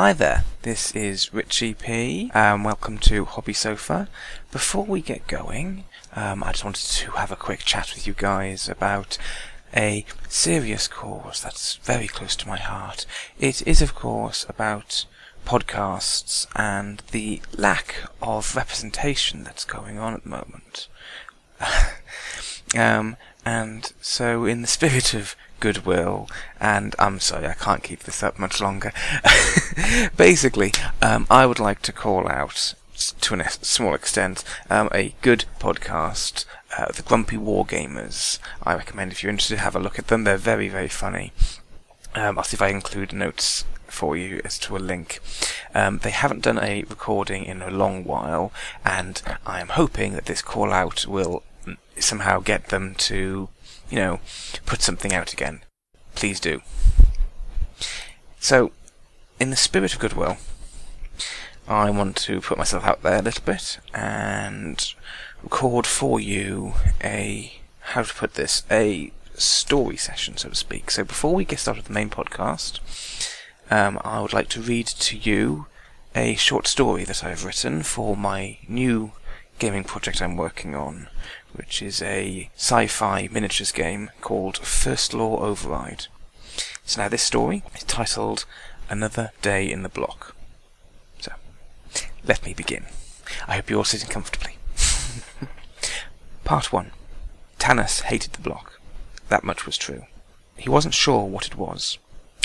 Hi there, this is Richie P. Um, welcome to Hobby Sofa. Before we get going, um, I just wanted to have a quick chat with you guys about a serious cause that's very close to my heart. It is, of course, about podcasts and the lack of representation that's going on at the moment. um, and so, in the spirit of goodwill, and I'm sorry, I can't keep this up much longer. Basically, um, I would like to call out, to a small extent, um, a good podcast, uh, The Grumpy War Gamers. I recommend if you're interested, have a look at them. They're very, very funny. Um, I'll see if I include notes for you as to a link. Um, they haven't done a recording in a long while, and I am hoping that this call out will somehow get them to you know, put something out again. Please do. So, in the spirit of goodwill, I want to put myself out there a little bit and record for you a, how to put this, a story session, so to speak. So before we get started with the main podcast, um, I would like to read to you a short story that I've written for my new gaming project I'm working on, which is a sci-fi miniatures game called First Law Override. So now this story is titled Another Day in the Block. So, let me begin. I hope you're all sitting comfortably. Part 1. Tanis hated the block. That much was true. He wasn't sure what it was.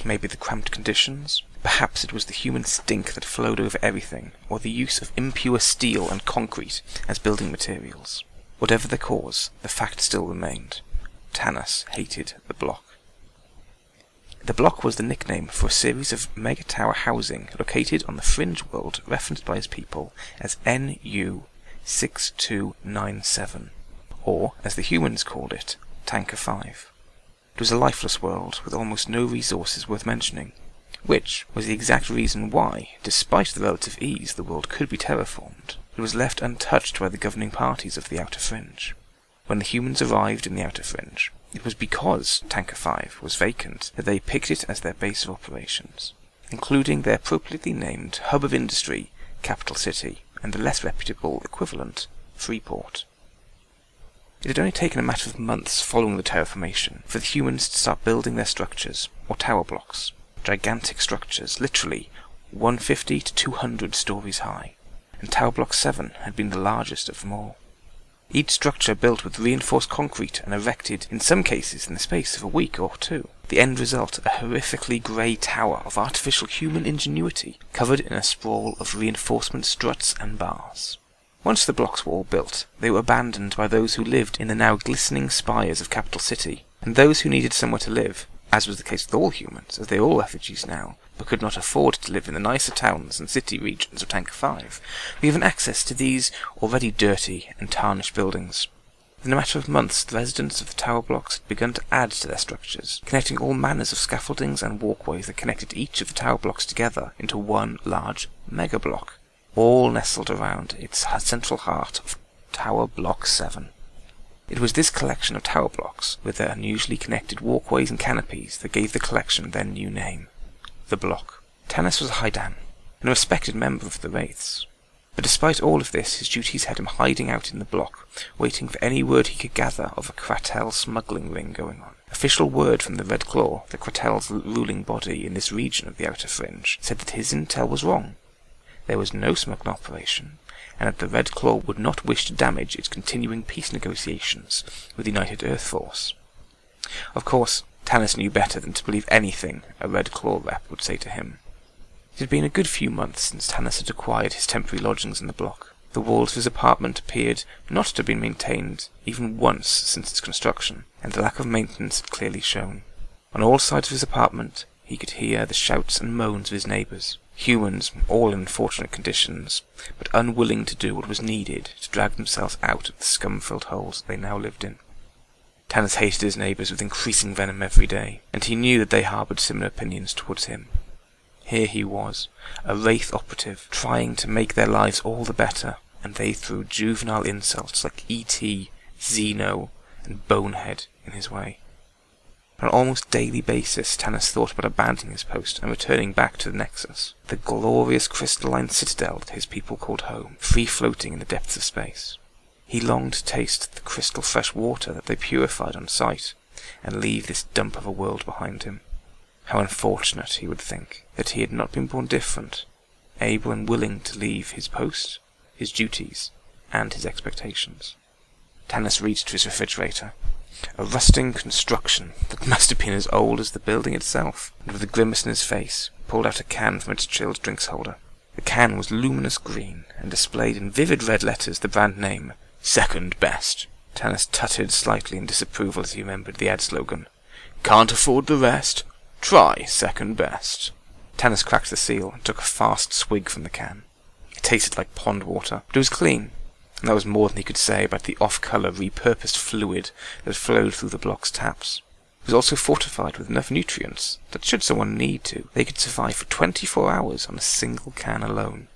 Maybe the cramped conditions, Perhaps it was the human stink that flowed over everything, or the use of impure steel and concrete as building materials. Whatever the cause, the fact still remained. Tanis hated the block. The block was the nickname for a series of mega tower housing located on the fringe world referenced by his people as NU 6297, or, as the humans called it, Tanker 5. It was a lifeless world with almost no resources worth mentioning, which was the exact reason why, despite the relative ease the world could be terraformed, it was left untouched by the governing parties of the Outer Fringe. When the humans arrived in the Outer Fringe, it was because Tanker 5 was vacant that they picked it as their base of operations, including their appropriately named hub of industry, capital city, and the less reputable equivalent, Freeport. It had only taken a matter of months following the terraformation for the humans to start building their structures, or tower blocks, gigantic structures, literally 150 to 200 stories high, and Tower Block 7 had been the largest of them all. Each structure built with reinforced concrete and erected, in some cases, in the space of a week or two. The end result, a horrifically grey tower of artificial human ingenuity, covered in a sprawl of reinforcement struts and bars. Once the blocks were all built, they were abandoned by those who lived in the now glistening spires of Capital City, and those who needed somewhere to live as was the case with all humans, as they are all refugees now, but could not afford to live in the nicer towns and city regions of Tanker 5, were given access to these already dirty and tarnished buildings. In a matter of months, the residents of the tower blocks had begun to add to their structures, connecting all manners of scaffoldings and walkways that connected each of the tower blocks together into one large mega block, all nestled around its central heart of Tower Block 7. It was this collection of tower blocks, with their unusually connected walkways and canopies, that gave the collection their new name, the Block. Tanis was a Hydan, and a respected member of the Wraiths. But despite all of this, his duties had him hiding out in the block, waiting for any word he could gather of a Kratel smuggling ring going on. Official word from the Red Claw, the Kratel's ruling body in this region of the Outer Fringe, said that his intel was wrong. There was no smuggling operation, and that the Red Claw would not wish to damage its continuing peace negotiations with the United Earth Force. Of course, Tanis knew better than to believe anything a Red Claw rep would say to him. It had been a good few months since Tanis had acquired his temporary lodgings in the block. The walls of his apartment appeared not to have been maintained even once since its construction, and the lack of maintenance had clearly shown. On all sides of his apartment he could hear the shouts and moans of his neighbours. Humans, all in fortunate conditions, but unwilling to do what was needed to drag themselves out of the scum-filled holes they now lived in. Tanis hated his neighbours with increasing venom every day, and he knew that they harboured similar opinions towards him. Here he was, a wraith operative, trying to make their lives all the better, and they threw juvenile insults like E.T., Xeno, and Bonehead in his way. On an almost daily basis, Tanis thought about abandoning his post and returning back to the Nexus, the glorious crystalline citadel that his people called home, free floating in the depths of space. He longed to taste the crystal fresh water that they purified on sight, and leave this dump of a world behind him. How unfortunate, he would think, that he had not been born different, able and willing to leave his post, his duties, and his expectations. Tanis reached for his refrigerator. A rusting construction that must have been as old as the building itself, and with a grimace in his face, pulled out a can from its chilled drinks holder. The can was luminous green, and displayed in vivid red letters the brand name, Second Best. Tanis tutted slightly in disapproval as he remembered the ad slogan. Can't afford the rest? Try Second Best. Tanis cracked the seal and took a fast swig from the can. It tasted like pond water, but it was clean, and that was more than he could say about the off-color repurposed fluid that flowed through the block's taps. It was also fortified with enough nutrients that should someone need to, they could survive for 24 hours on a single can alone.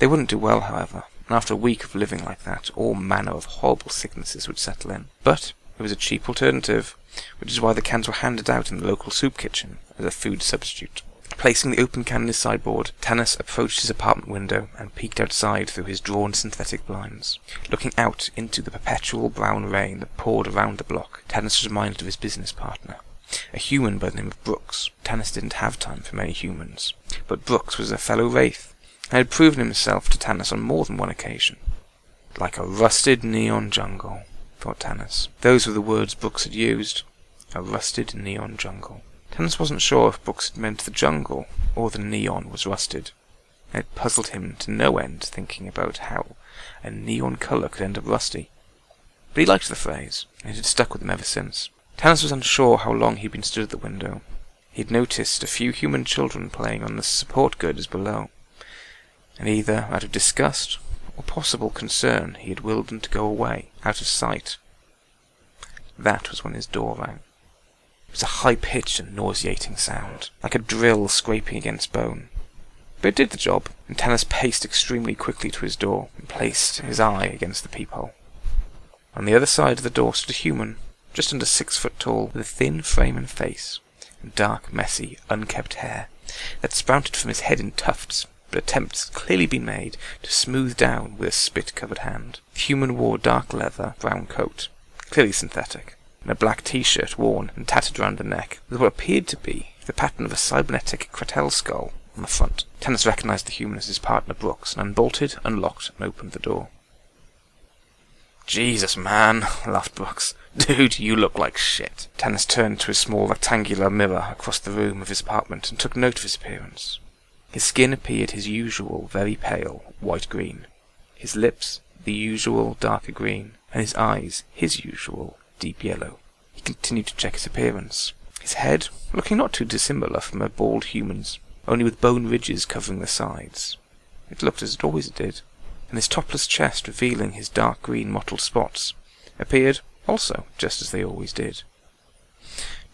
They wouldn't do well, however, and after a week of living like that, all manner of horrible sicknesses would settle in. But it was a cheap alternative, which is why the cans were handed out in the local soup kitchen as a food substitute. Placing the open can in his sideboard, Tanis approached his apartment window and peeked outside through his drawn synthetic blinds. Looking out into the perpetual brown rain that poured around the block, Tanis was reminded of his business partner. A human by the name of Brooks. Tanis didn't have time for many humans. But Brooks was a fellow Wraith, and had proven himself to Tanis on more than one occasion. Like a rusted neon jungle, thought Tanis. Those were the words Brooks had used. A rusted neon jungle. Tanis wasn't sure if Brooks had meant the jungle or the neon was rusted. It puzzled him to no end thinking about how a neon colour could end up rusty. But he liked the phrase, and it had stuck with him ever since. Tanis was unsure how long he'd been stood at the window. He'd noticed a few human children playing on the support girders below, and either out of disgust or possible concern he had willed them to go away, out of sight. That was when his door rang. Was a high-pitched and nauseating sound, like a drill scraping against bone. But it did the job, and Tanis paced extremely quickly to his door and placed his eye against the peephole. On the other side of the door stood a human, just under six foot tall, with a thin frame and face, and dark, messy, unkept hair that sprouted from his head in tufts, but attempts had clearly been made to smooth down with a spit-covered hand. The human wore dark leather brown coat, clearly synthetic, and a black t-shirt worn and tattered around the neck, with what appeared to be the pattern of a cybernetic Kratel skull on the front. Tanis recognized the human as his partner Brooks, and unbolted, unlocked, and opened the door. Jesus, man, laughed Brooks. Dude, you look like shit. Tanis turned to a small rectangular mirror across the room of his apartment and took note of his appearance. His skin appeared his usual very pale white-green, his lips the usual darker green, and his eyes his usual deep yellow. He continued to check his appearance. His head, looking not too dissimilar from a bald human's, only with bone ridges covering the sides. It looked as it always did, and his topless chest revealing his dark green mottled spots, appeared also just as they always did.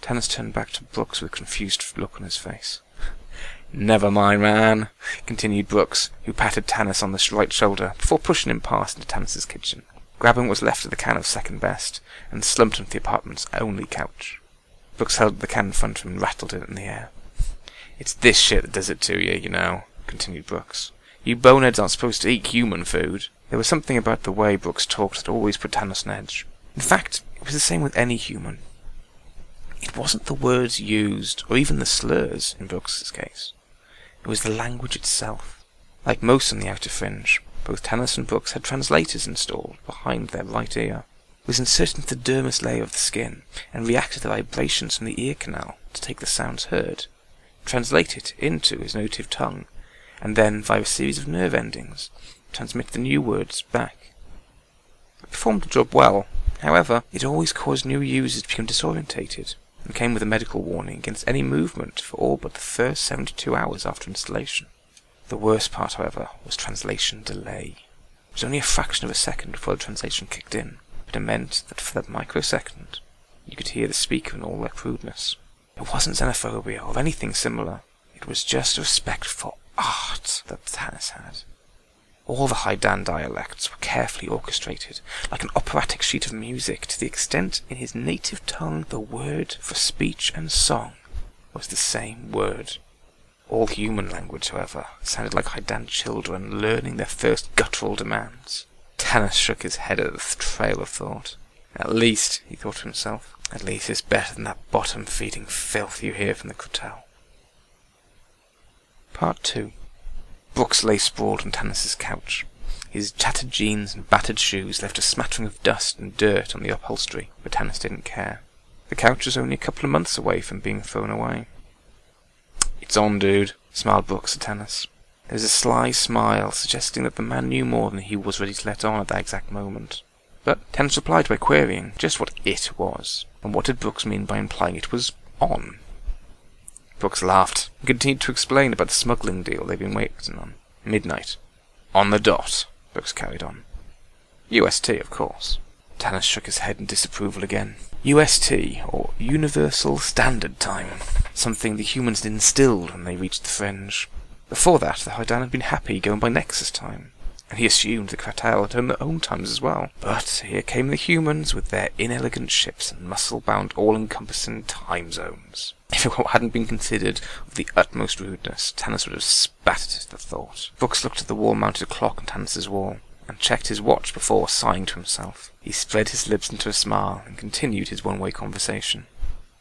Tanis turned back to Brooks with a confused look on his face. Never mind, man, continued Brooks, who patted Tanis on the right shoulder before pushing him past into Tanis's kitchen what was left of the can of second best, and slumped onto the apartment's only couch. Brooks held the can in front of him and rattled it in the air. It's this shit that does it to you, you know, continued Brooks. You boneheads aren't supposed to eat human food. There was something about the way Brooks talked that always put Tanis on edge. In fact, it was the same with any human. It wasn't the words used, or even the slurs, in Brooks's case. It was the language itself. Like most on the outer fringe, both Tanis and Brooks had translators installed behind their right ear. It was inserted into the dermis layer of the skin and reacted to the vibrations from the ear canal to take the sounds heard, translate it into his native tongue, and then, via a series of nerve endings, transmit the new words back. It performed the job well. However, it always caused new users to become disorientated and came with a medical warning against any movement for all but the first 72 hours after installation. The worst part, however, was translation delay. It was only a fraction of a second before the translation kicked in, but it meant that for that microsecond, you could hear the speaker in all their crudeness. It wasn't xenophobia or anything similar. It was just respect for art that Tanis had. All the Hydan dialects were carefully orchestrated, like an operatic sheet of music, to the extent in his native tongue the word for speech and song was the same word. All human language, however, sounded like Hydan children learning their first guttural demands. Tanis shook his head at the trail of thought. At least, he thought to himself, at least it's better than that bottom-feeding filth you hear from the Kratel. Part 2 Brooks lay sprawled on Tanis's couch. His tattered jeans and battered shoes left a smattering of dust and dirt on the upholstery, but Tanis didn't care. The couch was only a couple of months away from being thrown away. It's on, dude, smiled Brooks at Tanis. There was a sly smile, suggesting that the man knew more than he was ready to let on at that exact moment. But Tanis replied by querying just what it was, and what did Brooks mean by implying it was on. Brooks laughed and continued to explain about the smuggling deal they'd been waiting on. Midnight. On the dot. Brooks carried on. UST, of course. Tanis shook his head in disapproval again. UST, or Universal Standard Time, something the humans had instilled when they reached the fringe. Before that, the Hydan had been happy going by Nexus Time, and he assumed the Kratel had their own times as well. But here came the humans with their inelegant ships and muscle-bound, all-encompassing time zones. If it hadn't been considered of the utmost rudeness, Tanis would have spat at the thought. Brooks looked at the wall-mounted clock on Tanis's wall, and checked his watch before sighing to himself. He spread his lips into a smile and continued his one-way conversation.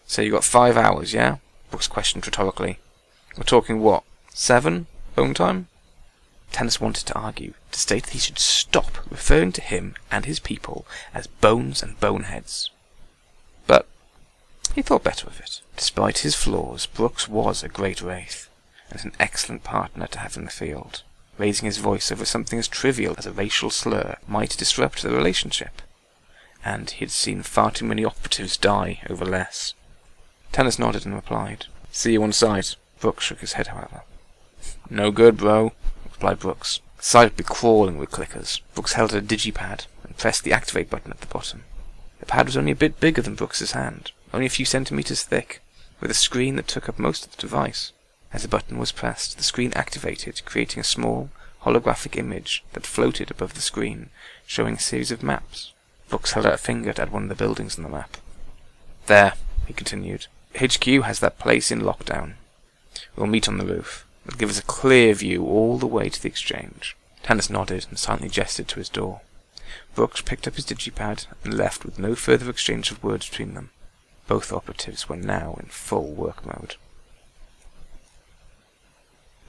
So you got five hours, yeah? Brooks questioned rhetorically. We're talking what? Seven? Bone time? Tanis wanted to argue, to state that he should stop referring to him and his people as bones and boneheads. But he thought better of it. Despite his flaws, Brooks was a great wraith, and an excellent partner to have in the field. Raising his voice over something as trivial as a racial slur might disrupt the relationship, and he had seen far too many operatives die over less. Tanis nodded and replied, See you on site. Brooks shook his head, however. No good, bro, replied Brooks. Site would be crawling with clickers. Brooks held a digipad and pressed the activate button at the bottom. The pad was only a bit bigger than Brooks's hand, only a few centimeters thick, with a screen that took up most of the device. As the button was pressed, the screen activated, creating a small, holographic image that floated above the screen, showing a series of maps. Brooks held out a finger at one of the buildings on the map. There, he continued. HQ has that place in lockdown. We'll meet on the roof. It'll give us a clear view all the way to the exchange. Tanis nodded and silently gestured to his door. Brooks picked up his digipad and left with no further exchange of words between them. Both operatives were now in full work mode.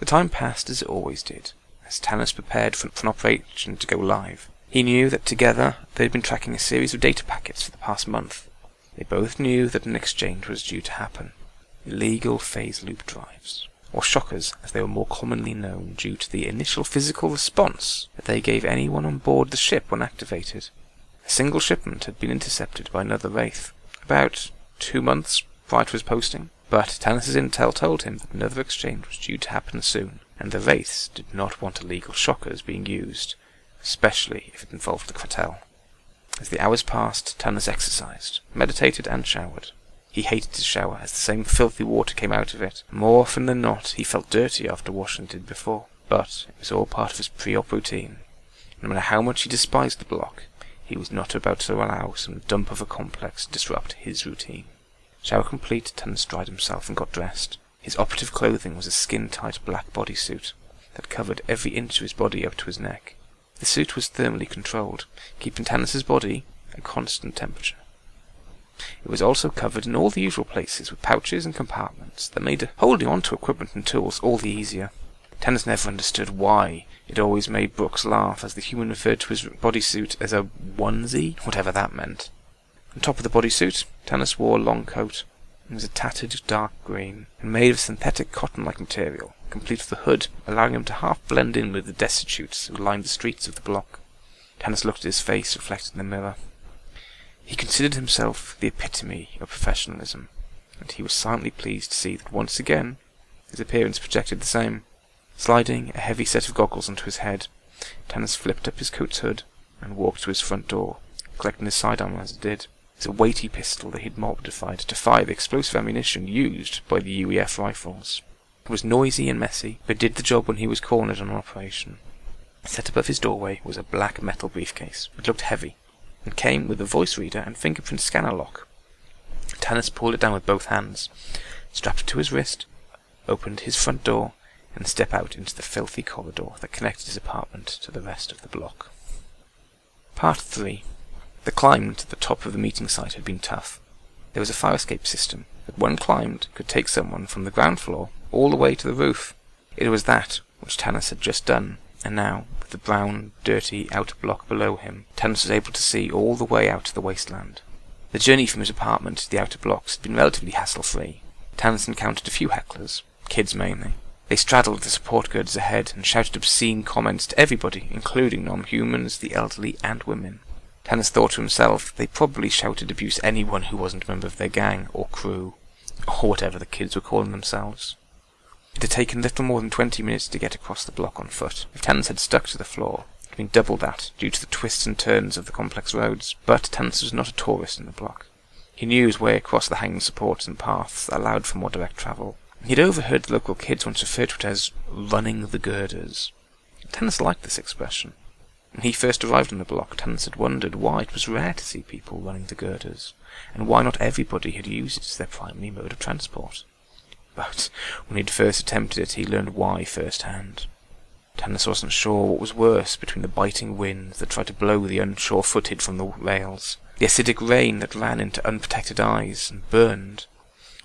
The time passed as it always did, as Tanis prepared for an operation to go live. He knew that together they had been tracking a series of data packets for the past month. They both knew that an exchange was due to happen. Illegal phase loop drives, or shockers as they were more commonly known due to the initial physical response that they gave anyone on board the ship when activated. A single shipment had been intercepted by another Wraith, about two months prior to his posting. But Tanis's intel told him that another exchange was due to happen soon, and the Wraiths did not want illegal shockers being used, especially if it involved the cartel. As the hours passed, Tanis exercised, meditated, and showered. He hated to shower, as the same filthy water came out of it. More often than not, he felt dirty after washing than did before. But it was all part of his pre-op routine. No matter how much he despised the block, he was not about to allow some dump of a complex to disrupt his routine. Shower complete, Tanis dried himself and got dressed. His operative clothing was a skin-tight black bodysuit that covered every inch of his body up to his neck. The suit was thermally controlled, keeping Tanis's body at constant temperature. It was also covered in all the usual places with pouches and compartments that made holding on to equipment and tools all the easier. Tanis never understood why it always made Brooks laugh as the human referred to his bodysuit as a onesie, whatever that meant. On top of the bodysuit, Tanis wore a long coat. It was a tattered dark green and made of synthetic cotton-like material, complete with a hood, allowing him to half blend in with the destitutes who lined the streets of the block. Tanis looked at his face reflected in the mirror. He considered himself the epitome of professionalism, and he was silently pleased to see that once again his appearance projected the same. Sliding a heavy set of goggles onto his head, Tanis flipped up his coat's hood and walked to his front door, collecting his sidearm as it did a weighty pistol that he'd modified to fire the explosive ammunition used by the UEF rifles. It was noisy and messy, but did the job when he was cornered on an operation. Set above his doorway was a black metal briefcase. It looked heavy, and came with a voice reader and fingerprint scanner lock. Tanis pulled it down with both hands, strapped it to his wrist, opened his front door, and stepped out into the filthy corridor that connected his apartment to the rest of the block. Part 3 The climb to the top of the meeting site had been tough. There was a fire escape system that, when climbed, could take someone from the ground floor all the way to the roof. It was that which Tanis had just done, and now, with the brown, dirty outer block below him, Tanis was able to see all the way out to the wasteland. The journey from his apartment to the outer blocks had been relatively hassle-free. Tanis encountered a few hecklers, kids mainly. They straddled the support girders ahead and shouted obscene comments to everybody, including non-humans, the elderly, and women. Tanis thought to himself they probably shouted abuse anyone who wasn't a member of their gang, or crew, or whatever the kids were calling themselves. It had taken little more than twenty minutes to get across the block on foot. If Tanis had stuck to the floor, it had been double that, due to the twists and turns of the complex roads. But Tanis was not a tourist in the block. He knew his way across the hanging supports and paths that allowed for more direct travel. He had overheard the local kids once refer to it as running the girders. Tanis liked this expression. When he first arrived on the block, Tanis had wondered why it was rare to see people running the girders, and why not everybody had used it as their primary mode of transport. But when he had first attempted it, he learned why firsthand. Tanis wasn't sure what was worse between the biting winds that tried to blow the unsure-footed from the rails, the acidic rain that ran into unprotected eyes and burned,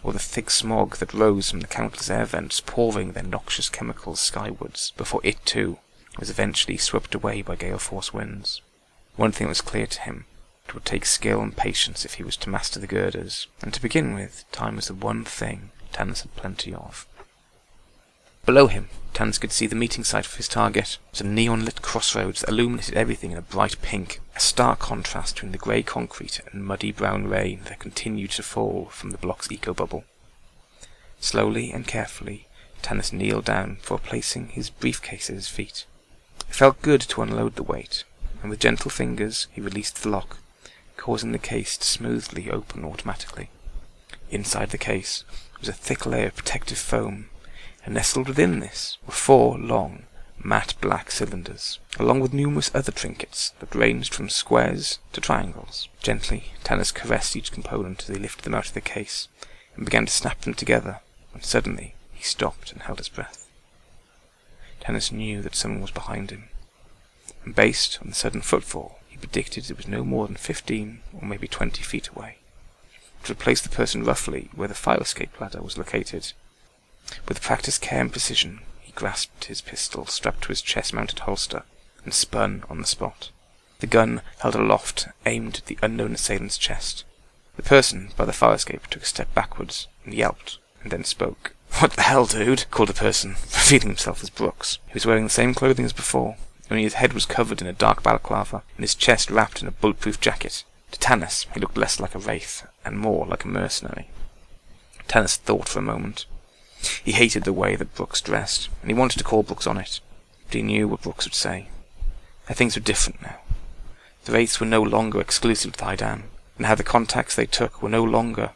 or the thick smog that rose from the countless air vents pouring their noxious chemicals skywards before it, too, was eventually swept away by gale force winds. One thing was clear to him. It would take skill and patience if he was to master the girders, and to begin with, time was the one thing Tanis had plenty of. Below him, Tanis could see the meeting site of his target. A neon-lit crossroads that illuminated everything in a bright pink, a stark contrast between the grey concrete and muddy brown rain that continued to fall from the block's eco-bubble. Slowly and carefully, Tanis kneeled down before placing his briefcase at his feet. It felt good to unload the weight, and with gentle fingers he released the lock, causing the case to smoothly open automatically. Inside the case was a thick layer of protective foam, and nestled within this were four long, matte black cylinders, along with numerous other trinkets that ranged from squares to triangles. Gently, Tanis caressed each component as he lifted them out of the case, and began to snap them together, when suddenly he stopped and held his breath. Tanis knew that someone was behind him, and based on the sudden footfall, he predicted it was no more than fifteen or maybe twenty feet away. To place the person roughly where the fire escape ladder was located. With practiced care and precision, he grasped his pistol strapped to his chest-mounted holster and spun on the spot. The gun held aloft, aimed at the unknown assailant's chest. The person by the fire escape took a step backwards and yelped, and then spoke. What the hell, dude? called a person, revealing himself as Brooks. He was wearing the same clothing as before, only his head was covered in a dark balaclava, and his chest wrapped in a bulletproof jacket. To Tanis, he looked less like a wraith, and more like a mercenary. Tanis thought for a moment. He hated the way that Brooks dressed, and he wanted to call Brooks on it, but he knew what Brooks would say. Things were different now. The wraiths were no longer exclusive to Hydan, and how the contacts they took were no longer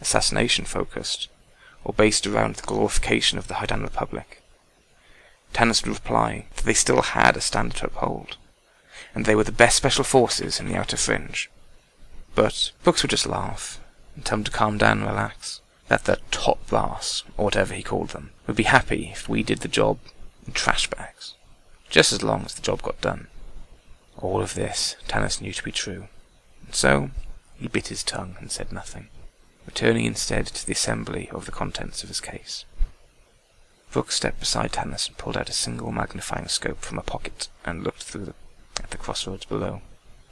assassination-focused, or based around the glorification of the Hydan Republic. Tanis would reply that they still had a standard to uphold, and they were the best special forces in the outer fringe. But Brooks would just laugh and tell him to calm down and relax. That the top brass, or whatever he called them, would be happy if we did the job in trash bags, just as long as the job got done. All of this Tanis knew to be true, and so he bit his tongue and said nothing, returning instead to the assembly of the contents of his case. Brooks stepped beside Tanis and pulled out a single magnifying scope from a pocket and looked through the, at the crossroads below.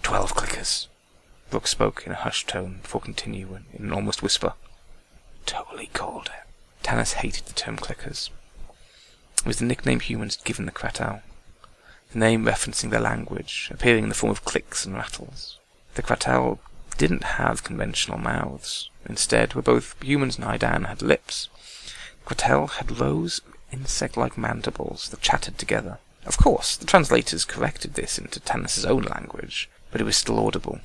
Twelve clickers, Brooks spoke in a hushed tone before continuing in an almost whisper. Totally called it. Tanis hated the term clickers. It was the nickname humans had given the Kratel, the name referencing their language, appearing in the form of clicks and rattles. The Kratel didn't have conventional mouths. Instead, where both humans and Hydan had lips, the had rows of insect-like mandibles that chattered together. Of course, the translators corrected this into Tanis's own language, but it was still audible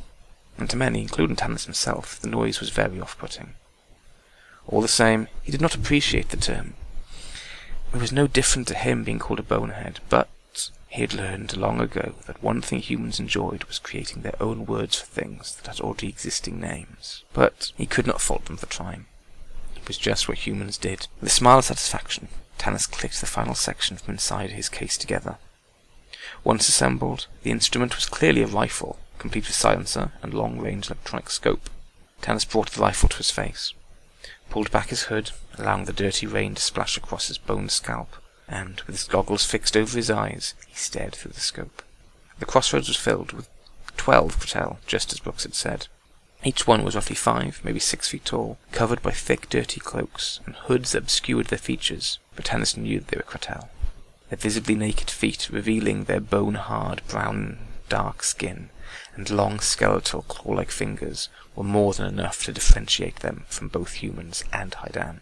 and to many, including Tanis himself, the noise was very off-putting. All the same, he did not appreciate the term. It was no different to him being called a bonehead, but He had learned long ago that one thing humans enjoyed was creating their own words for things that had already existing names. But he could not fault them for trying. It was just what humans did. With a smile of satisfaction, Tanis clicked the final section from inside his case together. Once assembled, the instrument was clearly a rifle, complete with silencer and long-range electronic scope. Tanis brought the rifle to his face, pulled back his hood, allowing the dirty rain to splash across his boned scalp, and, with his goggles fixed over his eyes, he stared through the scope. The crossroads was filled with twelve Kretel, just as Brooks had said. Each one was roughly five, maybe six feet tall, covered by thick, dirty cloaks and hoods that obscured their features, but Tanis knew that they were Kretel. Their visibly naked feet revealing their bone-hard, brown, dark skin, and long skeletal claw-like fingers were more than enough to differentiate them from both humans and Hydan.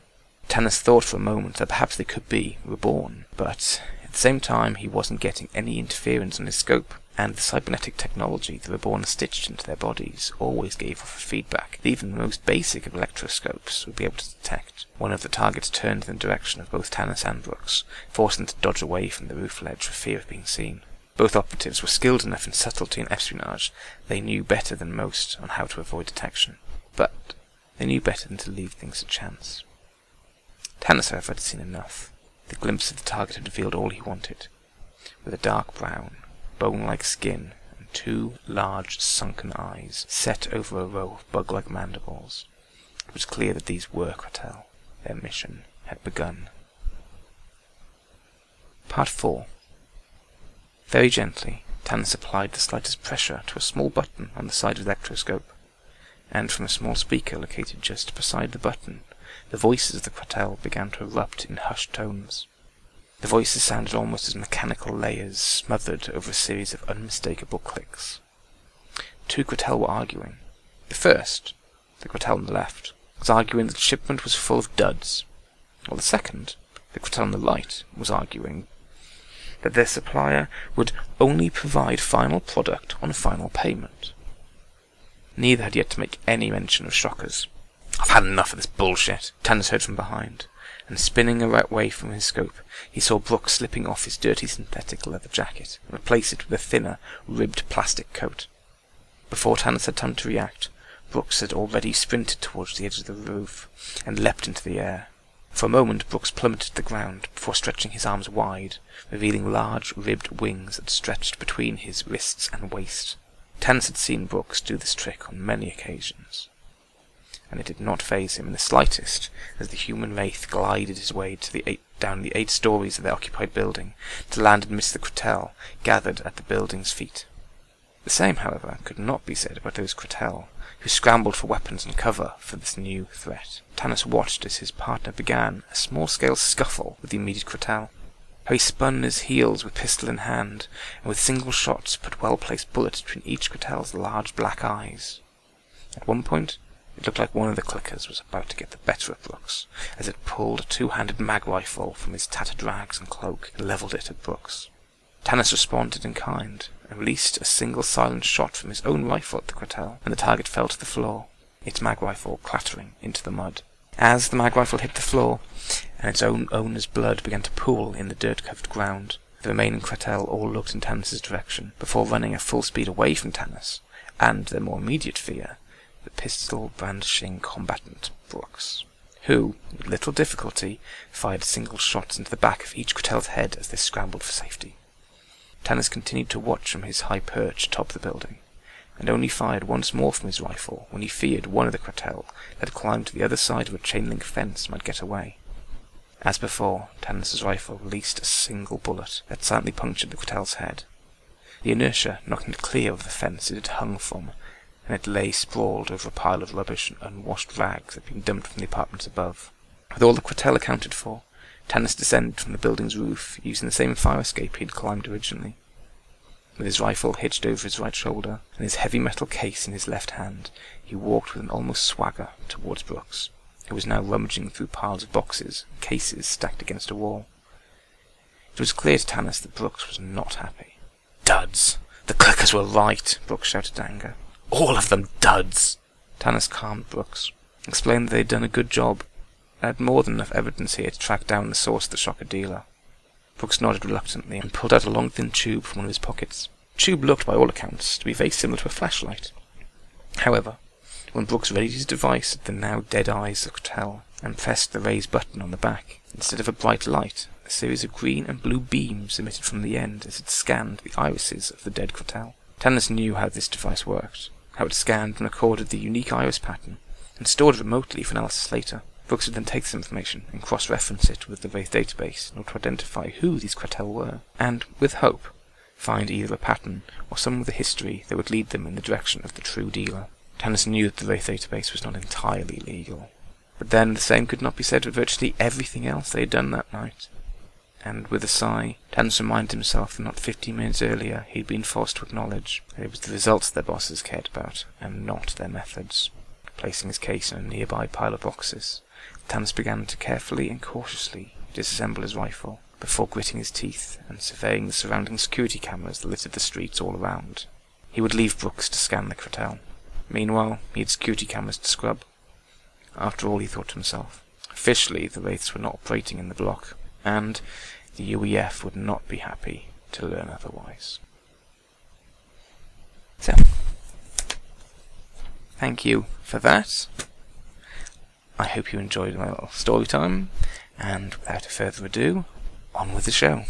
Tanis thought for a moment that perhaps they could be reborn, but at the same time he wasn't getting any interference on his scope and the cybernetic technology the Reborn stitched into their bodies always gave off a feedback that even the most basic of electroscopes would be able to detect. One of the targets turned in the direction of both Tanis and Brooks, forcing them to dodge away from the roof ledge for fear of being seen. Both operatives were skilled enough in subtlety and espionage, they knew better than most on how to avoid detection. But they knew better than to leave things to chance. Tanis, however, had seen enough. The glimpse of the target had revealed all he wanted. With a dark brown, bone-like skin, and two large sunken eyes set over a row of bug-like mandibles. It was clear that these were Kretel. Their mission had begun. Part 4 Very gently, Tanis applied the slightest pressure to a small button on the side of the electroscope, and from a small speaker located just beside the button, the voices of the Kretel began to erupt in hushed tones. The voices sounded almost as mechanical layers smothered over a series of unmistakable clicks. Two Kretel were arguing. The first, the Kretel on the left, was arguing that the shipment was full of duds, while the second, the Kretel on the right, was arguing that their supplier would only provide final product on final payment. Neither had yet to make any mention of shockers. I've had enough of this bullshit, Tanis heard from behind and spinning away from his scope, he saw Brooks slipping off his dirty synthetic leather jacket and replace it with a thinner, ribbed plastic coat. Before Tanis had time to react, Brooks had already sprinted towards the edge of the roof and leapt into the air. For a moment Brooks plummeted to the ground before stretching his arms wide, revealing large ribbed wings that stretched between his wrists and waist. Tanis had seen Brooks do this trick on many occasions and it did not faze him in the slightest as the human wraith glided his way to the eight, down the eight stories of the occupied building to land amidst the Kretel gathered at the building's feet. The same, however, could not be said about those Kretel who scrambled for weapons and cover for this new threat. Tanis watched as his partner began a small-scale scuffle with the immediate Kretel. How he spun on his heels with pistol in hand, and with single shots put well-placed bullets between each Kretel's large black eyes. At one point, it looked like one of the clickers was about to get the better of Brooks, as it pulled a two-handed mag rifle from his tattered rags and cloak and leveled it at Brooks. Tanis responded in kind, and released a single silent shot from his own rifle at the Kretel, and the target fell to the floor, its mag rifle clattering into the mud. As the mag rifle hit the floor, and its own owner's blood began to pool in the dirt-covered ground, the remaining Kretel all looked in Tanis's direction, before running at full speed away from Tanis, and their more immediate fear pistol-brandishing combatant Brooks, who, with little difficulty, fired single shots into the back of each Kretel's head as they scrambled for safety. Tanis continued to watch from his high perch atop the building, and only fired once more from his rifle when he feared one of the Kretel that had climbed to the other side of a chain-link fence might get away. As before, Tanis's rifle released a single bullet that silently punctured the Kretel's head. The inertia knocked it clear of the fence it had hung from and it lay sprawled over a pile of rubbish and unwashed rags that had been dumped from the apartments above. With all the Kratel accounted for, Tanis descended from the building's roof using the same fire escape he had climbed originally. With his rifle hitched over his right shoulder and his heavy metal case in his left hand, he walked with an almost swagger towards Brooks, who was now rummaging through piles of boxes and cases stacked against a wall. It was clear to Tanis that Brooks was not happy. Duds! The clickers were right, Brooks shouted in anger. All of them duds. Tanis calmed Brooks, explained that they had done a good job, and had more than enough evidence here to track down the source of the shocker dealer. Brooks nodded reluctantly and pulled out a long thin tube from one of his pockets. The tube looked, by all accounts, to be very similar to a flashlight. However, when Brooks raised his device at the now dead eyes of Crettel and pressed the raise button on the back, instead of a bright light, a series of green and blue beams emitted from the end as it scanned the irises of the dead Crettel. Tanis knew how this device worked, how it scanned and recorded the unique iris pattern, and stored it remotely for analysis later. Brooks would then take this information and cross-reference it with the Wraith database in order to identify who these Crettel were, and, with hope, find either a pattern or some of the history that would lead them in the direction of the true dealer. Tanis knew that the Wraith database was not entirely legal. But then the same could not be said of virtually everything else they had done that night. And with a sigh, Tanis reminded himself that not fifteen minutes earlier he had been forced to acknowledge that it was the results their bosses cared about, and not their methods. Placing his case in a nearby pile of boxes, Tanis began to carefully and cautiously disassemble his rifle, before gritting his teeth and surveying the surrounding security cameras that littered the streets all around. He would leave Brooks to scan the Crettel. Meanwhile, he had security cameras to scrub. After all, he thought to himself, officially the Wraiths were not operating in the block, and the UEF would not be happy to learn otherwise. So, thank you for that. I hope you enjoyed my little story time, and without further ado, on with the show.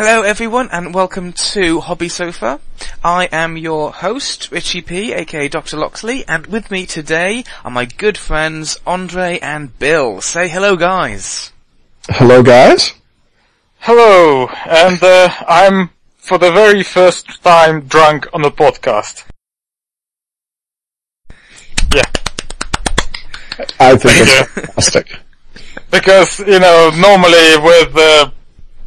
Hello everyone and welcome to Hobby Sofa. I am your host, Richie P, aka Dr. Loxley, and with me today are my good friends Andre and Bill. Say hello guys. Hello guys. Hello, and uh, I'm for the very first time drunk on a podcast. Yeah. I think it's fantastic. Because, you know, normally with uh,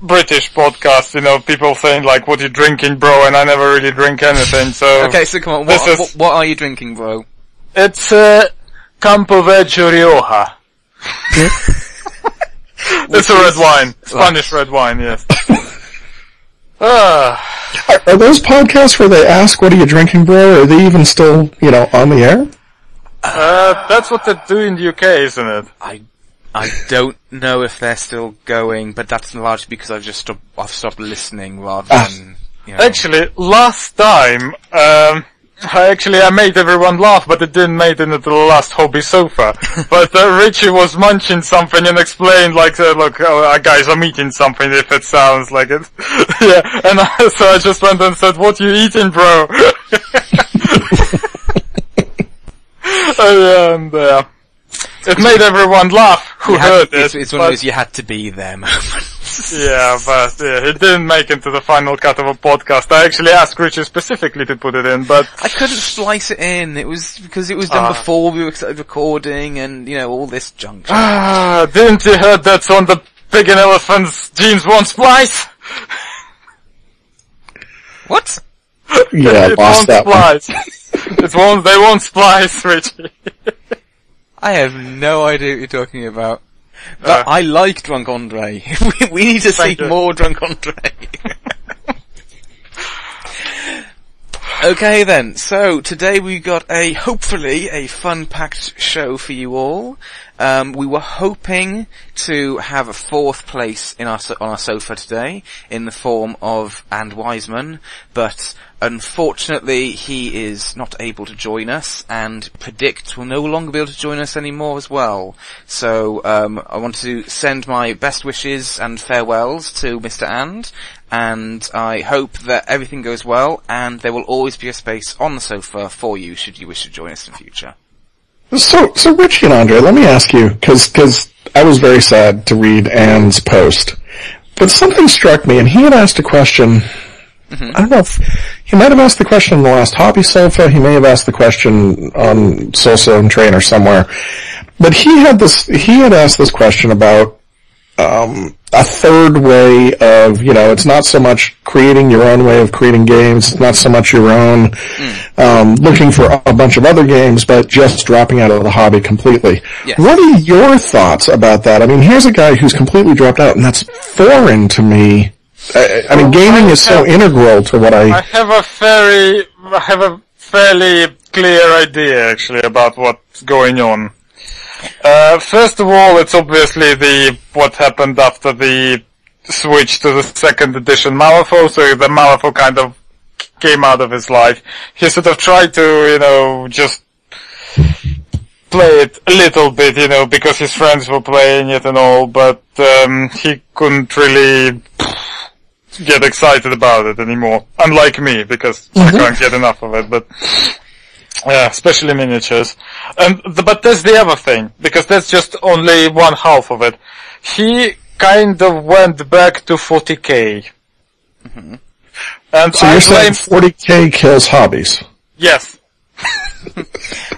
British podcast, you know, people saying like, what are you drinking bro, and I never really drink anything, so... Okay, so come on, This what, is- what, what are you drinking, bro? It's, uh, Campo Viejo Rioja. it's a red wine. Spanish red wine, yes. Ah, Are, are those podcasts where they ask, what are you drinking bro? Are they even still, you know, on the air? uh, that's what they do in the UK, isn't it? I I don't know if they're still going, but that's largely because I've just stopped, I've stopped listening rather Ah. than, you know. Actually, last time, um, I actually I made everyone laugh, but it didn't make it into the last hobby sofa. but uh, Richie was munching something and explained like, uh, "Look, uh, guys, I'm eating something. If it sounds like it, yeah." And I, so I just went and said, "What you eating, bro?" and uh, it made everyone laugh who had- heard it's, it. it's one of those you had to be there moments. yeah, but yeah, it didn't make it to the final cut of a podcast. I actually asked Richard specifically to put it in, but I couldn't splice it in. It was because it was done Ah. before we were recording and, you know, all this junk. ah, didn't you heard that's on the pig and elephant's genes won't splice? what? Yeah, it lost won't one. splice. it won't. They won't splice, Richie. I have no idea what you're talking about. But Uh. I like Drunk Andre. we, we need to see more Drunk Andre. okay then, so today we've got a, hopefully, a fun-packed show for you all. Um, we were hoping to have a fourth place in our, so- on our sofa today, in the form of And Wiseman, but unfortunately he is not able to join us, and Predict will no longer be able to join us anymore as well. So, um, I want to send my best wishes and farewells to Mr. And, and I hope that everything goes well, and there will always be a space on the sofa for you should you wish to join us in future. So, so Richie and Andre, let me ask you, cause, cause I was very sad to read Anne's post, but something struck me and he had asked a question, mm-hmm. I don't know if, he might have asked the question in the last Hobby Sofa, he may have asked the question on Soul Train or somewhere, but he had this, he had asked this question about, um, a third way of, you know, it's not so much creating your own way of creating games, it's not so much your own um, looking for a bunch of other games, but just dropping out of the hobby completely. Yes. What are your thoughts about that? I mean, here's a guy who's completely dropped out, and that's foreign to me. I, I mean, gaming is so integral to what I I. have a very, I have a fairly clear idea actually about what's going on. Uh, first of all, it's obviously the what happened after the switch to the second edition Malifaux. So the Malifaux kind of came out of his life. He sort of tried to, you know, just play it a little bit, you know, because his friends were playing it and all, but um, he couldn't really get excited about it anymore. Unlike me, because I can't get enough of it, but yeah, especially miniatures. And the, but there's the other thing, because that's just only one half of it. He kind of went back to 40k. And So I you're saying 40k kills hobbies? yes,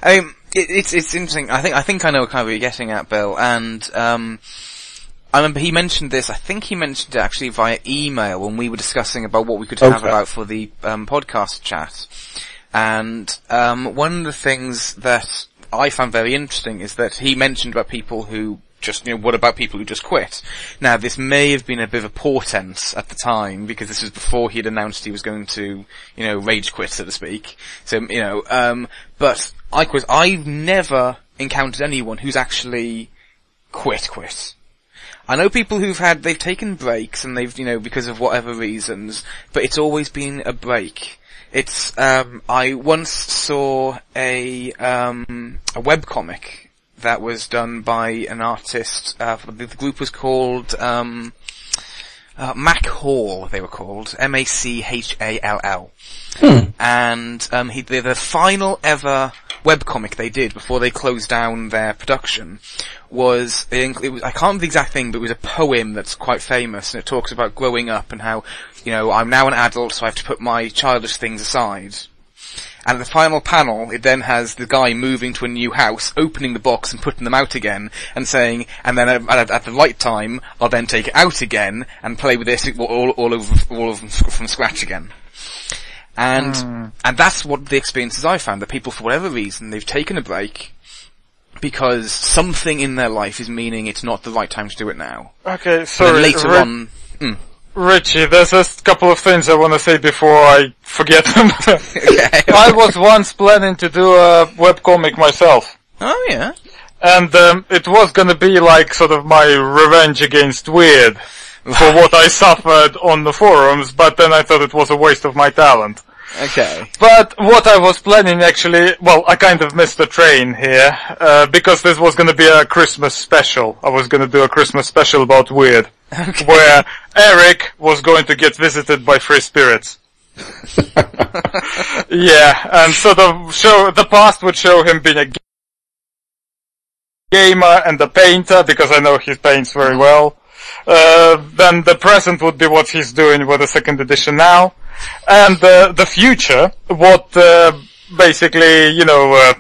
I mean, it, it's it's interesting. I think I think I know kind of what you're getting at, Bill. And um, I remember he mentioned this. I think he mentioned it actually via email when we were discussing about what we could have about for the um, podcast chat. And um, one of the things that I found very interesting is that he mentioned about people who just, you know, what about people who just quit? Now, this may have been a bit of a portent at the time because this was before he had announced he was going to, you know, rage quit, so to speak. So, you know, um, but I quit. I've never encountered anyone who's actually quit quit. I know people who've had, they've taken breaks and they've, you know, because of whatever reasons, but it's always been a break. It's, um, I once saw a, um, a webcomic that was done by an artist, uh, the, the group was called, um, uh, Mac Hall, they were called. M-A-C-H-A-L-L. And, um, he, the, the final ever webcomic they did before they closed down their production was, it was, I can't remember the exact thing, but it was a poem that's quite famous and it talks about growing up and how, you know, I'm now an adult so I have to put my childish things aside. And at the final panel, it then has the guy moving to a new house, opening the box and putting them out again, and saying, and then at, at, at the right time, I'll then take it out again and play with this all, all over, all them from scratch again. And, and that's what the experiences I found, that people for whatever reason, they've taken a break, because something in their life is meaning it's not the right time to do it now. Okay, sorry. later Ri- on, mm, Richie, there's a couple of things I want to say before I forget them. okay. I was once planning to do a webcomic myself. oh yeah. And um, it was gonna be like sort of my revenge against Wyrd for what I suffered on the forums, but then I thought it was a waste of my talent. Okay. But what I was planning actually, well, I kind of missed the train here, uh, because this was gonna be a Christmas special. I was gonna do a Christmas special about Wyrd, Okay. where Eric was going to get visited by free spirits. yeah, and sort of show, the past would show him being a gamer and a painter, because I know he paints very well. Uh, then the present would be what he's doing with the second edition now. And uh, the future, what uh, basically, you know, uh,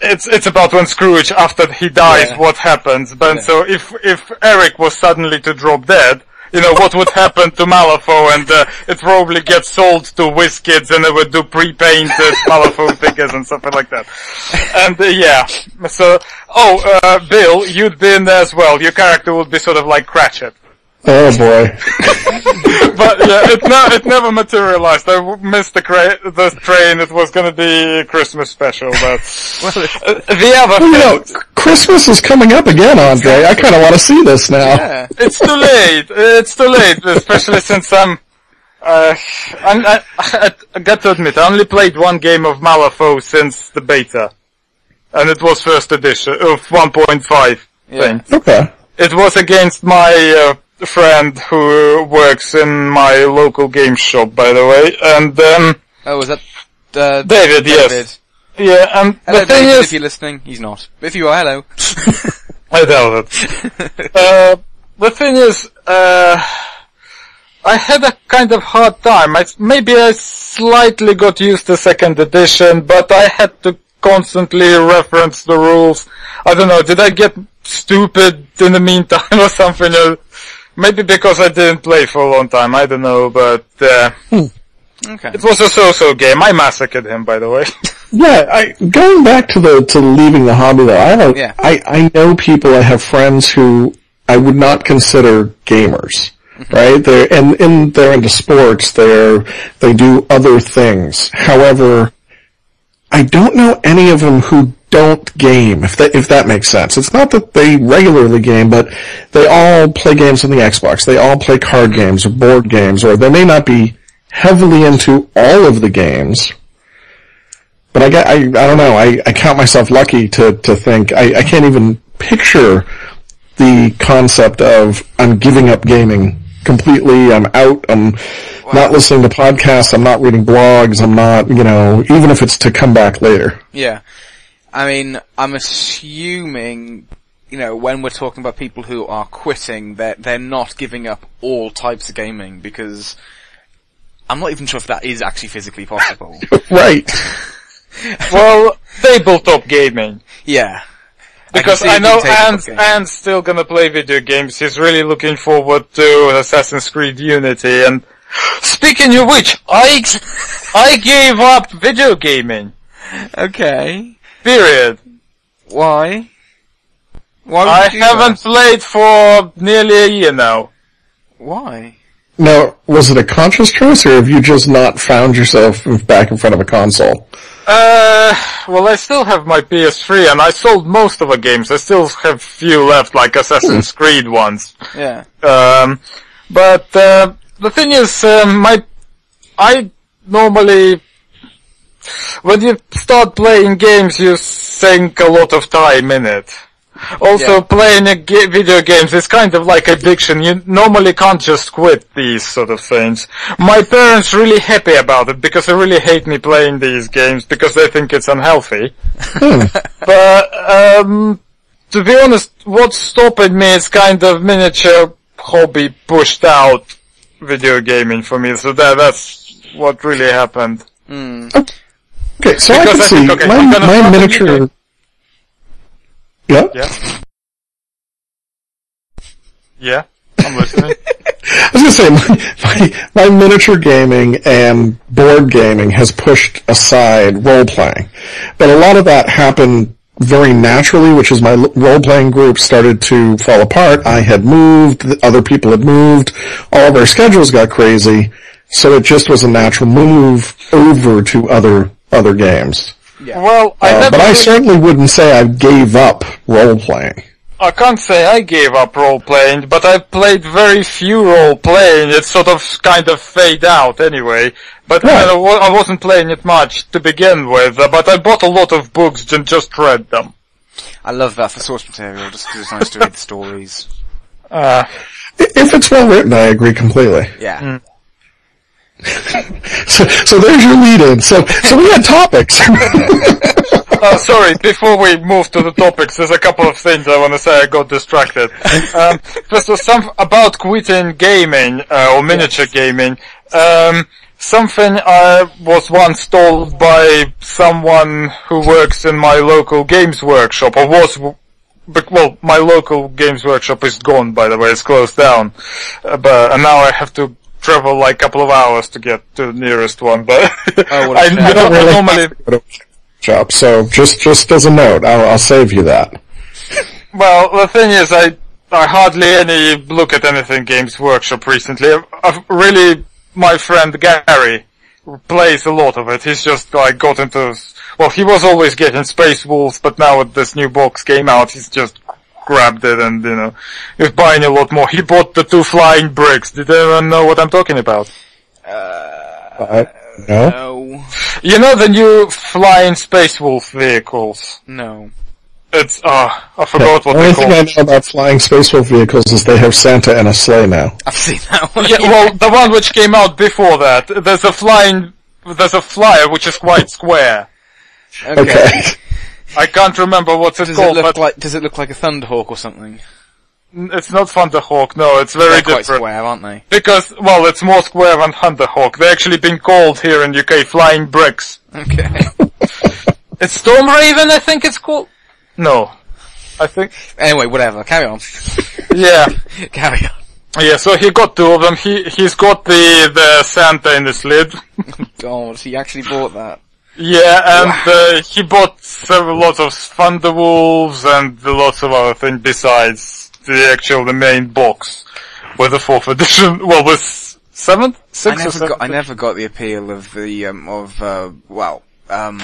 it's it's about when Scrooge, after he dies, Yeah. what happens. But Yeah. so if if Eric was suddenly to drop dead, you know, what would happen to Malifaux and uh, it probably gets sold to WizKids and they would do pre-painted Malifaux figures and something like that. And uh, yeah, so, oh, uh, Bill, you'd be in there as well. Your character would be sort of like Cratchit. Oh boy. But yeah, it, ne- it never materialized. I missed the, cra- the train. It was gonna be a Christmas special, but uh, the other Well, you know, Christmas is coming up again, Andre. I kind of want to see this now. yeah. it's too late. It's too late, especially since I'm. Uh, I'm I, I, I got to admit, I only played one game of Malifaux since the beta, and it was first edition of 1.5 Yeah. thing. Okay. It was against my uh, friend who works in my local game shop, by the way, and um, Oh, was that, uh, David, yes. Yeah, and Hello, the thing David, is, if you're listening. He's not. But if you are, hello. I doubt it. uh, the thing is, uh, I had a kind of hard time. I, maybe I slightly got used to second edition, but I had to constantly reference the rules. I don't know, did I get stupid in the meantime or something. Or maybe because I didn't play for a long time. I don't know, but uh, Okay. it was a so-so game. I massacred him, by the way. Yeah, I, going back to the to leaving the hobby though, I have, Yeah. I, I know people, I have friends who I would not consider gamers, right? They're, and, and they're into sports, they're, they do other things. However, I don't know any of them who don't game, if that, if that makes sense. It's not that they regularly game, but they all play games on the Xbox. They all play card games or board games, or they may not be heavily into all of the games, but I, get- I, I don't know. I, I count myself lucky to, to think I, I can't even picture the concept of I'm giving up gaming completely. I'm out. I'm not listening to podcasts. I'm not reading blogs. I'm not, you know, even if it's to come back later. Yeah. I mean, I'm assuming, you know, when we're talking about people who are quitting, they're, they're not giving up all types of gaming because I'm not even sure if that is actually physically possible. Right. well, they built up gaming. yeah. Because can see I, know being Anne's, gaming. Anne's still gonna play video games. He's really looking forward to Assassin's Creed Unity. And speaking of which, I I gave up video gaming. Okay. Period. Why? Why would I you haven't played for nearly a year now. Why? Now, was it a conscious choice or have you just not found yourself back in front of a console? Uh, well, I still have my PS3, and I sold most of the games. I still have few left, like Assassin's Creed ones. Yeah. Um, but uh, the thing is, um, my I normally when you start playing games, you sink a lot of time in it. Also, Yeah. playing a ga- video games is kind of like addiction. You normally can't just quit these sort of things. My parents really happy about it because they really hate me playing these games because they think it's unhealthy. but um, to be honest, what's stopping me is kind of miniature hobby pushed out video gaming for me. So that that's what really happened. Okay, so I can I see think, okay, my, my start a miniature. Yeah? Yeah. Yeah, I'm listening. I was gonna say, my, my, my miniature gaming and board gaming has pushed aside role playing. But a lot of that happened very naturally, which is my role playing group started to fall apart. I had moved, other people had moved, all of our schedules got crazy, so it just was a natural move over to other, other games. Well, I Uh, never but I certainly wouldn't say I gave up role playing. I can't say I gave up role playing, but I played very few role playing. It sort of kind of fade out anyway. But Right. I, I wasn't playing it much to begin with. uh, But I bought a lot of books and just read them. I love that for source material just because it's nice to read the stories. Uh, If it's well written, I agree completely. Yeah. So, so there's your lead in. So, so we had topics. uh, sorry, before we move to the topics, there's a couple of things I want to say. I got distracted. Um, first of some about quitting gaming uh, or miniature gaming. Um, something I was once told by someone who works in my local games workshop, or was. But, well, my local games workshop is gone, by the way. It's closed down. Uh, but and now I have to travel like a couple of hours to get to the nearest one. But Oh, what a I, shame. I don't don't really normally. have to go to a shop. So just, just as a note, I'll, I'll save you that. Well, the thing is, I I hardly any look at anything Games Workshop recently. I've, I've really, my friend Gary plays a lot of it. He's just like got into. Well, he was always getting Space Wolves, but now that this new box came out, he's just grabbed it and you know he's buying a lot more. He bought the two flying bricks. Did anyone know what I'm talking about? Uh, no? No. You know the new flying Space Wolf vehicles. No. It's uh, I forgot The what only they thing. I know about flying space wolf vehicles is they have Santa and a sleigh now. I've seen that one. Yeah, well, the one which came out before that, there's a flying, there's a flyer which is quite square. Okay. I can't remember what's it Does it called, look but like, does it look like a Thunderhawk or something? it's not Thunderhawk, no, it's very They're quite different. square, aren't they? Because, well, it's more square than Thunderhawk. They're actually been called here in UK flying bricks. Okay. It's Storm Raven, I think it's called? No. I think. Anyway, whatever. Carry on. Yeah. Carry on. Yeah, so he got two of them. He, he's got the, the Santa in his lid. God, he actually bought that. Yeah, and uh, he bought several lots of Thunderwolves and lots of other things besides the actual the main box with the fourth edition. Well, with seventh, I sixth or never seventh. got, I never got the appeal of the, um, of, uh, well, um,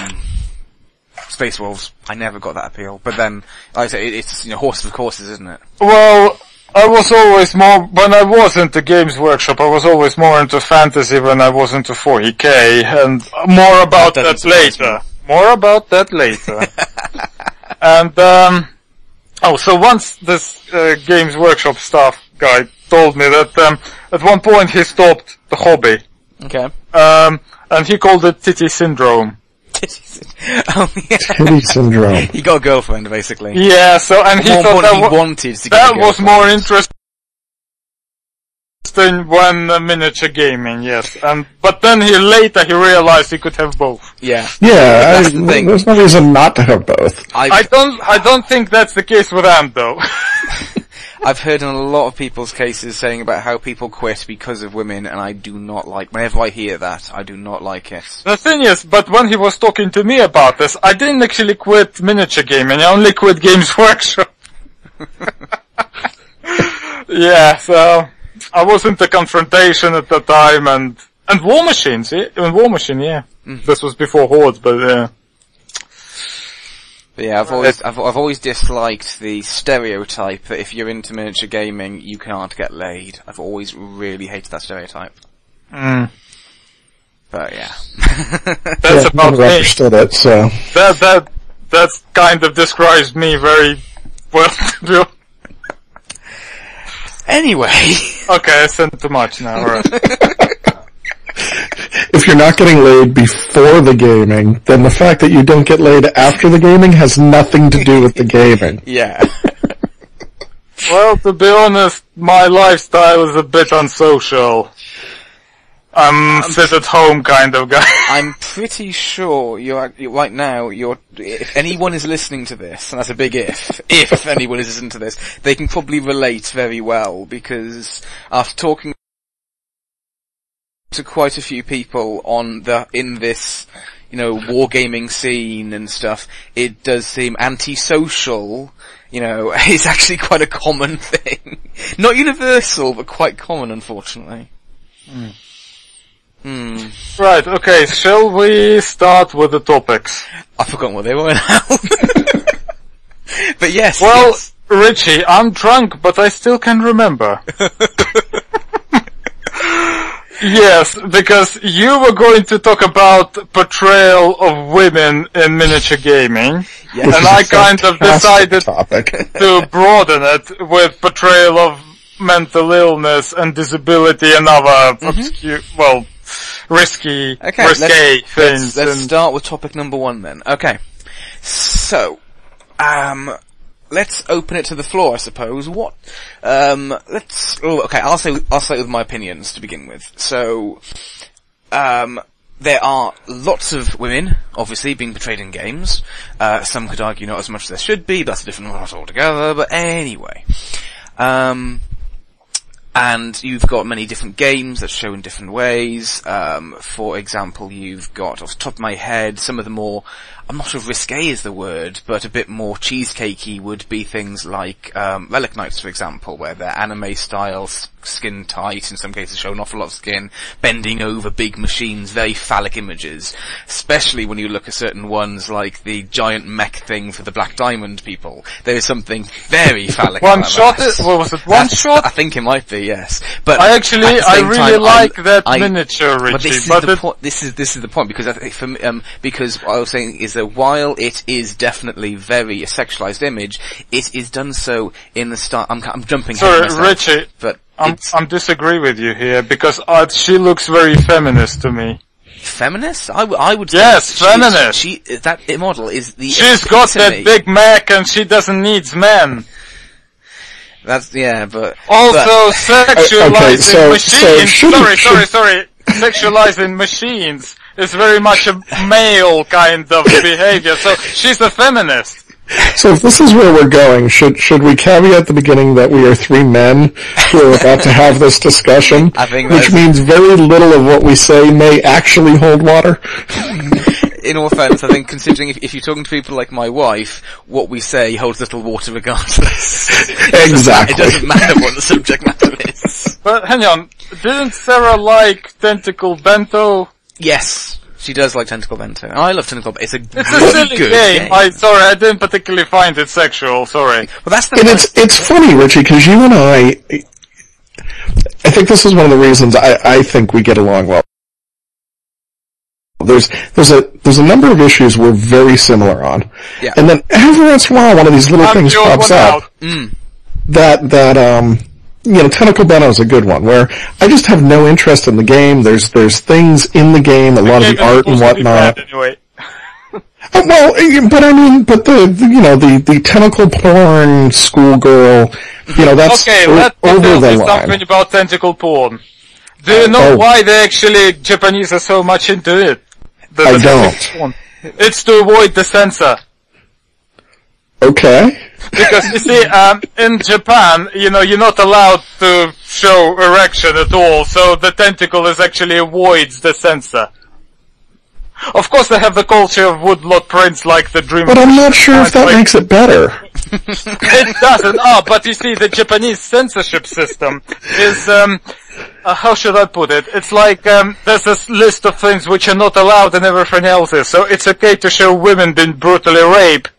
Space Wolves. I never got that appeal. But then, like I say, it's, you know, horses for courses, isn't it? Well, I was always more, when I was into Games Workshop, I was always more into fantasy when I was into 40k, and more about That that, later. More about that later. and, um, oh, so once this uh, Games Workshop staff guy told me that, um, at one point he stopped the hobby, Okay. um, and he called it Titty Syndrome. Oh, yeah. Titty syndrome. He got a girlfriend, basically. Yeah, so, and he More thought that he wa- wanted to get That was more interesting when uh, miniature gaming, yes. And but then he later he realized he could have both. Yeah. Yeah, That's I, the thing. there's no reason not to have both. I've, I don't I don't think that's the case with Ant though. I've heard in a lot of people's cases saying about how people quit because of women, and I do not like, whenever I hear that, I do not like it. the thing is, but when he was talking to me about this, I didn't actually quit miniature gaming. I only quit Games Workshop. yeah, so I was into confrontation at the time and and Warmachine, see? Even Warmachine, yeah. Mm. This was before Hordes, but yeah. But yeah, I've always, I've, I've always disliked the stereotype that if you're into miniature gaming, you can't get laid. I've always really hated that stereotype. Mm. But yeah. That's yeah, about never me. understood it, so. That that that kind of describes me very well. anyway. okay, I said too much now. Right. If you're not getting laid before the gaming, then the fact that you don't get laid after the gaming has nothing to do with the gaming. Yeah. well, to be honest, my lifestyle is a bit unsocial. I'm um, sit at home kind of guy. I'm pretty sure you're, right now, you're, if anyone is listening to this, and that's a big if, if anyone is listening to this, they can probably relate very well, because after talking to quite a few people on the, in this, you know, wargaming scene and stuff, it does seem antisocial, you know, is actually quite a common thing. Not universal, but quite common, unfortunately. Hmm. right, okay, shall we start with the topics? I've forgotten what they were now. but yes. Well, yes. Richie, I'm drunk, but I still can remember. Yes, because you were going to talk about portrayal of women in miniature gaming, Yes. and I kind of decided to broaden it with portrayal of mental illness and disability and other obscure, well, risky, Mm-hmm. Okay, risque let's, things. let's, let's start with topic number one then. Okay. So, um, let's open it to the floor, I suppose. What, um, let's, oh, okay, I'll say, I'll say with my opinions to begin with. So, um, there are lots of women, obviously, being portrayed in games. Uh, some could argue not as much as there should be, but that's a different matter altogether, but anyway. Um, and you've got many different games that show in different ways. Um, for example, you've got, off the top of my head, some of the more, I'm not sure if risque is the word, but a bit more cheesecakey would be things like um, Relic Knights, for example, where they're anime style, s- skin tight, in some cases showing an awful lot of skin, bending over big machines, very phallic images. Especially when you look at certain ones like the giant mech thing for the Black Diamond people. There is something very phallic One shot? that. Is, what was it? One That's- shot? I think it might be, yes. But I actually, I really time, like that I- miniature, Richie, But this is but the it- point. This is this is the point because I think for um, because what I was saying is that while it is definitely very a sexualized image, it is done so in the style. I'm, I'm jumping. Sorry, of myself, Richie, but I'm, it's I'm disagree with you here because uh, she looks very feminist to me. feminist. I, w- I would. Yes, say feminist. She, she that model is the. She's got that big Mac and she doesn't need men. That's yeah, but Also, but- sexualizing okay, so- so machines. shouldn't- sorry, sorry, sorry. Sexualizing machines is very much a male kind of behavior. So she's a feminist. So if this is where we're going, should should we caveat the beginning that we are three men who are about to have this discussion, I think which that's- means very little of what we say may actually hold water? In all fairness, I think considering if, if you're talking to people like my wife, what we say holds little water regardless. Exactly. It doesn't matter what the subject matter is. But hang on, didn't Sarah like tentacle bento? Yes, she does like Tentacle Bento. I love Tentacle Bento. It's a It's a really silly good game. game. I sorry, I didn't particularly find it sexual. Sorry. Well, that's the And it's it's funny, Richie, because you and I, I think this is one of the reasons I, I think we get along well. There's there's a there's a number of issues we're very similar on, Yeah. and then every once in a while one of these little I'm things pops up out. that that um you know Tentacle Bento is a good one where I just have no interest in the game. There's there's things in the game, a lot of the art and supposed to be whatnot. Anyway. Uh, Well, eh, but I mean, but the, the you know the the tentacle porn schoolgirl, you know that's Okay, o- let me over the line. something about tentacle porn. Do you know oh. why they actually Japanese are so much into it? The, I don't. porn. It's to avoid the censor. Okay. Because you see, um, in Japan, you know, you're not allowed to show erection at all, so the tentacle is actually avoids the censor. Of course, they have the culture of woodblock prints like the dream. But I'm not sure if that Like- makes it better. It doesn't. Oh, but you see, the Japanese censorship system is, um, uh, how should I put it? It's like um, there's this list of things which are not allowed and everything else is. So it's okay to show women being brutally raped,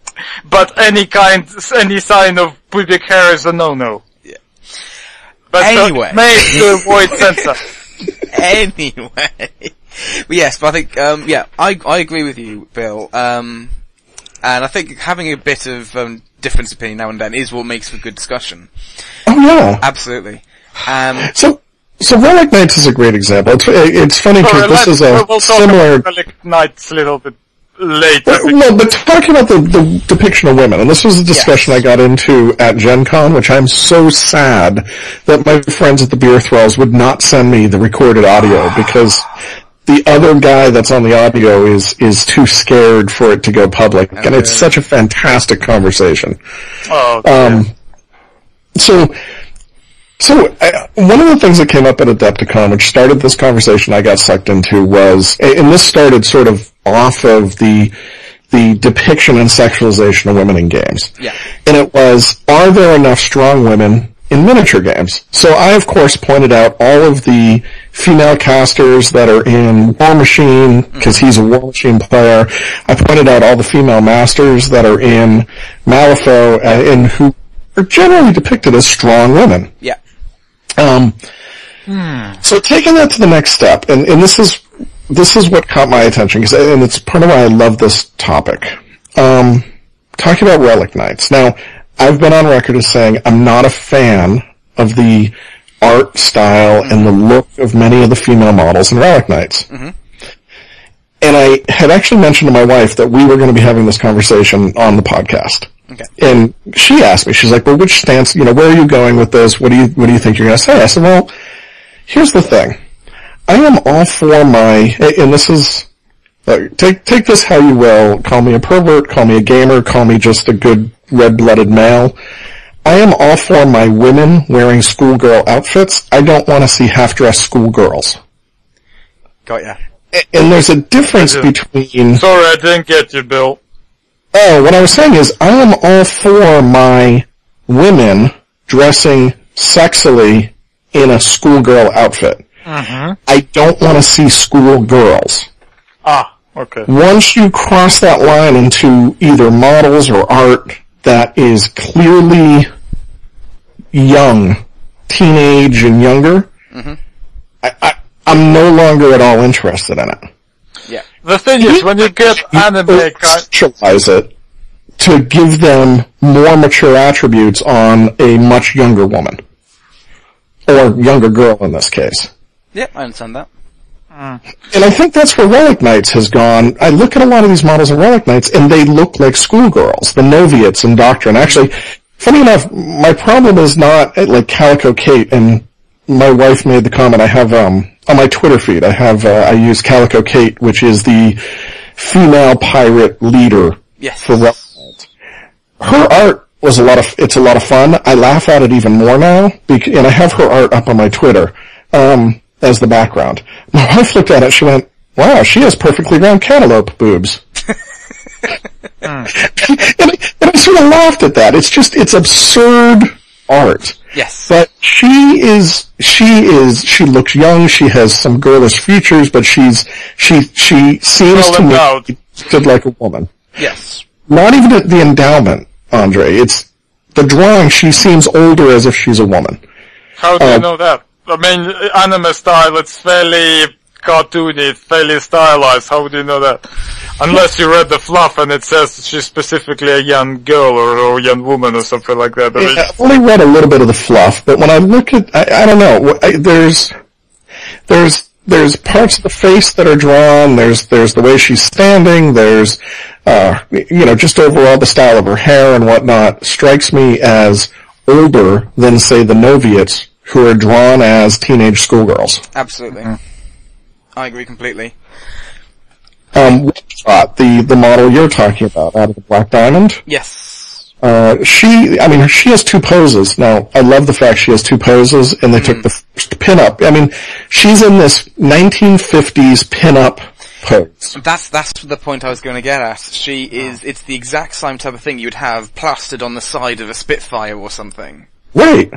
but any kind, any sign of pubic hair is a no-no. Yeah. But Anyway. it's made to avoid censor. anyway. But yes, but I think, um, yeah, I, I agree with you, Bill. Um, and I think having a bit of, um, difference of opinion now and then is what makes for good discussion. Oh yeah. Absolutely. Um, So so Relic Knights is a great example. It's it's funny Sorry, because this is a we'll talk similar. about Relic Knights a little bit later. Well, but talking about the, the depiction of women, and this was a discussion Yes. I got into at Gen Con, which I'm so sad that my friends at the Beer Thralls would not send me the recorded audio because the other guy that's on the audio is, is too scared for it to go public. And it's such a fantastic conversation. Oh, Um, so, so uh, one of the things that came up at Adepticon, which started this conversation I got sucked into, was, and this started sort of off of the the depiction and sexualization of women in games. Yeah. And it was, are there enough strong women in miniature games? So I, of course, pointed out all of the female casters that are in Warmachine, because he's a Warmachine player. I pointed out all the female masters that are in Malifaux, uh, and who are generally depicted as strong women. yeah. Um, So taking that to the next step, and, and this is this is what caught my attention, 'cause- and it's part of why I love this topic. Um, talking about Relic Knights. Now, I've been on record as saying I'm not a fan of the art style and the look of many of the female models in Relic Knights. And I had actually mentioned to my wife that we were going to be having this conversation on the podcast. Okay. And she asked me, she's like, well, which stance, you know, where are you going with this? What do you, what do you think you're going to say? I said, well, here's the thing. I am all for my, and this is, take, take this how you will. Call me a pervert, call me a gamer, call me just a good red-blooded male. I am all for my women wearing schoolgirl outfits. I don't want to see half-dressed schoolgirls. Got ya. A- And there's a difference between Sorry, I didn't get you, Bill. Oh, what I was saying is I am all for my women dressing sexily in a schoolgirl outfit. I don't want to see schoolgirls. Ah, okay. Once you cross that line into either models or art that is clearly young, teenage and younger, I, I, I'm no longer at all interested in it. Yeah. The thing is, when you get anime kind, sexualize it to give them more mature attributes on a much younger woman. Or younger girl in this case. Yeah, I understand that. And I think that's where Relic Knights has gone. I look at a lot of these models of Relic Knights and they look like schoolgirls, the Noviates in Doctrine. Actually, funny enough, my problem is not like Calico Kate and my wife made the comment I have, um, on my Twitter feed, I have, uh, I use Calico Kate, which is the female pirate leader Yes. for Relic Knights. her art was a lot of, it's a lot of fun. I laugh at it even more now, and I have her art up on my Twitter, um, as the background. My wife looked at it, she went, wow, she has perfectly round cantaloupe boobs. and, I, and I sort of laughed at that. It's just, it's absurd art. Yes. But she is, she is, she looks young, she has some girlish features, but she's, she, she seems Well to me endowed. acted like a woman. yes. Not even the- endowment, Andre. It's the drawing. She seems older as if she's a woman. How do you Uh, know that? I mean, anime style, it's fairly cartoony, it's fairly stylized. How do you know that? Unless you read the fluff and it says she's specifically a young girl or, or a young woman or something like that. I mean, I've only read a little bit of the fluff, but when I look at, I, I don't know, I, there's, there's, there's parts of the face that are drawn, there's, there's the way she's standing, there's, uh, you know, just overall the style of her hair and whatnot strikes me as older than say the Noviets who are drawn as teenage schoolgirls. Absolutely. I agree completely. Um, Witchbot, the, the model you're talking about out of the Black Diamond, Yes. Uh, she, I mean, she has two poses. Now, I love the fact she has two poses, and they took the first pinup. I mean, she's in this 1950s pinup pose. That's that's the point I was going to get at. She is. It's the exact same type of thing you'd have plastered on the side of a Spitfire or something. Wait.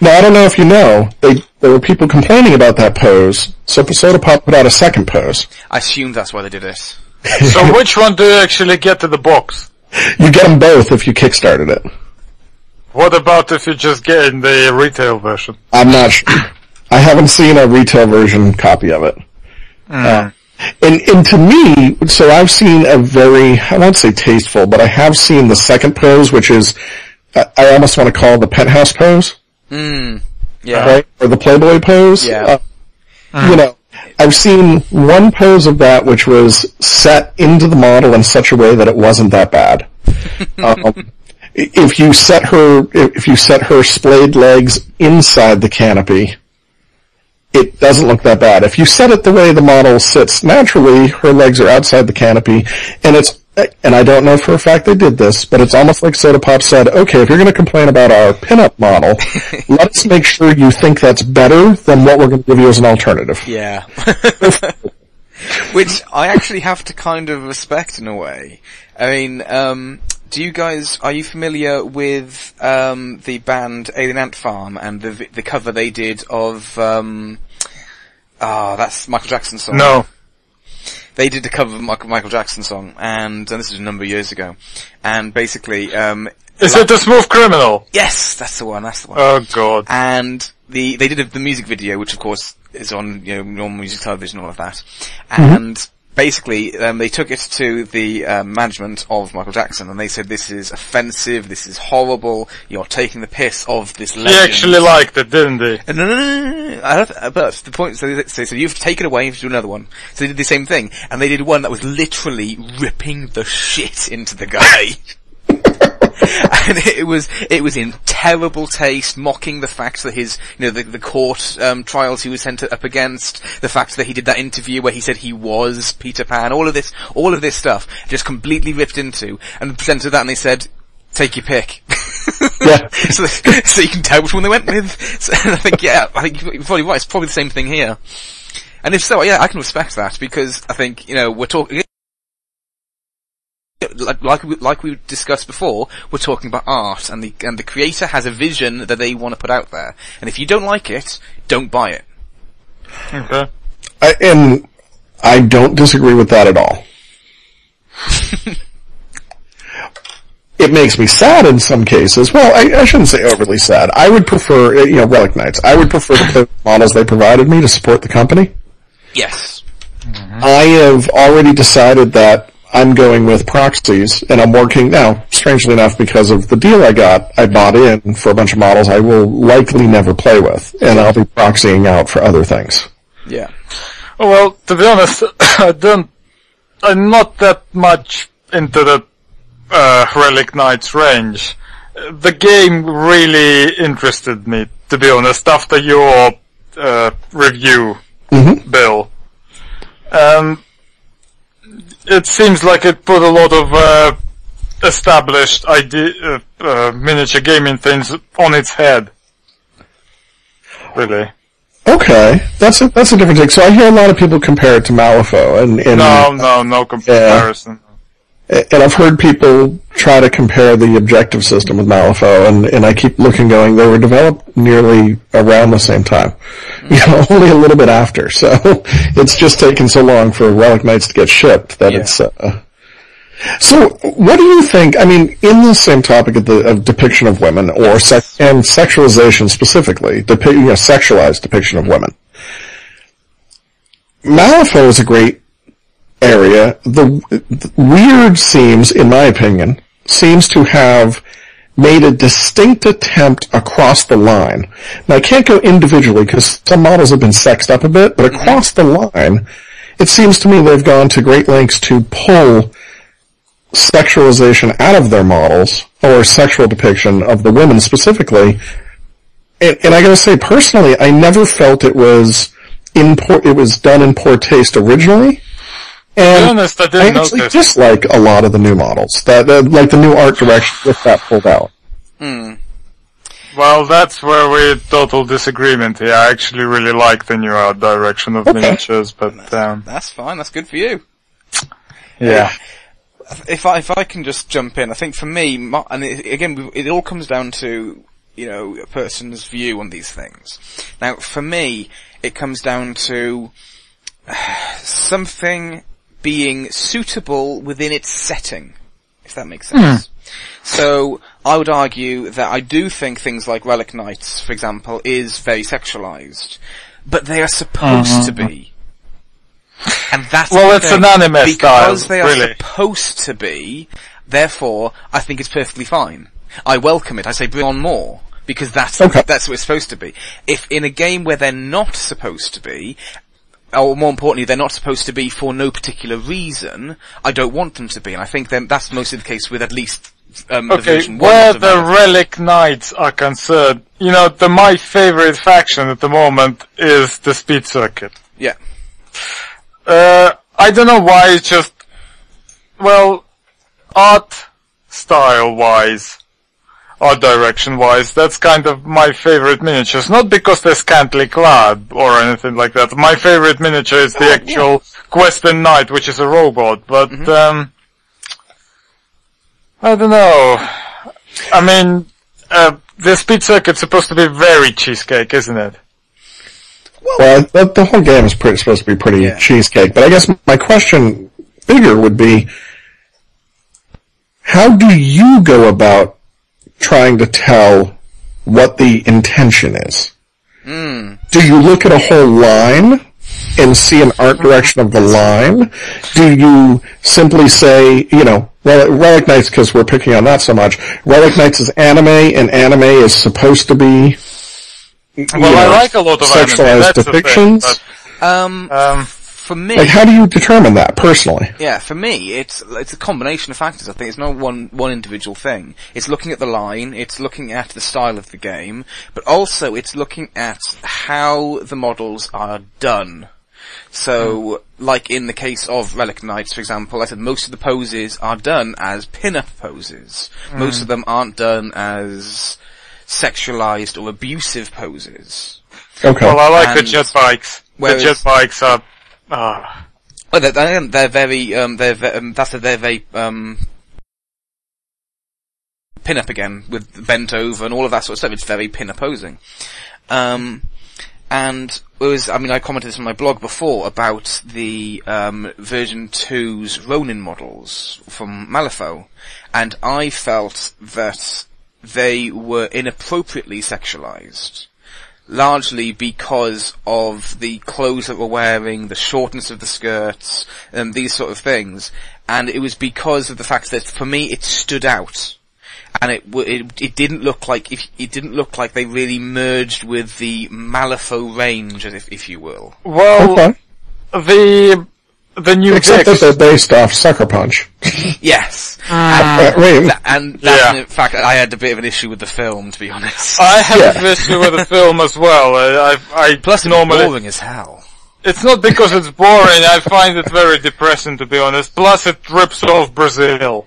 Now, I don't know if you know, they, there were people complaining about that pose, so Soda Pop put out a second pose. I assume that's why they did it. so which one do you actually get to the box? You get them both if you kickstarted it. What about if you just get in the retail version? I'm not sure. I haven't seen a retail version copy of it. Uh, and, and to me, so I've seen a very, I won't say tasteful, but I have seen the second pose, which is, I I almost want to call the penthouse pose, Hmm. Yeah. right? Or the Playboy pose. Yeah. Uh, You know, I've seen one pose of that which was set into the model in such a way that it wasn't that bad. um, if you set her, if you set her splayed legs inside the canopy, it doesn't look that bad. If you set it the way the model sits naturally, her legs are outside the canopy, and it's, and I don't know for a fact they did this, but it's almost like Soda Pop said, okay, if you're gonna complain about our pinup model, let's make sure you think that's better than what we're gonna give you as an alternative. Yeah. Which I actually have to kind of respect in a way. I mean, um, do you guys, are you familiar with, um, the band Alien Ant Farm and the, the cover they did of, um, ah, that's Michael Jackson's song? No. They did a cover of Michael, Michael Jackson song and, and this is a number of years ago. And basically, um, Is it the Smooth Criminal? yes, that's the one, that's the one. Oh god. and the they did a, the music video, which of course is on you know normal music television, all of that, and basically um, they took it to the um, management of Michael Jackson, and they said this is offensive, this is horrible, you're taking the piss of this He legend. actually liked it, didn't he? Uh, No, uh, but the point, so they say, so you've taken away, you have to do another one. So they did the same thing, and they did one that was literally ripping the shit into the guy. and it was, it was in terrible taste, mocking the fact that his, you know, the, the court, um, trials he was sent up against, the fact that he did that interview where he said he was Peter Pan, all of this, all of this stuff, just completely ripped into, and presented that and they said, take your pick. Yeah. so, so you can tell which one they went with. So, and I think, yeah, I think you're probably right. It's probably the same thing here. And if so, yeah, I can respect that because I think, you know, we're talking, like, like we, like we discussed before, we're talking about art and the, and the creator has a vision that they want to put out there. And if you don't like it, don't buy it. Okay. I, and I don't disagree with that at all. it makes me sad in some cases. Well, I, I shouldn't say overly sad. I would prefer, uh, you know, Relic Knights. I would prefer to play with the models they provided me to support the company. Yes. I have already decided that I'm going with proxies, and I'm working now. Strangely enough, because of the deal I got, I bought in for a bunch of models I will likely never play with, and I'll be proxying out for other things. Yeah. Oh, well, to be honest, I don't, I'm not that much into the, uh, Relic Knights range. Uh, The game really interested me, to be honest, after your, uh, review, Bill. Um, it seems like it put a lot of, uh, established idea, uh, uh, miniature gaming things on its head. Really. Okay, that's a, that's a different take. So I hear a lot of people compare it to Malifaux, and, and No, no, no comparison. And I've heard people try to compare the objective system with Malifaux, and, and I keep looking, going, they were developed nearly around the same time, you know, only a little bit after. So it's just taken so long for Relic Knights to get shipped that Yeah. it's. Uh, so what do you think? I mean, in the same topic of the of depiction of women, or sex and sexualization specifically, depi- you know, sexualized depiction of women. Malifaux is a great area. The, the Wyrd seems, in my opinion, seems to have made a distinct attempt across the line. Now I can't go individually because some models have been sexed up a bit, but across the line, it seems to me they've gone to great lengths to pull sexualization out of their models, or sexual depiction of the women specifically. And, and I gotta say, personally, I never felt it was in poor, it was done in poor taste originally. And be honest, I I didn't actually notice. dislike a lot of the new models. That, that like the new art direction with that pulled out. Well, that's where we're total disagreement here. I actually really like the new art direction of Okay. miniatures, but um, That's fine. That's good for you. yeah. if I if I can just jump in, I think for me, my, and it, again, it all comes down to you know a person's view on these things. Now, for me, it comes down to something being suitable within its setting, if that makes hmm. sense. So, I would argue that I do think things like Relic Knights, for example, is very sexualized. But they are supposed to be. Uh-huh. And that's Well, it's an anime because style, they are really. supposed to be. Therefore, I think it's perfectly fine. I welcome it. I say bring on more because that's Okay. that's what it's supposed to be. If in a game where they're not supposed to be, or more importantly, they're not supposed to be for no particular reason, I don't want them to be, and I think then that's mostly the case with at least um, the Okay, version one where the. Relic Knights are concerned, you know, the my favorite faction at the moment is the Speed Circuit. Yeah. Uh, I don't know why, it's just, well, art style wise, art direction wise, that's kind of my favorite miniatures. Not because they're scantily clad or anything like that. My favorite miniature is the Oh, actual Questing Knight, which is a robot, but, Mm-hmm. um, I don't know. I mean, uh, the speed circuit's supposed to be very cheesecake, isn't it? Well, the, the whole game is pretty, supposed to be pretty Yeah. cheesecake, but I guess my question bigger would be, how do you go about trying to tell what the intention is? Do you look at a whole line and see an art direction of the line? Do you simply say, you know, Relic, Relic Knights, because we're picking on that so much, Relic Knights is anime, and anime is supposed to be Well, I like a lot of sexualized that's the thing, depictions. Um, Um, for me, Like, how do you determine that personally? Yeah, for me, it's it's a combination of factors. I think it's not one one individual thing. It's looking at the line, it's looking at the style of the game, but also it's looking at how the models are done. So, like in the case of Relic Knights, for example, I said most of the poses are done as pin-up poses. Hmm. Most of them aren't done as sexualized or abusive poses. Okay. well, I like the jet bikes. whereas- the jet bikes are, ah, Well, they're, they're, very, um, they're, um, that's a, they're very, um, pin up again with bent over and all of that sort of stuff. It's very pin posing. Um, and it was, I mean, I commented this on my blog before about the, um, version 2's Ronin models from Malifaux. And I felt that they were inappropriately sexualized largely because of the clothes that we're wearing, the shortness of the skirts, and these sort of things. And it was because of the fact that for me it stood out. And it, it, it didn't look like, if, it didn't look like they really merged with the Malifaux range, if, if you will. well, okay. the, the new Except that they're based off Sucker Punch. Yes. Uh, wait, Tha- and that's, Yeah. in fact, I had a bit of an issue with the film, to be honest. I have Yeah. an issue with the film as well. I, I, I Plus, it's normally, boring as hell. it's not because it's boring, I find it very depressing to be honest. Plus it rips off Brazil.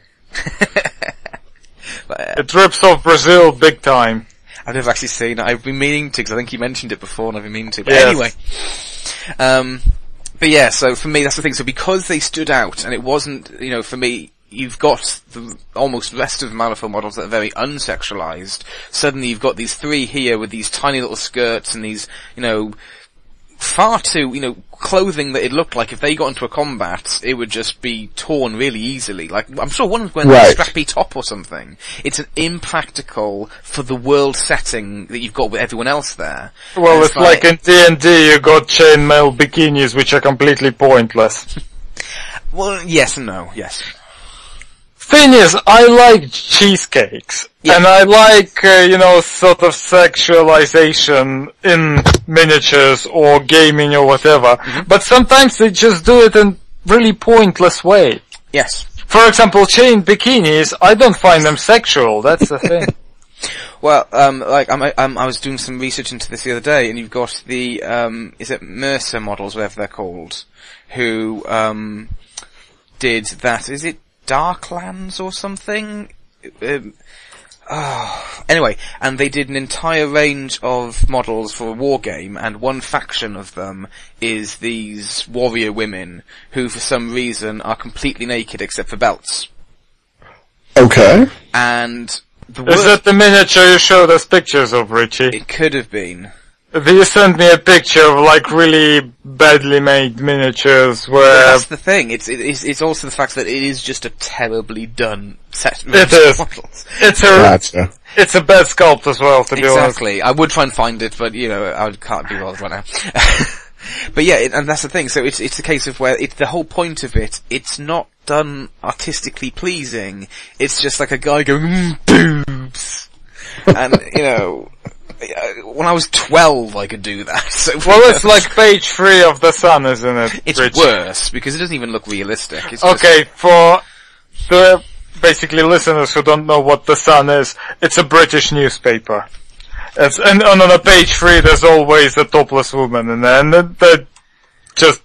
But, uh, It rips off Brazil big time. I've never actually seen it. I've been meaning to because I think you mentioned it before and I've been meaning to. But Yes. anyway, um, but yeah. So for me, that's the thing. So because they stood out, and it wasn't, you know, for me, you've got the almost rest of the Malifaux models that are very unsexualized. Suddenly, you've got these three here with these tiny little skirts and these, you know, far too, you know, clothing that it looked like if they got into a combat, it would just be torn really easily. Like, I'm sure one was wearing a Right. strappy top or something. It's an impractical for the world setting that you've got with everyone else there. Well, And it's like in D&D you've got chainmail bikinis which are completely pointless. well, yes and no, yes. Thing is, I like cheesecakes. Yeah. And I like, uh, you know, sort of sexualization in miniatures or gaming or whatever. Mm-hmm. But sometimes they just do it in really pointless way. Yes. For example, chain bikinis, I don't find them sexual, that's the thing. Well, um, like I'm, I'm, I was doing some research into this the other day, and you've got the, um, is it Mercer models, whatever they're called, who um, did that. Is it Darklands or something? Um, oh, anyway, and they did an entire range of models for a war game, and one faction of them is these warrior women who, for some reason, are completely naked except for belts. Okay. And the Is worst that the miniature you showed us pictures of, Richie? it could have been. You sent me a picture of like really badly made miniatures where That's the thing. It's, it's it's also the fact that it is just a terribly done set of It is. models. it's a Gotcha. it's a bad sculpt as well, to be honest. Exactly. I would try and find it, but you know, I can't be bothered right now. but yeah, it, and that's the thing. So it's it's a case of where it's the whole point of it. It's not done artistically pleasing. It's just like a guy going mm, boobs, and you know. Uh, When I was 12 I could do that, so. Well, it's like page three of the Sun, isn't it? It's worse, because it doesn't even look realistic. It's just- Okay, for the basically listeners who don't know what the Sun is, it's a British newspaper. It's, and, and on a page three, there's always a topless woman in there, and they just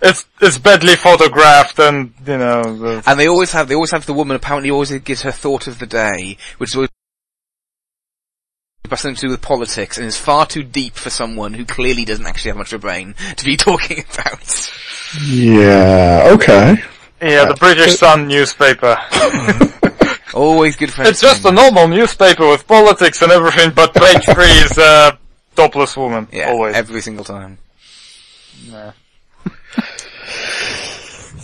it's it's badly photographed, and you know. The, And they always have, they always have the woman apparently always gives her thought of the day, which is always about something to do with politics and is far too deep for someone who clearly doesn't actually have much of a brain to be talking about. Yeah. Okay. yeah, the British Sun newspaper. Always good for It's just a normal newspaper with politics and everything, but page three is a topless woman. yeah, always. every single time. Yeah.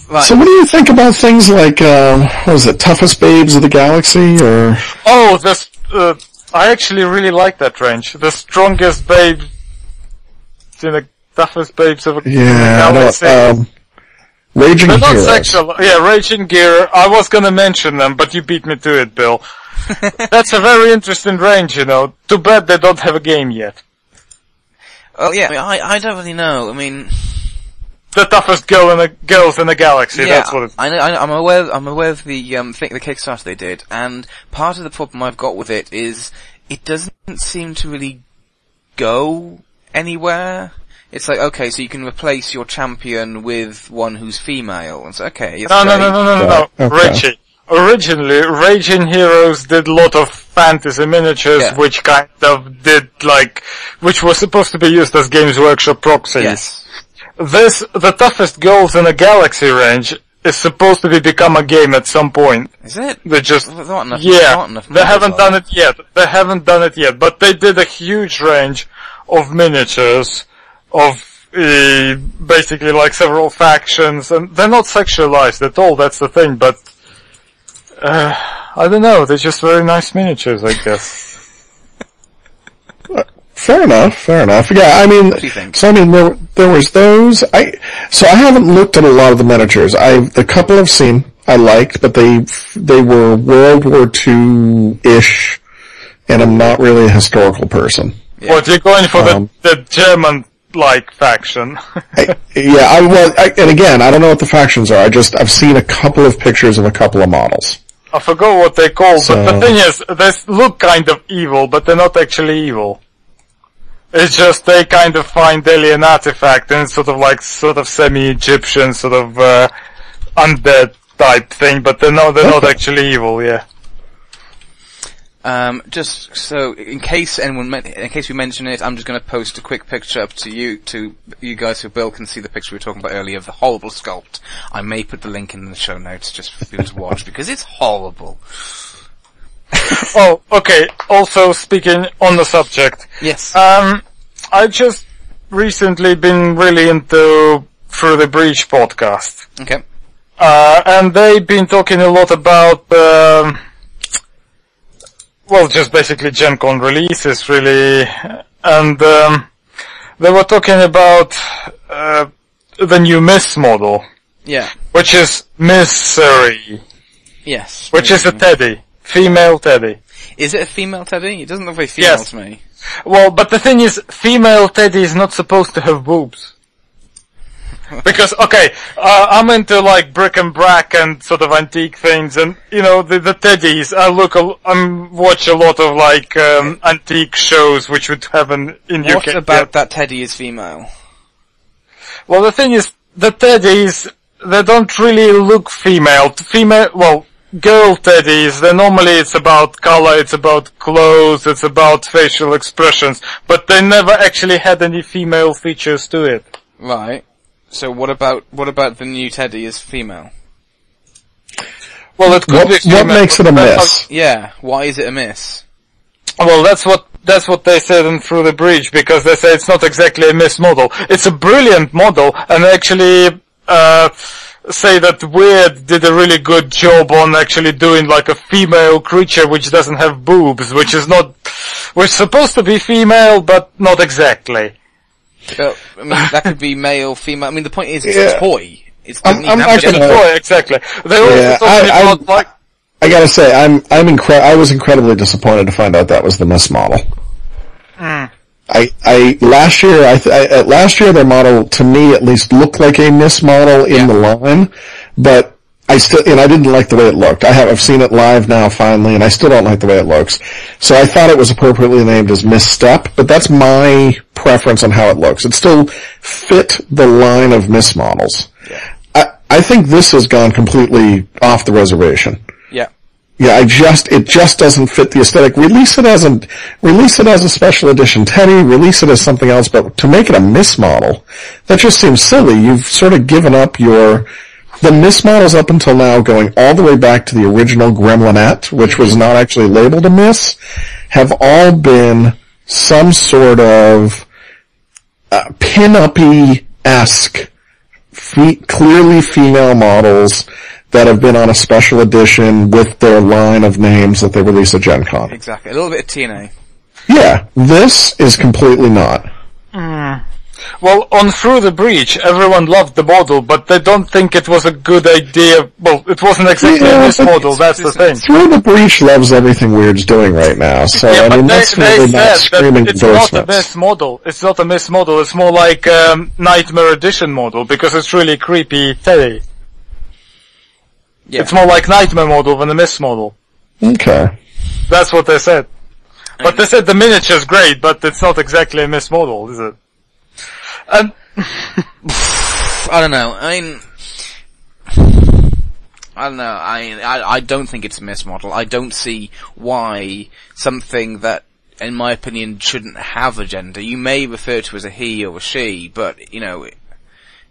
Right. So what do you think about things like, um, what was it, Toughest Babes of the Galaxy, or... Oh, this, uh, I actually really like that range. The strongest babe, in the toughest babes of a Yeah, in I the know, galaxy. um, Raging They're not sexual. Yeah, Raging Gear. I was gonna mention them, but you beat me to it, Bill. That's a very interesting range, you know. Too bad they don't have a game yet. Well, yeah, I, mean, I, I don't really know. I mean, The toughest girl in the girls in the galaxy. yeah, that's what it. I know, I know, I'm aware, I'm aware of the, um, thing, the Kickstarter they did, and part of the problem I've got with it is, it doesn't seem to really go anywhere. It's like, okay, so you can replace your champion with one who's female, and so, okay, it's No, no, no, no, no, no, no. Okay. Richie. Originally, Raging Heroes did a lot of fantasy miniatures, Yeah. which kind of did like, which was supposed to be used as Games Workshop proxies. Yes. This, the toughest goals in a galaxy range, is supposed to be become a game at some point. Is it? They just, not enough- yeah, they haven't done it yet. They haven't done it yet, but they did a huge range of miniatures of uh, basically like several factions, and they're not sexualized at all. That's the thing, but uh, I don't know. They're just very nice miniatures, I guess. Fair enough, fair enough. Yeah, I mean, do you think? so I mean, there, there was those, I, so I haven't looked at a lot of the miniatures. I, the couple I've seen, I liked, but they, they were World War II-ish, and I'm not really a historical person. Yeah. What you're going for Um, the the German like faction? I, yeah, I well, I, and again, I don't know what the factions are. I just I've seen a couple of pictures of a couple of models. I forgot what they call, but So- the thing is, they look kind of evil, but they're not actually evil. It's just they kind of find alien artifact and it's sort of like sort of semi-Egyptian, sort of uh, undead type thing, but they're not they're not actually evil. Yeah. Um, just so in case anyone, men- in case we mention it, I'm just going to post a quick picture up to you, to you guys, who Bill can see the picture we were talking about earlier of the horrible sculpt. I may put the link in the show notes just for people to watch because it's horrible. Oh, okay. Also, speaking on the subject, Yes. um, I just recently been really into Through the Breach podcast. okay. Uh, and they've been talking a lot about, um, well, just basically Gen Con releases, really. And, um, they were talking about, uh, the new Miss model, Yeah. which is Misery, Yes. which is a teddy. Female teddy. Is it a female teddy? It doesn't look very female Yes. to me. Well, but the thing is, female teddy is not supposed to have boobs. Because, okay, uh, I'm into like brick and brack and sort of antique things and, you know, the, the teddies, I look, a, I watch a lot of like, um, antique shows which would have an, in What UK. about that teddy is female? Well, the thing is, the teddies, they don't really look female. Female, well, girl teddies, they normally it's about color, it's about clothes, it's about facial expressions, but they never actually had any female features to it. Right. So what about, what about the new teddy is female? Well, it could What, be what makes it a but miss? Yeah. Why is it a miss? Well, that's what, that's what they said in Through the Breach, because they say it's not exactly a Miss model. It's a brilliant model, and actually, uh, say that Wyrd did a really good job on actually doing like a female creature which doesn't have boobs, which is not, which is supposed to be female, but not exactly. Well, I mean, that could be male, female. I mean, the point is, it's Yeah. a toy. It's I'm- doesn't even I'm actually- gender. Uh, Boy, exactly. They also Yeah, talking I- I- about like, I gotta say, I'm I'm incre- I was incredibly disappointed to find out that was the Miss model. I I last year I, I uh, last year their model to me at least looked like a Miss model in Yeah. the line, but I still and I didn't like the way it looked. I have I've seen it live now finally, and I still don't like the way it looks. So I thought it was appropriately named as Misstep, but that's my preference on how it looks. It still fit the line of Miss models. I I think this has gone completely off the reservation. Yeah. Yeah, I just it just doesn't fit the aesthetic. Release it as a release it as a special edition Teddy. Release it as something else, but to make it a Miss model, that just seems silly. You've sort of given up your the Miss models up until now, going all the way back to the original Gremlinette, which was not actually labeled a Miss, have all been some sort of uh, pin-uppy esque fe- clearly female models that have been on a special edition with their line of names that they release at Gen Con. Exactly. A little bit of TNA. Yeah, this is completely not. Well, on Through the Breach, everyone loved the model, but they don't think it was a good idea. Well, it wasn't exactly Yeah, a Miss but model, it's- that's the thing. Through the Breach loves everything Wyrd's doing right now, so Yeah, I mean they, that's they really not said screaming that it's not a endorsements. Miss model. It's not a Miss model. It's more like um, Nightmare Edition model because it's really creepy Teddy. Yeah. It's more like Nightmare model than a Miss model. Okay. That's what they said. But they said the miniature's great, but it's not exactly a Miss model, is it? And I don't know. I mean, I don't know. I, I I don't think it's a miss model. I don't see why something that, in my opinion, shouldn't have a gender. You may refer to as a he or a she, but you know,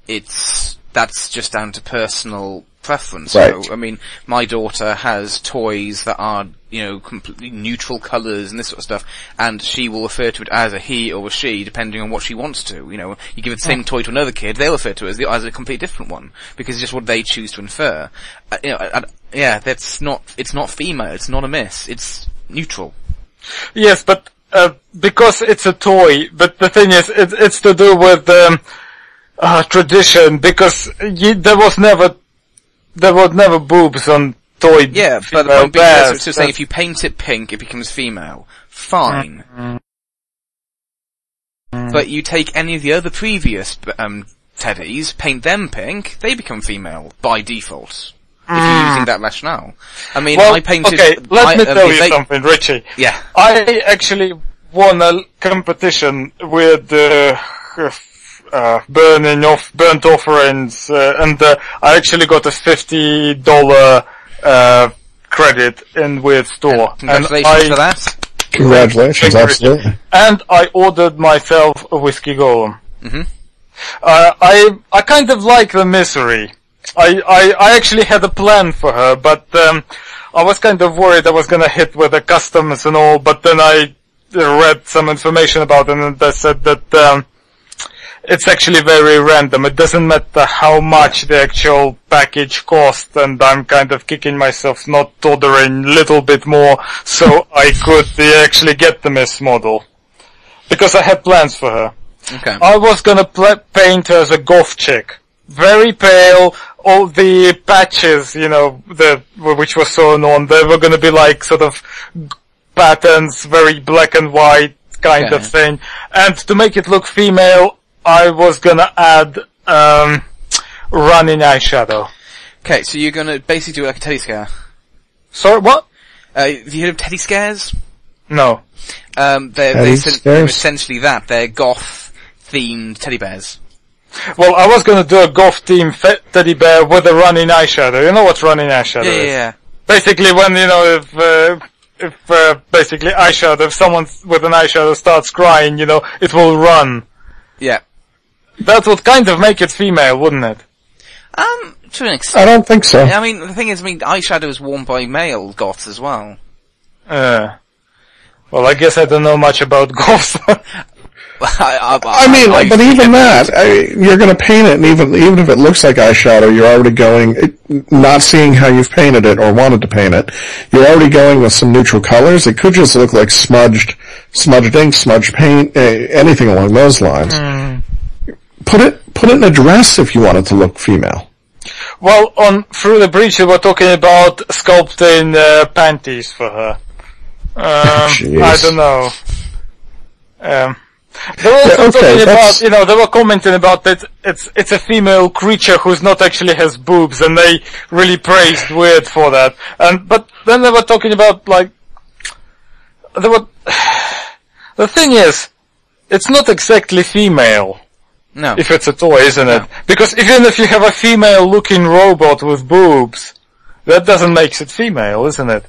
it's that's just down to personal preference. Right. So, I mean, my daughter has toys that are, you know, completely neutral colours and this sort of stuff, and she will refer to it as a he or a she, depending on what she wants to. You know, you give the same toy to another kid, they'll refer to it as, the, as a completely different one, because it's just what they choose to infer. Uh, you know, I, I, yeah, that's not, it's not female, it's not a miss, it's neutral. Yes, but uh, because it's a toy. But the thing is, it, it's to do with um, uh, tradition. Because y there was never, there were never boobs on toy. Yeah, but the point being, so saying if you paint it pink, it becomes female. Fine. But you take any of the other previous um, teddies, paint them pink, they become female by default. If you're using that rationale. I mean, well, I painted. okay, let I, me um, tell if you they- something, Richie. Yeah. I actually won a competition with uh, uh, burning off burnt offerings, uh, and uh, I actually got a fifty dollar uh, credit in Wyrd Store. And Congratulations I- for that. Congratulations, absolutely. and I ordered myself a whiskey golem. Mhm. Uh, I I kind of like the misery. I, I I actually had a plan for her, but um, I was kind of worried I was gonna hit with the customs and all. But then I read some information about it, and they said that um, it's actually very random. It doesn't matter how much the actual package cost, and I'm kind of kicking myself not ordering a little bit more so I could actually get the Miss model. Because I had plans for her. Okay. I was gonna pl- paint her as a goth chick. Very pale, all the patches, you know, the, which were sewn on, they were gonna be like sort of patterns, very black and white kind Okay. of thing. And to make it look female, I was gonna add, um, running eyeshadow. Okay, so you're gonna basically do like a teddy scare. Sorry, what? Uh, have you heard of teddy scares? No. Um, they're, Teddy they're, essen- they're essentially that. They're goth themed teddy bears. Well, I was gonna do a goth team fe- teddy bear with a running eyeshadow. You know what running eyeshadow Yeah, is? yeah, yeah. basically when you know if uh, if uh, basically eyeshadow if someone with an eyeshadow starts crying you know it will run Yeah. That would kind of make it female wouldn't it Um, to an extent. I don't think so. I mean, the thing is, I mean, eyeshadow is worn by male goths as well. uh, well I guess I don't know much about goths I, I, I mean, I- but even that, I, you're going to paint it, and even even if it looks like eyeshadow, you're already going, it, not seeing how you've painted it or wanted to paint it. You're already going with some neutral colors. It could just look like smudged, smudged ink, smudged paint, eh, anything along those lines. Put it put it in a dress if you want it to look female. well on through the breach they were talking about sculpting uh, panties for her um, I don't know um, they were also Yeah, okay, talking that's- about, you know, they were commenting about that it's it's a female creature who's not actually has boobs, and they really praised Wyrd for that. And but then they were talking about like, they were. The thing is, it's not exactly female no. if it's a toy, isn't it? Because even if you have a female-looking robot with boobs, that doesn't make it female, isn't it?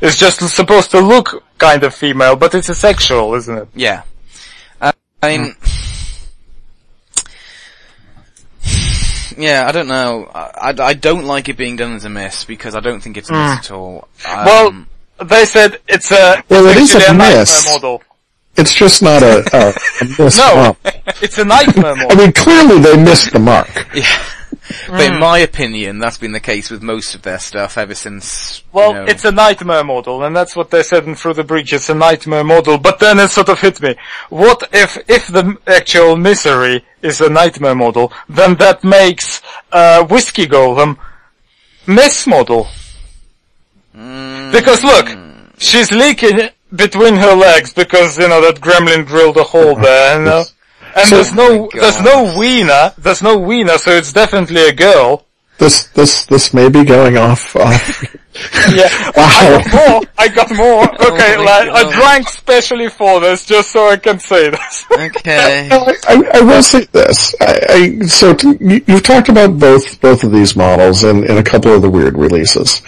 It's just supposed to look kind of female, but it's a sexual, isn't it? Yeah. Uh, I mean, yeah, I don't know. I, I, I don't like it being done as a miss because I don't think it's a miss at all. Um, Well, they said it's a Well, it it's a actually miss. model. It's just not a, a, a miss No, mark. it's a nightmare model. I mean, clearly they missed the mark. yeah. But in my opinion, that's been the case with most of their stuff ever since. Well, you know, it's a nightmare model, and that's what they said in Through the Breach. It's a nightmare model, but then it sort of hit me. What if if the actual misery is a nightmare model? Then that makes uh, Whiskey Golem Miss model. Because look, she's leaking between her legs because you know that gremlin drilled a hole there, you know. And So- there's no, my there's no wiener, there's no wiener, so it's definitely a girl. This this this may be going off. off. Uh, yeah. I Wow. got more. I got more. Oh okay, my like, I drank specially for this, just so I can say this. okay. I, I, I will say this. I, I so t- you, you've talked about both both of these models and, and a couple of the Wyrd releases.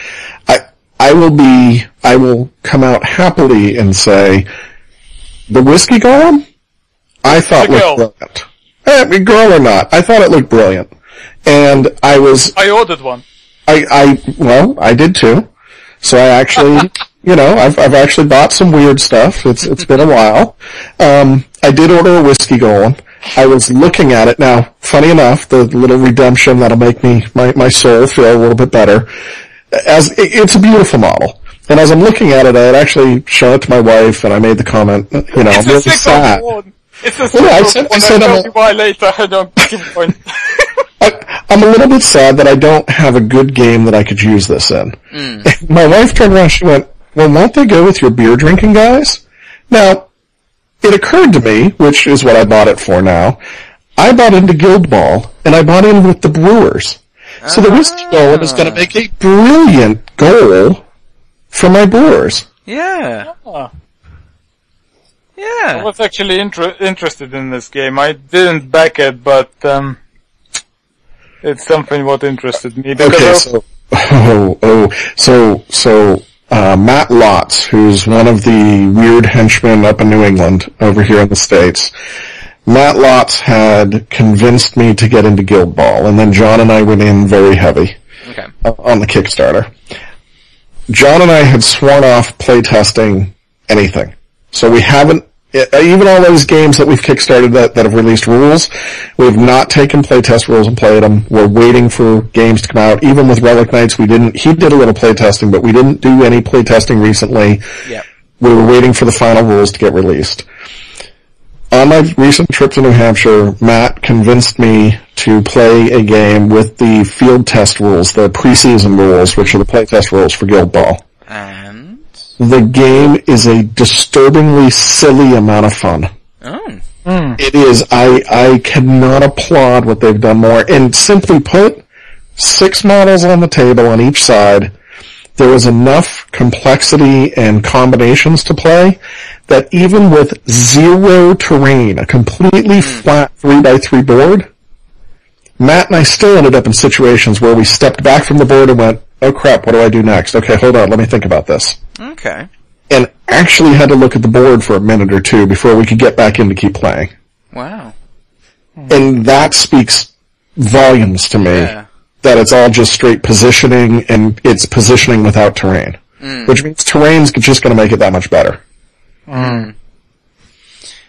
I I will be I will come out happily and say the whiskey golem. I thought The girl. looked brilliant. Eh, girl or not, I thought it looked brilliant, and I was I ordered one. I, I, well, I did too. So I actually, you know, I've, I've actually bought some Wyrd stuff. It's, it's been a while. Um, I did order a whiskey golem. I was looking at it now. Funny enough, the little redemption that'll make me, my, my soul feel a little bit better. As, it's a beautiful model. And as I'm looking at it, I had actually shown it to my wife and I made the comment, you know, I'm It's really a sad. one. It's a Yeah, sick I one. said- I I'll said I'm tell a- you why later. I don't give a point. I, I'm a little bit sad that I don't have a good game that I could use this in. Hmm. My wife turned around, she went, well, won't they go with your beer drinking guys? Now, it occurred to me, which is what I bought it for now, I bought into Guild Ball, and I bought in with the Brewers. So the Whiskey Golem is going to make a brilliant goal for my Brewers. Yeah. Yeah. I was actually inter- interested in this game. I didn't back it, but um, it's something what interested me. Because Okay, so oh oh so so uh, Matt Lotz, who's one of the Wyrd henchmen up in New England over here in the states. Matt Lotz had convinced me to get into Guild Ball, and then John and I went in very heavy Okay. on the Kickstarter. John and I had sworn off playtesting anything, so we haven't. uh, Even all those games that we've kickstarted that, that have released rules, we've not taken playtest rules and played them. We're waiting for games to come out. Even with Relic Knights, we didn't, he did a little playtesting, but we didn't do any playtesting recently. Yep. We were waiting for the final rules to get released. On my recent trip to New Hampshire, Matt convinced me to play a game with the field test rules, the preseason rules, which are the playtest rules for Guild Ball. And The game is a disturbingly silly amount of fun. oh, hmm. It is, I, I cannot applaud what they've done more. And simply put, six models on the table on each side, there was enough complexity and combinations to play that even with zero terrain, a completely hmm. flat 3x3 board, Matt and I still ended up in situations where we stepped back from the board and went, oh crap, what do I do next? Okay, hold on, let me think about this okay. and actually had to look at the board for a minute or two before we could get back in to keep playing. Wow. And that speaks volumes to me Yeah. That it's all just straight positioning and it's positioning without terrain. Mm. Which means terrain's just gonna make it that much better. Mm.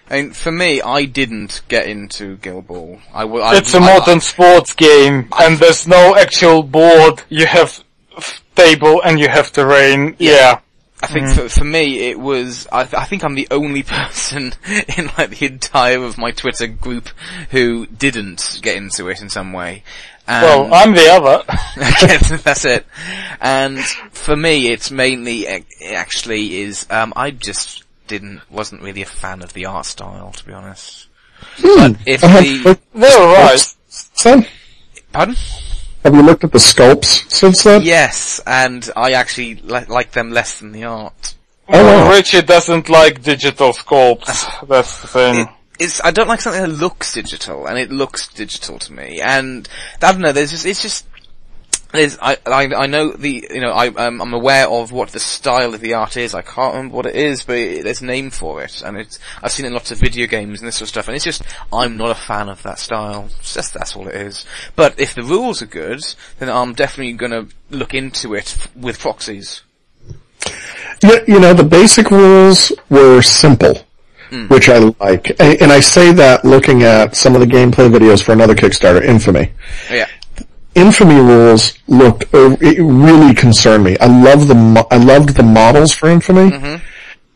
I mean, for me, I didn't get into Guild Ball. I, w- I it's a I- modern sports game, and there's no actual board. You have f- table and you have terrain. Yeah. I think mm. for, for me, it was, I, th- I think I'm the only person in like the entire of my Twitter group who didn't get into it in some way. And Well, I'm the other. Okay, that's it. And for me, it's mainly, uh, it actually is, um, I just didn't, wasn't really a fan of the art style, to be honest. But if Uh-huh. the, They're alright. Son, pardon? have you looked at the sculpts since then? Yes, and I actually li- like them less than the art. Oh, Well, wow. Richie doesn't like digital sculpts. That's the thing. It's, I don't like something that looks digital, and it looks digital to me. And, I don't know, there's just, it's just, there's, I, I, I know the, you know, I, um, I'm aware of what the style of the art is. I can't remember what it is, but it, there's a name for it, and it's, I've seen it in lots of video games and this sort of stuff, and it's just, I'm not a fan of that style. It's just, that's all it is. But if the rules are good, then I'm definitely gonna look into it f- with proxies. You, you know, the basic rules were simple, Mm. which I like. And I say that looking at some of the gameplay videos for another Kickstarter, Infamy. Yeah. Infamy rules looked, uh, it really concerned me. I love the, I loved the models for Infamy. Mm-hmm.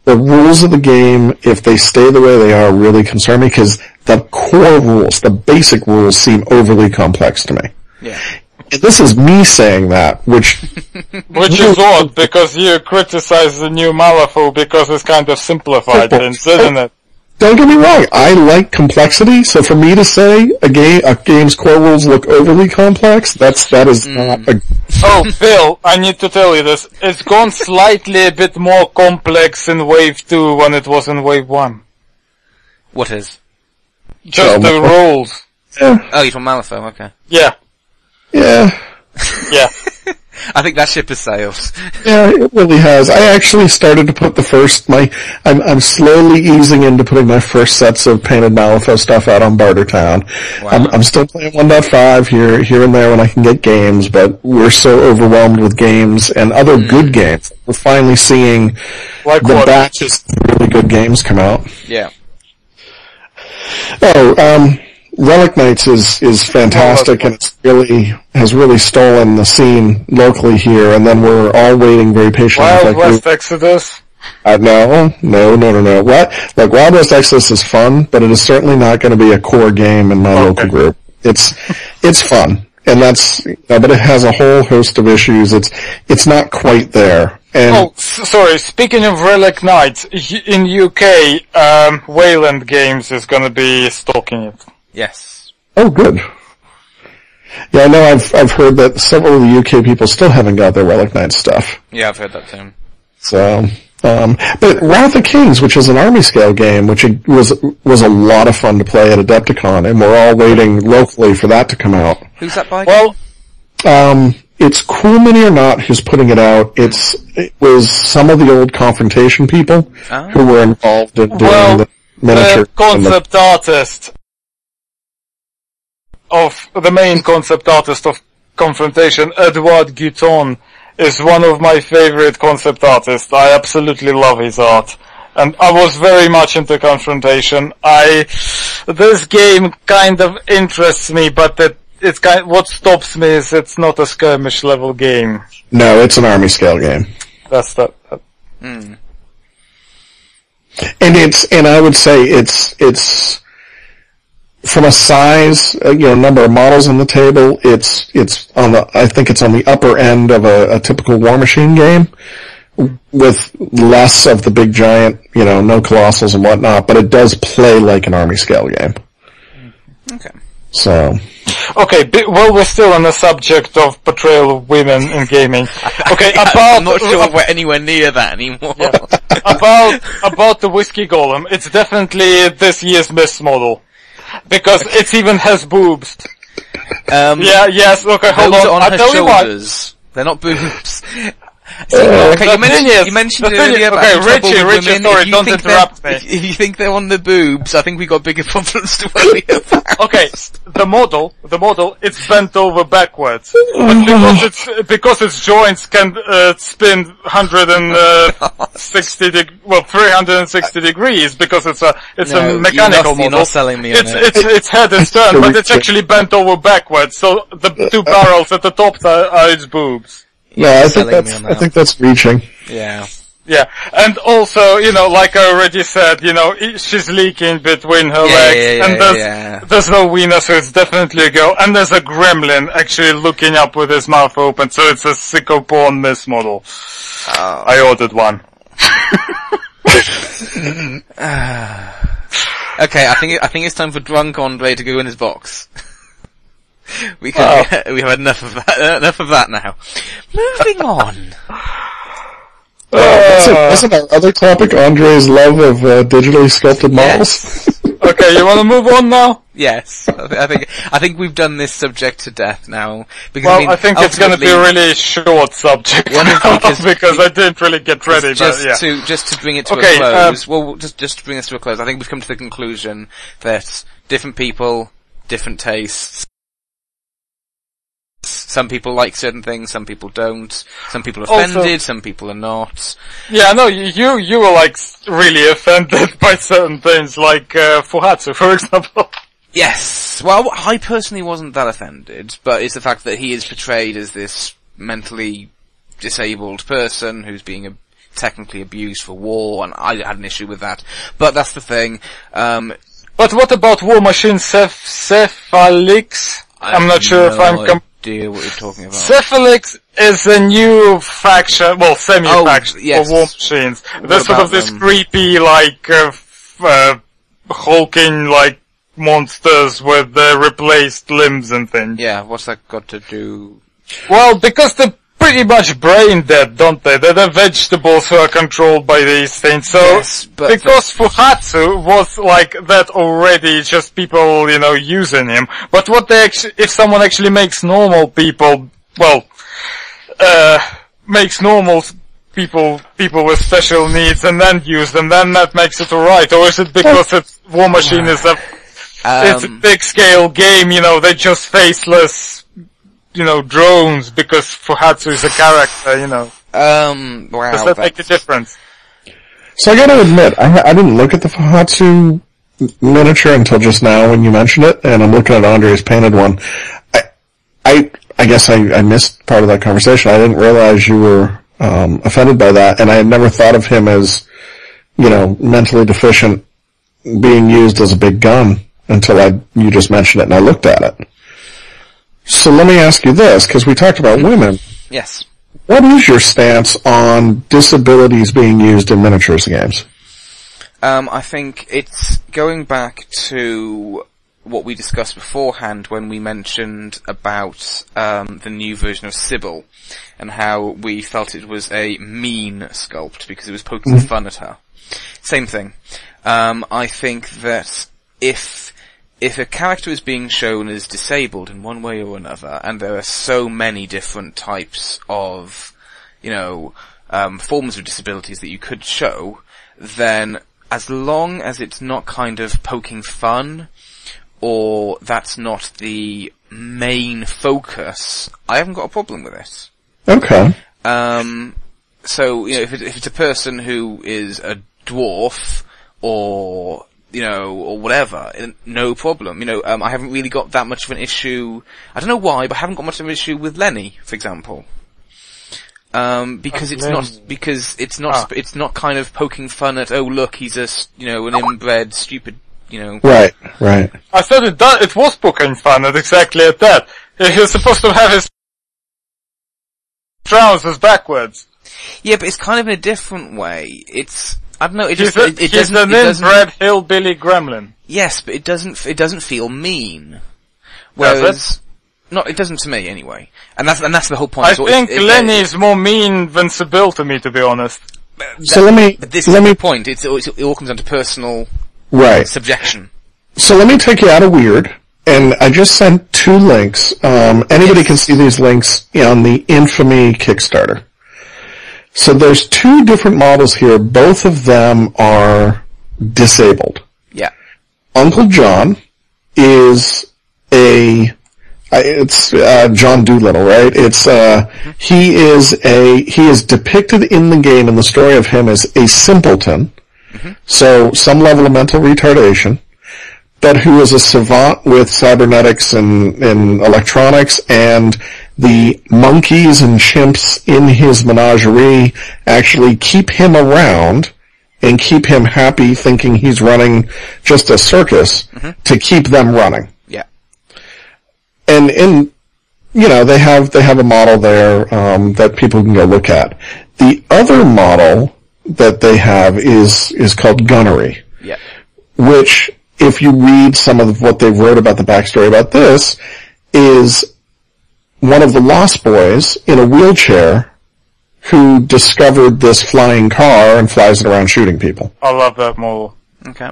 The rules of the game, if they stay the way they are, really concern me because the core rules, the basic rules seem overly complex to me. Yeah. And this is me saying that, which Which is odd, because you criticize the new Malifaux because it's kind of simplified Simple. things, isn't it? don't get me wrong, I like complexity, so for me to say a game, a game's core rules look overly complex, that's, that is hmm. not a, Oh, Phil, I need to tell you this. It's gone slightly a bit more complex in Wave 2 when it was in Wave 1. What is? Just the rules. yeah, Oh, you're from Malifaux, okay. Yeah, yeah, yeah. I think that ship has sailed. yeah, it really has. I actually started to put the first, my, I'm, I'm slowly easing into putting my first sets of painted Malifaux stuff out on Bartertown. I'm, I'm still playing 1.5 here, here and there when I can get games, but we're so overwhelmed with games and other good games. We're finally seeing Like the what? batches of really good games come out. Yeah. Oh, um, Relic Knights is, is fantastic and it's really, has really stolen the scene locally here and then we're all waiting very patiently. Wild like, West Exodus. uh, no, no, no, no, no. What? Like Wild West Exodus is fun, but it is certainly not going to be a core game in my local group. It's, it's fun. And that's, you know, but it has a whole host of issues. It's, it's not quite there. And Oh, sorry, speaking of Relic Knights, in UK, um, Wayland Games is gonna be stalking it. Yes. Oh, good. Yeah, I know. I've I've heard that several of the UK people still haven't got their Relic Knight stuff. Yeah, I've heard that too. So Um, but Wrath of Kings, which is an army scale game, which was was a lot of fun to play at Adepticon, and we're all waiting locally for that to come out. Who's that by? Well, Um, it's Cool Mini or Not who's putting it out. It's it was some of the old confrontation people Ah. who were involved in doing Well, the miniature. the concept artist of the main concept artist of confrontation, Edouard Guiton, is one of my favorite concept artists. I absolutely love his art. And I was very much into confrontation. I, this game kind of interests me, but it, it's kind, what stops me is it's not a skirmish level game. no, it's an army scale game. That's that. that- hmm. And it's, and I would say it's, it's, from a size, uh, you know, number of models on the table, it's, it's on the, I think it's on the upper end of a, a typical Warmachine game, with less of the big giant, you know, no colossals and whatnot, but it does play like an army scale game. Okay. So, Okay, bi- well, we're still on the subject of portrayal of women in gaming. Okay, about I'm not sure we're anywhere near that anymore. about about the whiskey golem. It's definitely this year's best model because it even has boobs. Um, Yeah, yes. Okay, hold on. on I her tell you what. They're not boobs. See, okay, you mentioned, is- you mentioned earlier is- about okay, trouble with Richie, women. sorry, if you don't think interrupt they're- me. If, you think they're on the boobs, I think we got bigger problems to worry about. Okay, the model, the model, it's bent over backwards, but because its because its joints can uh, spin 160 deg- well 360 degrees because it's a it's No, a you're mechanical not- you're model. not selling me it's it. it's it's head and stern, but it's actually bent over backwards. So the two barrels at the top are, are its boobs. No, I think that's, I think that's reaching. Yeah. Yeah, and also, you know, like uh, I already said, you know, she's leaking between her Yeah, legs, yeah, yeah, and there's, yeah. there's no wiener, so it's definitely a girl, and there's a gremlin actually looking up with his mouth open, so it's a sicko porn miss model. Oh. I ordered one. Okay, I think I think it's time for drunk Andre to go in his box. we can, we have enough of that. Enough of that now. Moving on. That's it. Isn't our other topic Andre's love of uh, digitally sculpted models? Okay, you wanna move on now? Yes, I, thi- I think I think we've done this subject to death now. Because Well, I, mean, I think it's gonna be a really short subject One now, because- because, I didn't really get ready, but just yeah. to just to bring it to Okay, a um, well, just just to bring this to a close, I think we've come to the conclusion that different people, different tastes. Some people like certain things, some people don't. Some people are Also- offended, some people are not. Yeah, no, you you you were like really offended by certain things, like uh, Fuhatsu, for example. Yes. Well, I personally wasn't that offended, but it's the fact that he is portrayed as this mentally disabled person who's being ab- technically abused for war, and I had an issue with that. But that's the thing. Um, But what about Warmachine Ceph- Cephalyx? I'm not sure if I'm. Com- idea what you're talking about. Cephalyx is a new faction, well, semi-faction Oh, yes. for Warmachines. They're sort of this them? creepy, like, uh, uh, hulking, like, monsters with uh, replaced limbs and things. yeah, what's that got to do? Well, because they're pretty much brain dead, don't they? They're the vegetables who are controlled by these things. So, Yes, but- because Fuhatsu was like that already, just people, you know, using him. But what they actually, if someone actually makes normal people, well, uh, makes normal people, people with special needs and then use them, then that makes it alright. Or is it because it's, Warmachine is a, it's a Um, big scale game, you know, they're just faceless, you know, drones because Fuhatsu is a character, you know. um, wow, Does that make a difference? So I gotta admit, I, I didn't look at the Fuhatsu miniature until just now when you mentioned it, and I'm looking at Andre's painted one. I, I, I guess I, I missed part of that conversation. I didn't realize you were um, offended by that, and I had never thought of him as, you know, mentally deficient being used as a big gun until I you just mentioned it, and I looked at it. So let me ask you this, because we talked about women. yes. What is your stance on disabilities being used in miniatures games? Um, I think it's going back to what we discussed beforehand when we mentioned about um, the new version of Sybelle and how we felt it was a mean sculpt because it was poking fun at her. Same thing. Um, I think that if if a character is being shown as disabled in one way or another, and there are so many different types of, you know, um, forms of disabilities that you could show, then as long as it's not kind of poking fun, or that's not the main focus, I haven't got a problem with it. Okay. Um, so, you know, if, it, if it's a person who is a dwarf, or, you know, or whatever, no problem. You know, um, I haven't really got that much of an issue, I don't know why, but I haven't got much of an issue with Lenny, for example. Um, because it's not, because it's not, Ah. it's not kind of poking fun at, oh look, he's a, s- you know, an inbred, stupid, you know, Right, right. I said it, do- it was poking fun at exactly at that. He was supposed to have his trousers backwards. Yeah, but it's kind of in a different way. It's I don't know. It He's, just a, it, it he's doesn't. an It doesn't inbred hillbilly gremlin. yes, but it doesn't. It doesn't feel mean. Does Whereas, not it doesn't to me anyway. And that's and that's the whole point. I So think it- it- Lenny is more mean than Sybelle to me, to be honest. So let me, But this let is me, the point. It's, it's it all comes down to personal right. subjection. So let me take you out of Wyrd, and I just sent two links. Um, anybody can see these links on the Infamy Kickstarter. So there's two different models here. Both of them are disabled. Yeah. Uncle John is a it's uh, John Doolittle, right? It's uh, he is a he is depicted in the game in the story of him as a simpleton, so some level of mental retardation, but who is a savant with cybernetics and, and electronics, and the monkeys and chimps in his menagerie actually keep him around and keep him happy, thinking he's running just a circus to keep them running Yeah. and in, you know they have they have a model there um, that people can go look at. The other model that they have is is called Gunnery, Yeah. which if you read some of what they wrote about the backstory about this, is one of the Lost Boys in a wheelchair who discovered this flying car and flies it around shooting people. I love that model. Okay.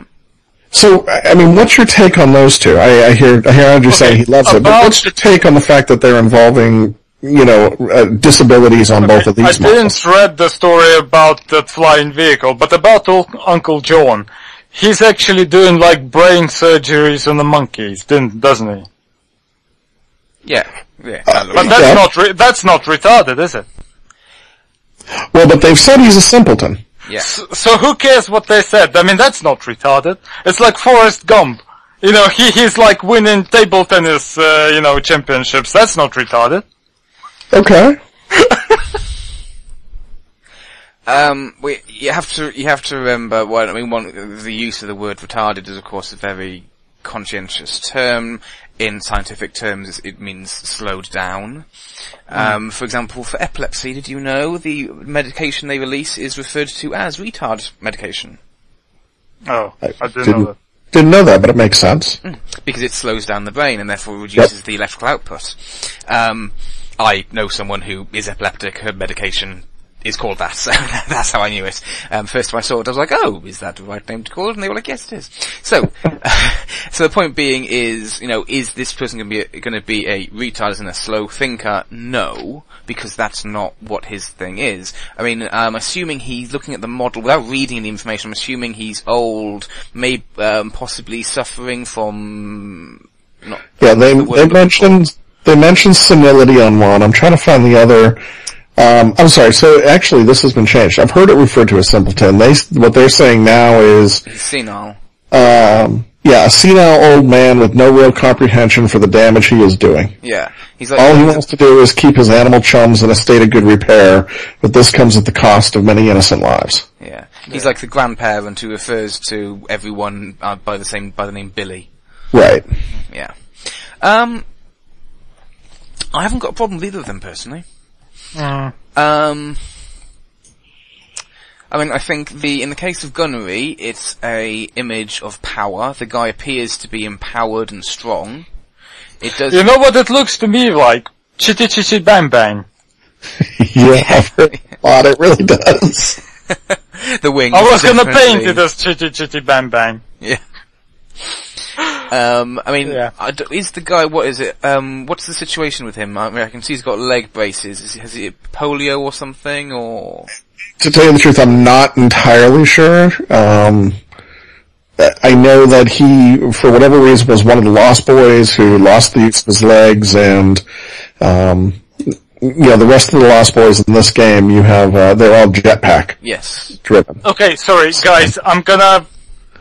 So, I I mean, what's your take on those two? I, I hear, I hear Andrew saying he loves it, but what's your take on the fact that they're involving, you know, uh, disabilities on both of I these models? didn't read the story about that flying vehicle, but about Ul- Uncle John. He's actually doing like brain surgeries on the monkeys, didn't, doesn't he? Yeah. Yeah. But that's Yeah. not re- that's not retarded, is it? Well, but they've said he's a simpleton. yeah. So who cares what they said? I mean, that's not retarded. It's like Forrest Gump. You know, he he's like winning table tennis, uh, you know, championships. That's not retarded. Okay. Um, we, you have to, you have to remember, well, I mean, one, the use of the word retarded is of course a very conscientious term. In scientific terms, it means slowed down. Um, for example, for epilepsy, did you know the medication they release is referred to as retard medication? Oh, I didn't, know Didn't, that. didn't know that, but it makes sense. because it slows down the brain and therefore reduces the electrical output. Um, I know someone who is epileptic. Her medication is called that. So that's how I knew it. Um, first time I saw it, I was like, "Oh, is that the right name to call it?" And they were like, "Yes, it is." So, so the point being is, you know, is this person going to be going to be a retard as in a slow thinker? No, because that's not what his thing is. I mean, I'm assuming he's looking at the model without reading the information. I'm assuming he's old, maybe um, possibly suffering from not Yeah, they, the they mentioned, they mentioned senility on one. I'm trying to find the other. Um, I'm sorry. So actually, this has been changed. I've heard it referred to as simpleton. They, what they're saying now is, senile. um, yeah, a senile old man with no real comprehension for the damage he is doing. Yeah, he's like All he wants to do is keep his animal chums in a state of good repair, but this comes at the cost of many innocent lives. yeah, he's like the grandparent who refers to everyone uh, by the same by the name Billy. Right. Yeah. Um, I haven't got a problem with either of them personally. Mm. Um, I mean, I think the in the case of Gunnery, it's a image of power. The guy appears to be empowered and strong. It does. You know what it looks to me like? Chitty chitty bang bang. yeah, I've heard a lot. It really does. the wings. I was gonna paint it as chitty chitty bang bang. Yeah. Um, I mean, Yeah. I d- is the guy, what is it, um, what's the situation with him? I mean, I can see he's got leg braces. Is, he- has he polio or something, or? to tell you the truth, I'm not entirely sure. Um, I know that he, for whatever reason, was one of the Lost Boys who lost the use of his legs, and um, you know the rest of the Lost Boys in this game, you have uh, they're all jetpack Yes. driven. Okay, sorry guys, I'm gonna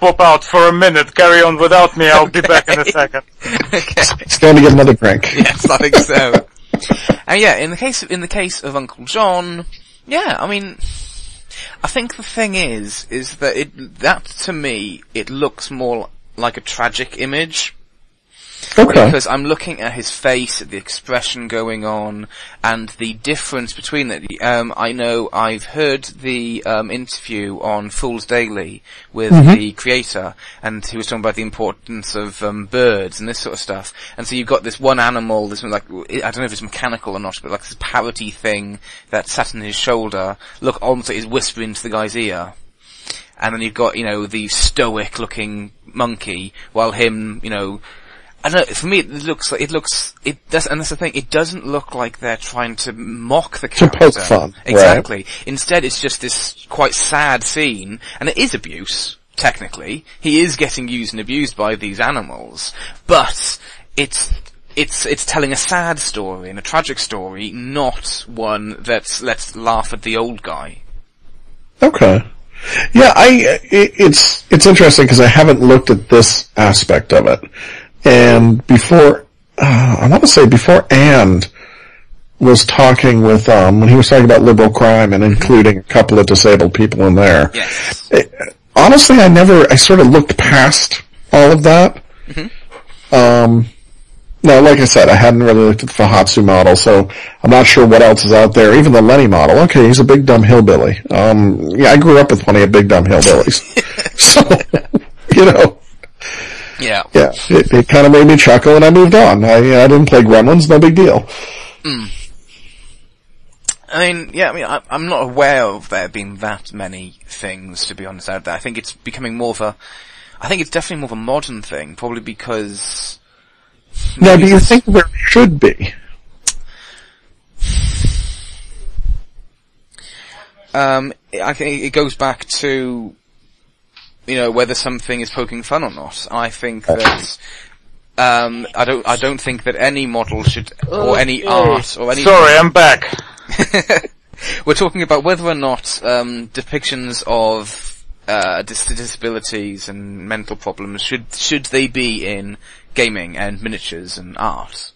pop out for a minute. Carry on without me. I'll be back in a second. okay. He's going to get another drink. yes, I think so. and yeah, in the case of, in the case of Uncle John, yeah, I mean, I think the thing is, is that it, that to me, it looks more like a tragic image. Okay. because I'm looking at his face, at the expression going on, and the difference between that. Um, I know I've heard the um, interview on Fool's Daily with the creator, and he was talking about the importance of um, birds and this sort of stuff. And so you've got this one animal, this like I don't know if it's mechanical or not, but like this parroty thing that sat on his shoulder. Look, almost like he's whispering to the guy's ear and then you've got, you know, the stoic looking monkey, while him, you know, I don't know, for me it looks like, it looks, it does, and that's the thing, it doesn't look like they're trying to mock the To poke character. fun, right. Exactly. Instead it's just this quite sad scene, and it is abuse, technically. He is getting used and abused by these animals, but it's, it's, it's telling a sad story and a tragic story, not one that's, let's laugh at the old guy. Okay. Yeah, I it, it's it's interesting because I haven't looked at this aspect of it, and before uh, I want to say before and was talking with um when he was talking about liberal crime and including a couple of disabled people in there. Yes. It- honestly, I never I sort of looked past all of that. Hmm. Um, no, like I said, I hadn't really looked at the Fuhatsu model, so I'm not sure what else is out there. Even the Lenny model. Okay, he's a big dumb hillbilly. Um, yeah, I grew up with plenty of big dumb hillbillies. so, you know, Yeah. yeah, it, it kind of made me chuckle and I moved on. I, I didn't play Gremlins, no big deal. I mean, yeah, I mean, I, I'm not aware of there being that many things, to be honest, out there. I think it's becoming more of a, I think it's definitely more of a modern thing, probably because, Now, do you think there should be? um, I think it goes back to, you know, whether something is poking fun or not. I think that, um, I don't, I don't think that any model should, or any art, or any Sorry, I'm back. We're talking about whether or not um, depictions of uh, dis- disabilities and mental problems should should they be in gaming and miniatures and art.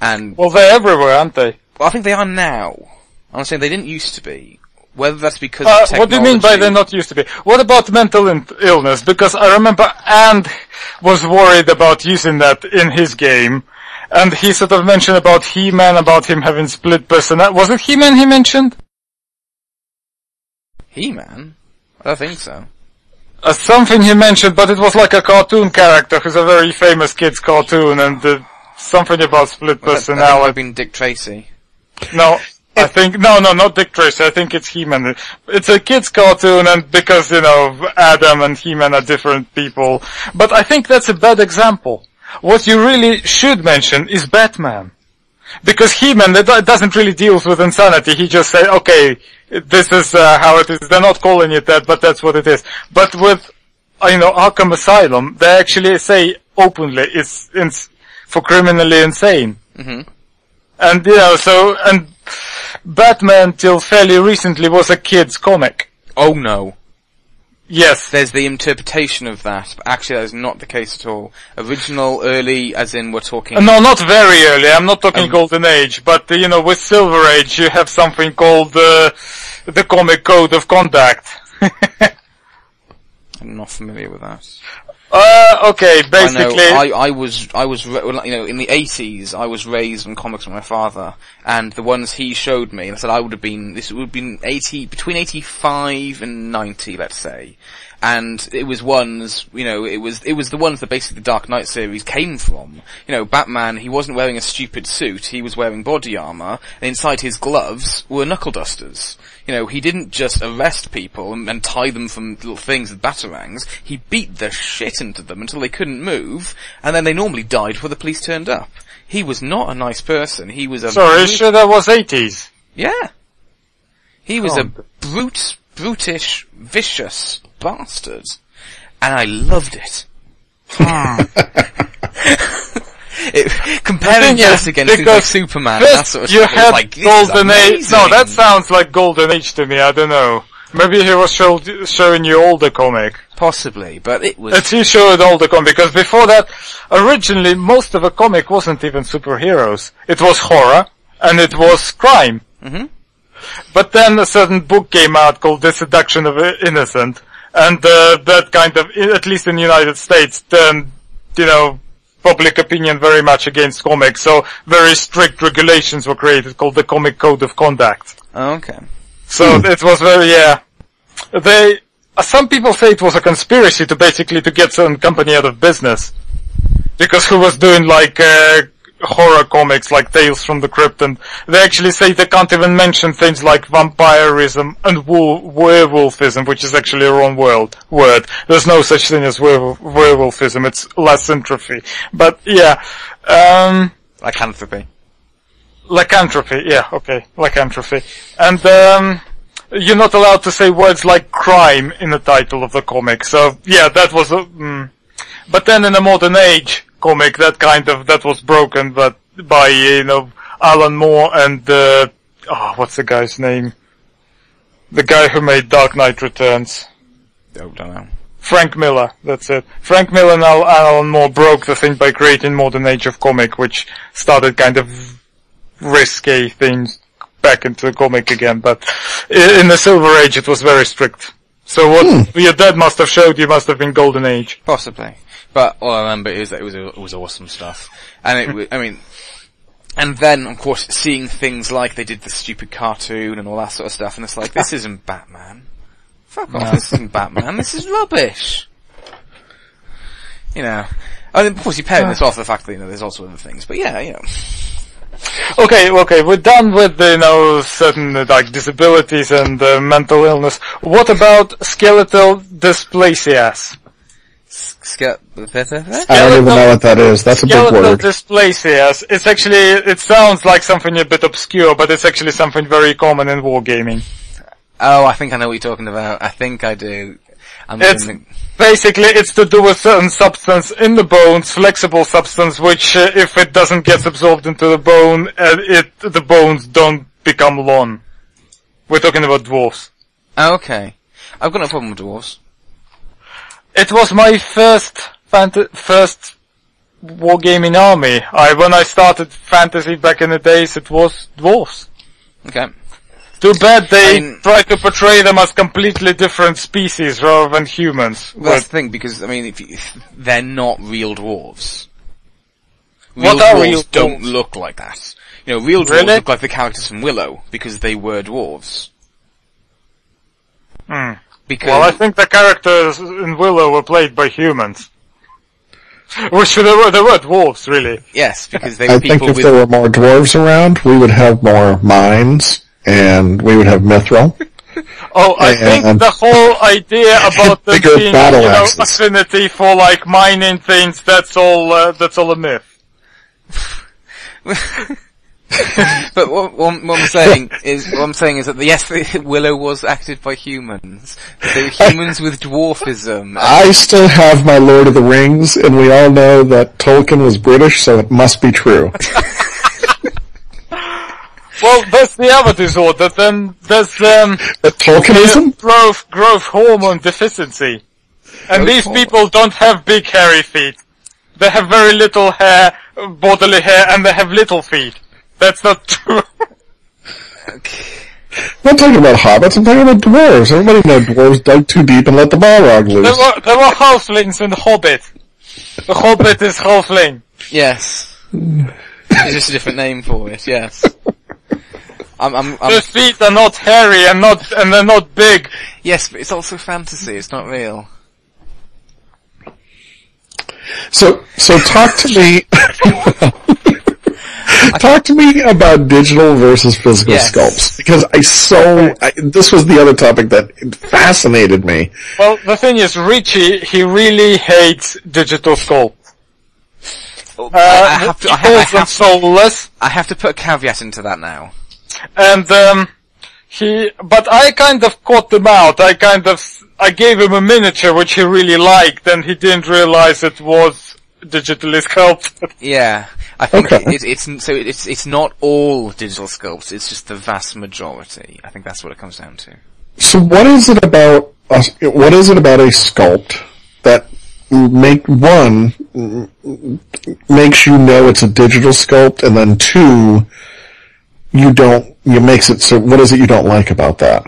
And Well, they're everywhere, aren't they? well, I think they are now. I'm saying they didn't used to be. Whether that's because Uh, what do you mean by they're not used to be? What about mental in- illness? Because I remember And was worried about using that in his game. And he sort of mentioned about He-Man, about him having split personality. Was it He-Man he mentioned? He-Man? I don't think so. Uh, something he mentioned, but it was like a cartoon character who's a very famous kid's cartoon and uh, something about split That, that might have been Dick Tracy. No, I think, no, no, not Dick Tracy, I think it's He-Man. It's a kid's cartoon and because, you know, Adam and He-Man are different people. But I think that's a bad example. What you really should mention is Batman. Because He-Man doesn't really deal with insanity. He just say, okay, this is uh, how it is. They're not calling it that, but that's what it is. But with, uh, you know, Arkham Asylum, they actually say openly it's, it's for criminally insane. Mhm. And you know, so and Batman till fairly recently was a kid's comic. Oh no. Yes. There's the interpretation of that, but actually that is not the case at all. Original, early, as in we're talking... No, not very early. I'm not talking Um, Golden Age, but you know, with Silver Age, you have something called uh, the Comic Code of Conduct. I'm not familiar with that. Uh, okay, I know. I, I was I was you know in the eighties I was raised on comics with my father, and the ones he showed me, and I said I would have been this would have been eighty between eighty five and ninety, let's say, and it was ones you know it was it was the ones that basically the Dark Knight series came from. You know, Batman he wasn't wearing a stupid suit, he was wearing body armor, and inside his gloves were knuckle dusters. You know, he didn't just arrest people and, and tie them from little things with batarangs. He beat the shit into them until they couldn't move, and then they normally died before the police turned up. He was not a nice person. He was a sorry, brute- sure that was 80s. yeah. He was Oh. a brute, brutish, vicious bastard, and I loved it. Hmm. it comparing is, this against things like Superman and that sort of you stuff, had like, Golden Age. No, that sounds like Golden Age to me. I don't know. Maybe he was show, showing you older comic. Possibly, but it was That he showed older comic because before that, originally most of the comic wasn't even superheroes. It was horror and it was crime. Mhm. But then a certain book came out called The Seduction of the Innocent, and uh, that kind of, at least in the United States, turned, you know, public opinion very much against comics. So very strict regulations were created called the Comic Code of Conduct. Okay. So it was very, yeah. They, uh, some people say it was a conspiracy to basically to get some company out of business. Because who was doing like, uh, horror comics like Tales from the Crypt and they actually say they can't even mention things like vampirism and wo- werewolfism, which is actually a wrong word. word. There's no such thing as werewolf- werewolfism, it's lycanthropy. But yeah, um, Lycanthropy. Lycanthropy, yeah, okay, lycanthropy. And, um, you're not allowed to say words like crime in the title of the comic, so, yeah, that was a, mm. But then in the modern age comic, that kind of, that was broken, but, by, you know, Alan Moore and, uh, oh, what's the guy's name? The guy who made Dark Knight Returns. Oh, don't know. Frank Miller, that's it. Frank Miller and Al- Alan Moore broke the thing by creating Modern Age of Comic, which started kind of risky things back into the comic again, but in the Silver Age it was very strict. So what your dad must have showed you must have been Golden Age. Possibly. But all I remember is that it was, it was awesome stuff. And it, wa- I mean, and then, of course, seeing things like they did the stupid cartoon and all that sort of stuff, and it's like, this isn't Batman. Fuck off, this isn't Batman, this is rubbish. You know. I mean, of course, you're pairing this off the fact that, you know, there's also other things, but yeah, you know. Okay, okay, we're done with you know certain like disabilities and uh, mental illness. What about skeletal dysplasias? Ske- I don't even know what that is. That's a big Skeletal word. dysplasias. It's actually, it sounds like something a bit obscure, but it's actually something very common in wargaming. oh, I think I know what you're talking about. I think I do. I'm It's gonna- basically it's to do with certain substance in the bones, flexible substance, which uh, if it doesn't get absorbed into the bone, uh, it the bones don't become long. We're talking about dwarfs. Okay. I've got no problem with dwarves. It was my first fant- first wargaming army. I when I started fantasy back in the days, it was dwarfs. Okay. Too bad they I mean- try to portray them as completely different species rather than humans. Well, that's the thing, because, I mean, if you, they're not real dwarves. What Real are dwarves real don't dwarves? look like that. You know, real dwarves Really? look like the characters from Willow, because they were dwarves. Hmm. Because, Well, I think the characters in Willow were played by humans. Which they were, they were dwarves, really. yes, because they were I were think if with, there were more dwarves around, we would have more mines, and we would have mithril. Oh, I And- think the whole idea about them Bigger being, you know, axes. affinity for like mining things, that's all, uh, that's all a myth. but what, what, what I'm saying is, what I'm saying is that yes, Willow was acted by humans. They were humans with dwarfism. I still have my Lord of the Rings, and we all know that Tolkien was British, so it must be true. Well, that's the other disorder, then there's, um, But Tolkienism? growth, growth hormone deficiency. And Growth these hormone. people don't have big hairy feet. They have very little hair, bodily hair, and they have little feet. That's not true. I'm not talking about hobbits, I'm talking about dwarves. Everybody knows dwarves dug too deep and let the Balrog There loose. were, there were halflings in the Hobbit. The Hobbit is halfling. Yes. it's just a different name for it, yes. I'm, I'm, I'm, Their feet are not hairy and not, and they're not big. yes, but it's also fantasy, it's not real. So, so talk to me. talk to me about digital versus physical Yes. sculpts because I so I, this was the other topic that fascinated me. Well, the thing is, Richie, he really hates digital sculpt. Oh, Uh, I, I have to, I, ha- I have, soulless, I have to put a caveat into that now. and um, he. But I kind of caught him out. I kind of, I gave him a miniature which he really liked, and he didn't realize it was digitally sculpted. Yeah, I think Okay. it, it's so it's it's not all digital sculpts. It's just the vast majority. I think that's what it comes down to. So, what is it about us? What is it about a sculpt that make one makes you know it's a digital sculpt, and then two, you don't. You makes it so. What is it you don't like about that?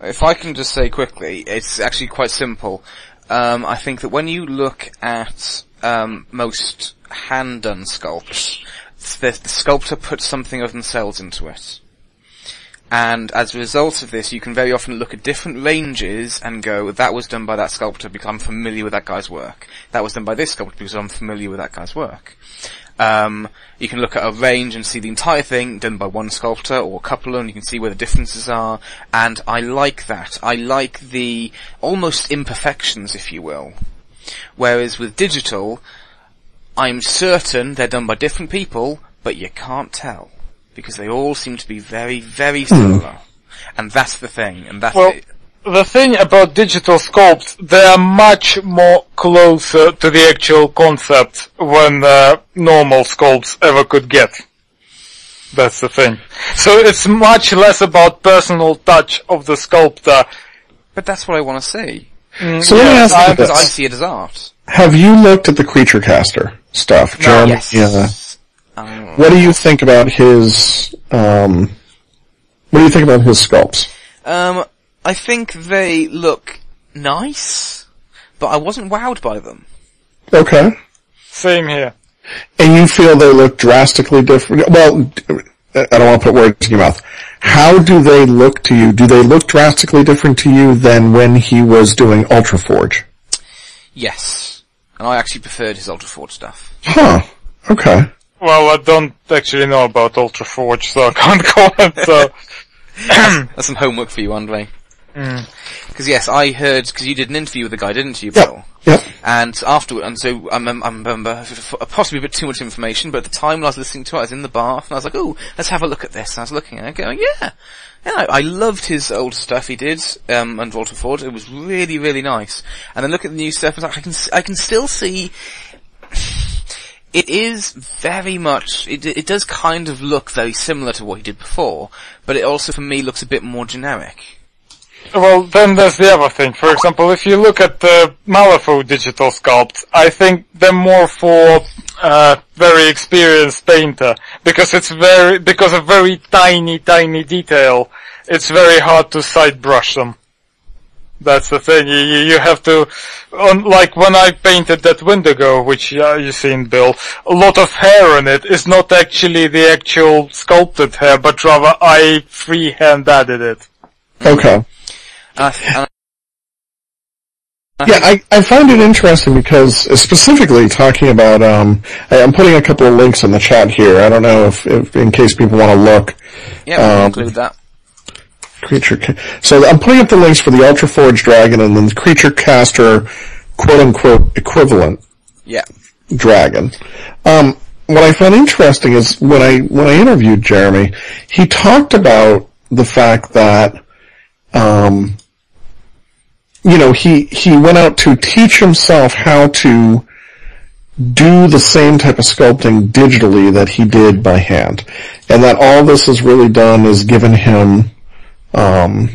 If I can just say quickly, it's actually quite simple. Um, I think that when you look at um, most hand-done sculpts, the, the sculptor puts something of themselves into it. And as a result of this, you can very often look at different ranges and go, that was done by that sculptor because I'm familiar with that guy's work. That was done by this sculptor because I'm familiar with that guy's work. Um, you can look at a range and see the entire thing done by one sculptor or a couple and you can see where the differences are. And I like that. I like the almost imperfections, if you will. Whereas with digital, I'm certain they're done by different people, but you can't tell. Because they all seem to be very, very similar. And that's the thing, and that's Well, it. the thing about digital sculpts, they are much more closer to the actual concept than uh, normal sculpts ever could get. That's the thing. So it's much less about personal touch of the sculptor. But that's what I want to see. So let me ask you Because I this: see it as art. Have you looked at the creature caster stuff, Jeremy? yes. Yeah. Um, What do you think about his? Um, what do you think about his sculpts? Um, I think they look nice, but I wasn't wowed by them. Okay. Same here. And you feel they look drastically different? Well, I don't want to put words in your mouth. How do they look to you? Do they look drastically different to you than when he was doing Ultra Forge? Yes. And I actually preferred his Ultra Forge stuff. Huh. Okay. Well, I don't actually know about Ultra Forge, so I can't comment, so... That's some homework for you, Andre. Mm. Because yes, I heard, because you did an interview with the guy, didn't you. Bill? Yep. And afterward, and so I remember, I remember f- f- possibly a bit too much information, but at the time when I was listening to it, I was in the bath, and I was like, "Oh, let's have a look at this." And I was looking at it, going, "Yeah, yeah." I, I loved his old stuff he did um, under Ultra Forge. It was really, really nice. And then look at the new stuff, and I can, I can still see. It is very much. It, it does kind of look very similar to what he did before, but it also, for me, looks a bit more generic. Well, then there's the other thing. For example, if you look at the Malifaux digital sculpt, I think they're more for uh, very experienced painter because it's very because of very tiny, tiny detail. It's very hard to side brush them. That's the thing. You, you, have to, on, like when I painted that Wendigo, which uh, you seen, Bill, a lot of hair on it is not actually the actual sculpted hair, but rather I freehand added it. Okay. And I, th- and Yeah, I, I find it interesting because specifically talking about, um, I, I'm putting a couple of links in the chat here. I don't know if, if in case people want to look. yeah, we'll Um, include that. Creature, ca- so I'm putting up the links for the Ultra Forge Dragon and then the Creature Caster quote unquote equivalent Yeah. dragon. Um, what I found interesting is when I when I interviewed Jeremy, he talked about the fact that, um, you know, he he went out to teach himself how to do the same type of sculpting digitally that he did by hand, and that all this has really done is given him, um,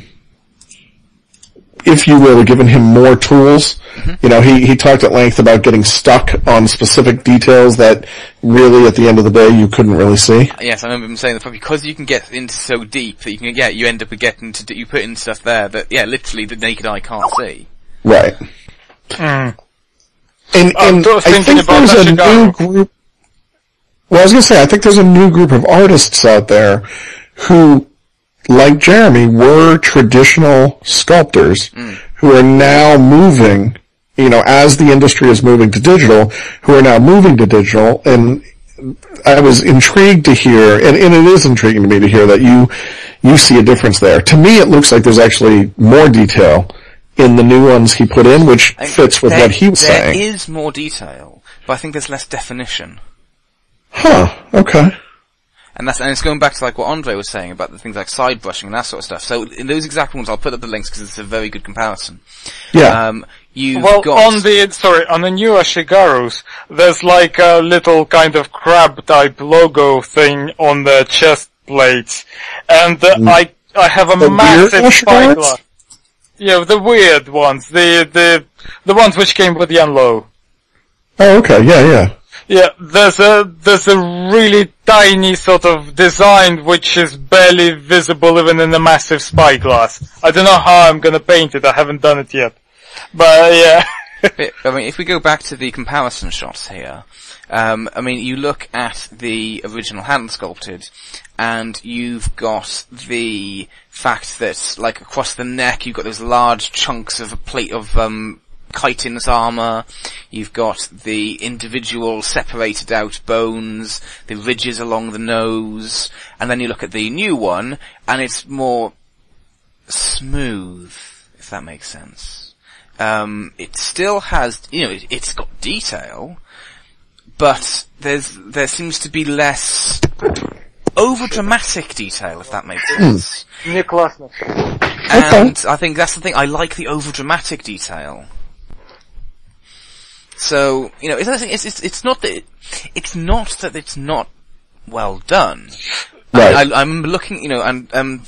if you will, given him more tools You know, he, he talked at length about getting stuck on specific details that really at the end of the day you couldn't really see. Yes, I remember him saying that because you can get into so deep that you can get, you end up getting to, you put in stuff there that, yeah, literally the naked eye can't see. Right. Mm. And, I'm and I think about there's a Ashigaru. new group. Well, I was going to say, I think there's a new group of artists out there who, like Jeremy, were traditional sculptors who are now moving, you know, as the industry is moving to digital, who are now moving to digital. And I was intrigued to hear, and, and it is intriguing to me to hear that you, you see a difference there. To me, it looks like there's actually more detail in the new ones he put in, which fits with there- what he was There saying. is more detail, but I think there's less definition. Huh. Okay. And that's, and it's going back to like what Andre was saying about the things like side brushing and that sort of stuff. So in those exact ones, I'll put up the links because it's a very good comparison. Yeah. Um, you've Well, got, on the sorry, on the new Ashigarus, there's like a little kind of crab type logo thing on the chest plate, and uh, I I have a The massive Ashigarus? spyglass. Yeah, the weird ones, the the the ones which came with Yan Lo. oh, okay. Yeah, yeah. Yeah, there's a there's a really tiny sort of design which is barely visible even in a massive spyglass. I don't know how I'm gonna paint it. I haven't done it yet, but yeah. I mean, if we go back to the comparison shots here, um, I mean, you look at the original hand sculpted, and you've got the fact that, like, across the neck, you've got those large chunks of a plate of, um, chitinous armor. You've got the individual separated out bones, the ridges along the nose, and then you look at the new one, and it's more smooth, if that makes sense. Um, it still has, you know, it, it's got detail, but there's, there seems to be less over dramatic detail, if that makes sense. And I think that's the thing, I like the over dramatic detail. So, you know, it's, it's, it's, it's not that, it, it's not that it's not well done. Right. I, I, I'm looking, you know, and, um,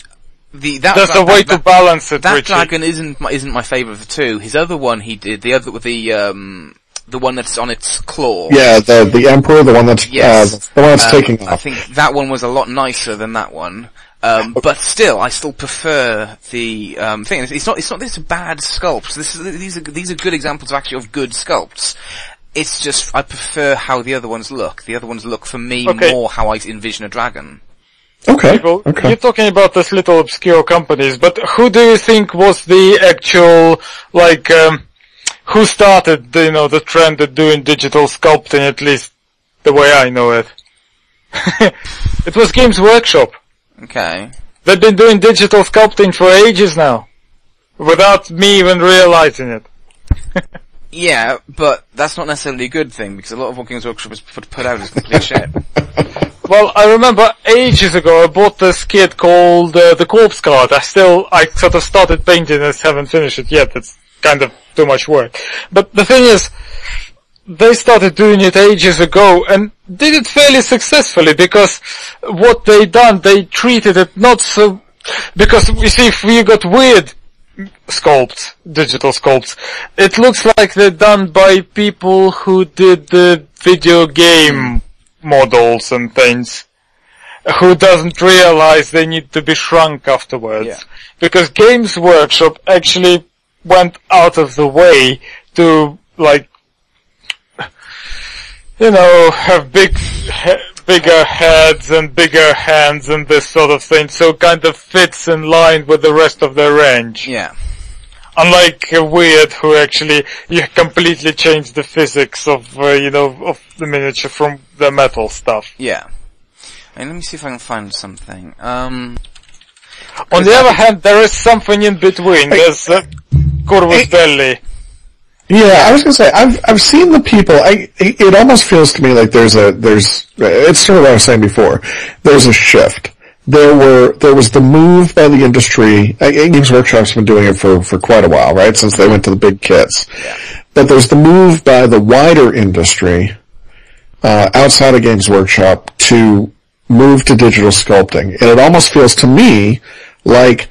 the, that, There's that, a way that- to balance it, that Richie. dragon isn't my, isn't my favourite of the two. His other one he did, the other with the um the one that's on its claw. Yeah, the the emperor, the one that's Yes. uh, the one that's Um, taking off. I think that one was a lot nicer than that one. Um, but still, I still prefer the um, thing. It's, it's not. It's not. This bad sculpts. This is, these are these are good examples of actually of good sculpts. It's just I prefer how the other ones look. The other ones look for me Okay. more how I envision a dragon. Okay. Well, Okay. you're talking about these little obscure companies, but who do you think was the actual, like, um, who started, you know, the trend of doing digital sculpting, at least the way I know it? it was Games Workshop. Okay. They've been doing digital sculpting for ages now, without me even realizing it. Yeah, but that's not necessarily a good thing because a lot of what Games Workshop has put, put out is complete shit. Well, I remember ages ago I bought this kit called uh, the Corpse Cart. I still, I sort of started painting it, haven't finished it yet. It's kind of too much work. But the thing is, they started doing it ages ago and did it fairly successfully because what they done, they treated it not so, because you see if we got weird sculpts, digital sculpts, it looks like they're done by people who did the video game models and things who doesn't realize they need to be shrunk afterwards. Yeah. Because Games Workshop actually went out of the way to like you know, have big, he- bigger heads and bigger hands and this sort of thing, so it kind of fits in line with the rest of their range. Yeah. Unlike uh, Wyrd, who actually you completely changed the physics of, uh, you know, of the miniature from the metal stuff. Yeah. And let me see if I can find something. Um, On the other hand, there is something in between. There's uh, Corvus Belli. Yeah, I was gonna say I've I've seen the people. I it it almost feels to me like there's a there's it's sort of what I was saying before. There's a shift. There were there was the move by the industry. uh, Games Workshop's been doing it for for quite a while, right? Since they went to the big kits. But there's the move by the wider industry uh, outside of Games Workshop to move to digital sculpting, and it almost feels to me like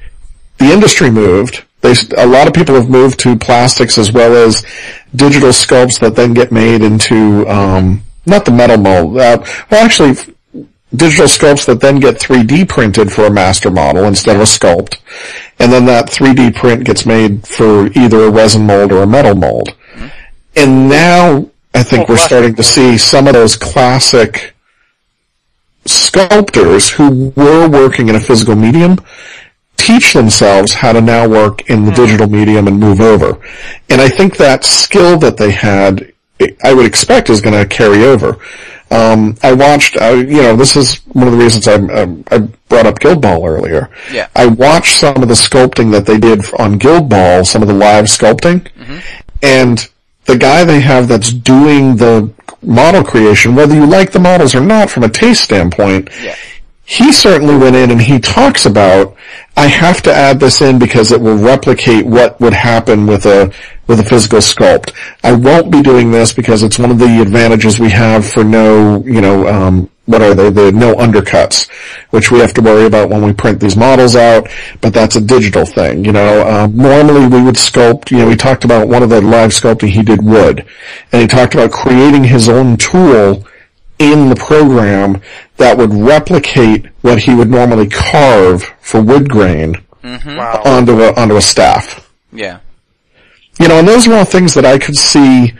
the industry moved they, a lot of people have moved to plastics as well as digital sculpts that then get made into, um, not the metal mold, uh, well actually, digital sculpts that then get 3D printed for a master model instead of a sculpt. And then that 3D print gets made for either a resin mold or a metal mold. Mm-hmm. And now I think oh, we're starting to see some of those classic sculptors who were working in a physical medium teach themselves how to now work in the mm-hmm. digital medium and move over. And I think that skill that they had, I would expect is going to carry over. Um, I watched, uh, you know, this is one of the reasons I, um, I brought up Guild Ball earlier. Yeah. I watched some of the sculpting that they did on Guild Ball, some of the live sculpting, mm-hmm. and the guy they have that's doing the model creation, whether you like the models or not from a taste standpoint, yeah. He certainly went in and he talks about, I have to add this in because it will replicate what would happen with a with a physical sculpt. I won't be doing this because it's one of the advantages we have for no, you know, um, what are they? The no undercuts, which we have to worry about when we print these models out, but that's a digital thing. You know, um, normally we would sculpt, you know, we talked about one of the live sculpting he did wood, and he talked about creating his own tool in the program that would replicate what he would normally carve for wood grain mm-hmm. onto a, onto a staff. Yeah. You know, and those are all things that I could see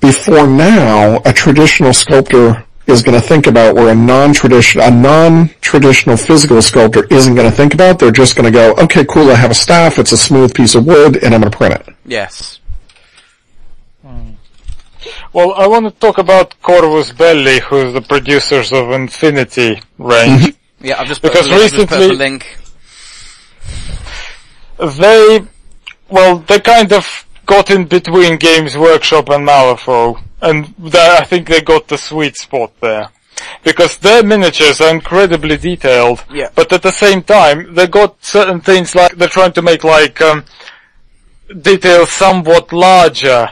before now a traditional sculptor is going to think about where a non-traditional, a non-traditional physical sculptor isn't going to think about. They're just going to go, okay, cool, I have a staff, it's a smooth piece of wood, and I'm going to print it. Yes. Well, I want to talk about Corvus Belli, who's the producers of Infinity range. Mm-hmm. yeah, I've just put, because recently, just put link. They, well, they kind of got in between Games Workshop and Malifaux and I think they got the sweet spot there. Because their miniatures are incredibly detailed, yeah. but at the same time, they got certain things like, they're trying to make like, um, details somewhat larger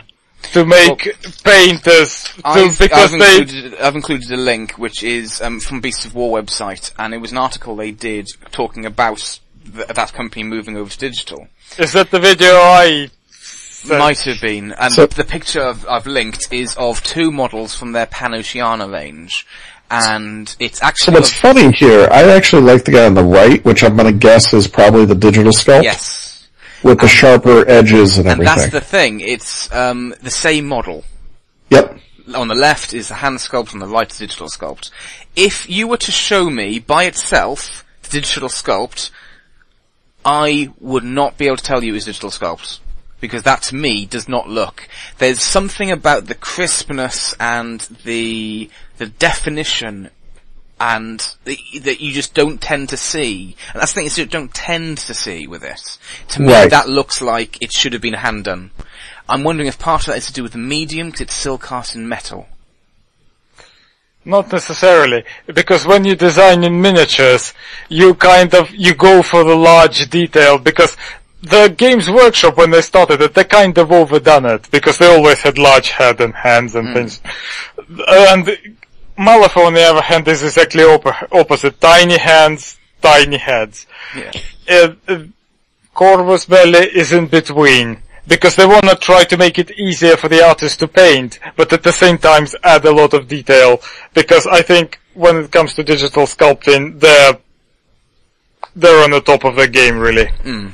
to make well, painters to, I've, because I've they I've included a link which is um, from Beast of War website and it was an article they did talking about th- that company moving over to digital. Is that the video I might have been. And so, the picture I've, I've, linked is of two models from their Pan-Oceania range. And it's actually... So what's funny here, I actually like the guy on the right, which I'm gonna guess is probably the digital sculpt. Yes. With the sharper edges and, and everything. And that's the thing, it's um, the same model. Yep. On the left is the hand sculpt, on the right is digital sculpt. If you were to show me by itself the digital sculpt, I would not be able to tell you it's digital sculpt because that to me does not look. There's something about the crispness and the the definition and that you just don't tend to see. And that's the thing is you don't tend to see with it. To me, right. that looks like it should have been hand done. I'm wondering if part of that is to do with the medium because it's still cast in metal. Not necessarily, because when you design in miniatures, you kind of, you go for the large detail, because the Games Workshop, when they started it, they kind of overdone it, because they always had large head and hands and mm. things. And Malifaux, on the other hand, is exactly op- opposite. Tiny hands, tiny heads. Yeah. Uh, uh, Corvus Belli is in between. Because they want to try to make it easier for the artist to paint, but at the same time add a lot of detail. Because I think when it comes to digital sculpting, they're they're on the top of the game, really. Mm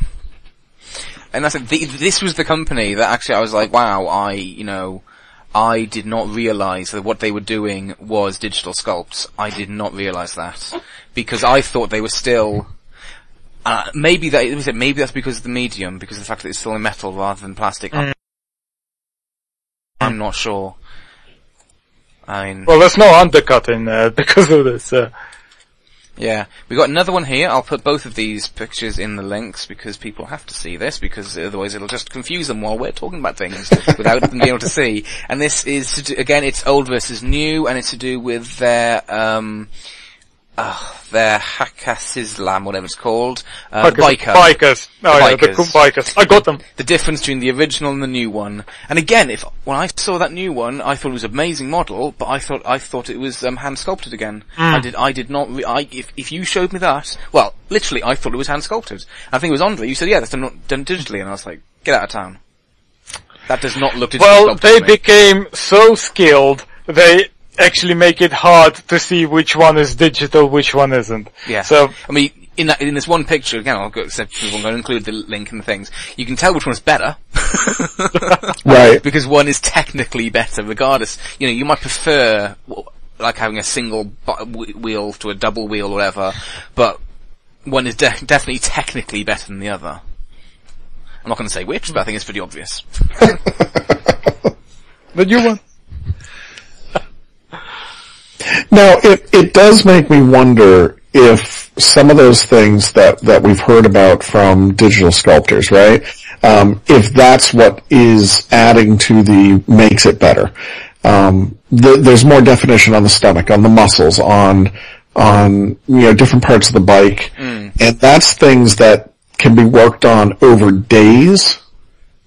and that's the, this was the company that actually I was like, wow, I you know, I did not realize that what they were doing was digital sculpts. I did not realize that because I thought they were still. Uh, maybe that was it. Maybe that's because of the medium, because of the fact that it's still in metal rather than plastic. Mm. I'm not sure. I mean, well, there's no undercut in there because of this. Uh, yeah, we got another one here. I'll put both of these pictures in the links because people have to see this because otherwise it'll just confuse them while we're talking about things without them being able to see. And this is do, again, it's old versus new, and it's to do with their um, uh, their Haqqislam, whatever it's called. Uh, biker. Bikers. Oh the yeah, bikers. the bikers. I got them. The difference between the original and the new one. And again, if, when I saw that new one, I thought it was an amazing model, but I thought, I thought it was, um, hand sculpted again. Mm. I did, I did not, re- I, if, if you showed me that, well, literally, I thought it was hand sculpted. I think it was Andre. You said, yeah, that's done, done digitally, and I was like, get out of town. That does not look Well, they became so skilled, they actually make it hard to see which one is digital, which one isn't. Yeah. So, I mean, in that, in this one picture, again, I'll go, so I'm going to include the link and the things. You can tell which one's better. Right. because one is technically better regardless. You know, you might prefer, like having a single wheel to a double wheel or whatever, but one is de- definitely technically better than the other. I'm not going to say which, but I think it's pretty obvious. the new one. Now, it, it does make me wonder if some of those things that, that we've heard about from digital sculptors, right? Um, if that's what is adding to the makes it better. Um, th- there's more definition on the stomach, on the muscles, on on you know different parts of the bike, and that's things that can be worked on over days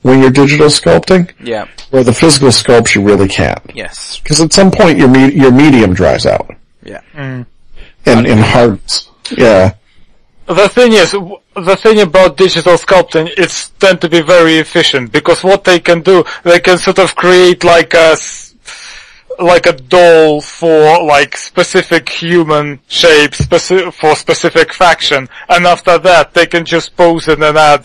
when you're digital sculpting. Yeah. Where the physical sculpts you really can't. Yes. Because at some point your me- your medium dries out Yeah. Mm. and and hardens. Yeah, The thing is, the thing about digital sculpting, it's tend to be very efficient because what they can do, they can sort of create like a, s- like a doll for like specific human shape, speci- for specific faction, and after that they can just pose it and add,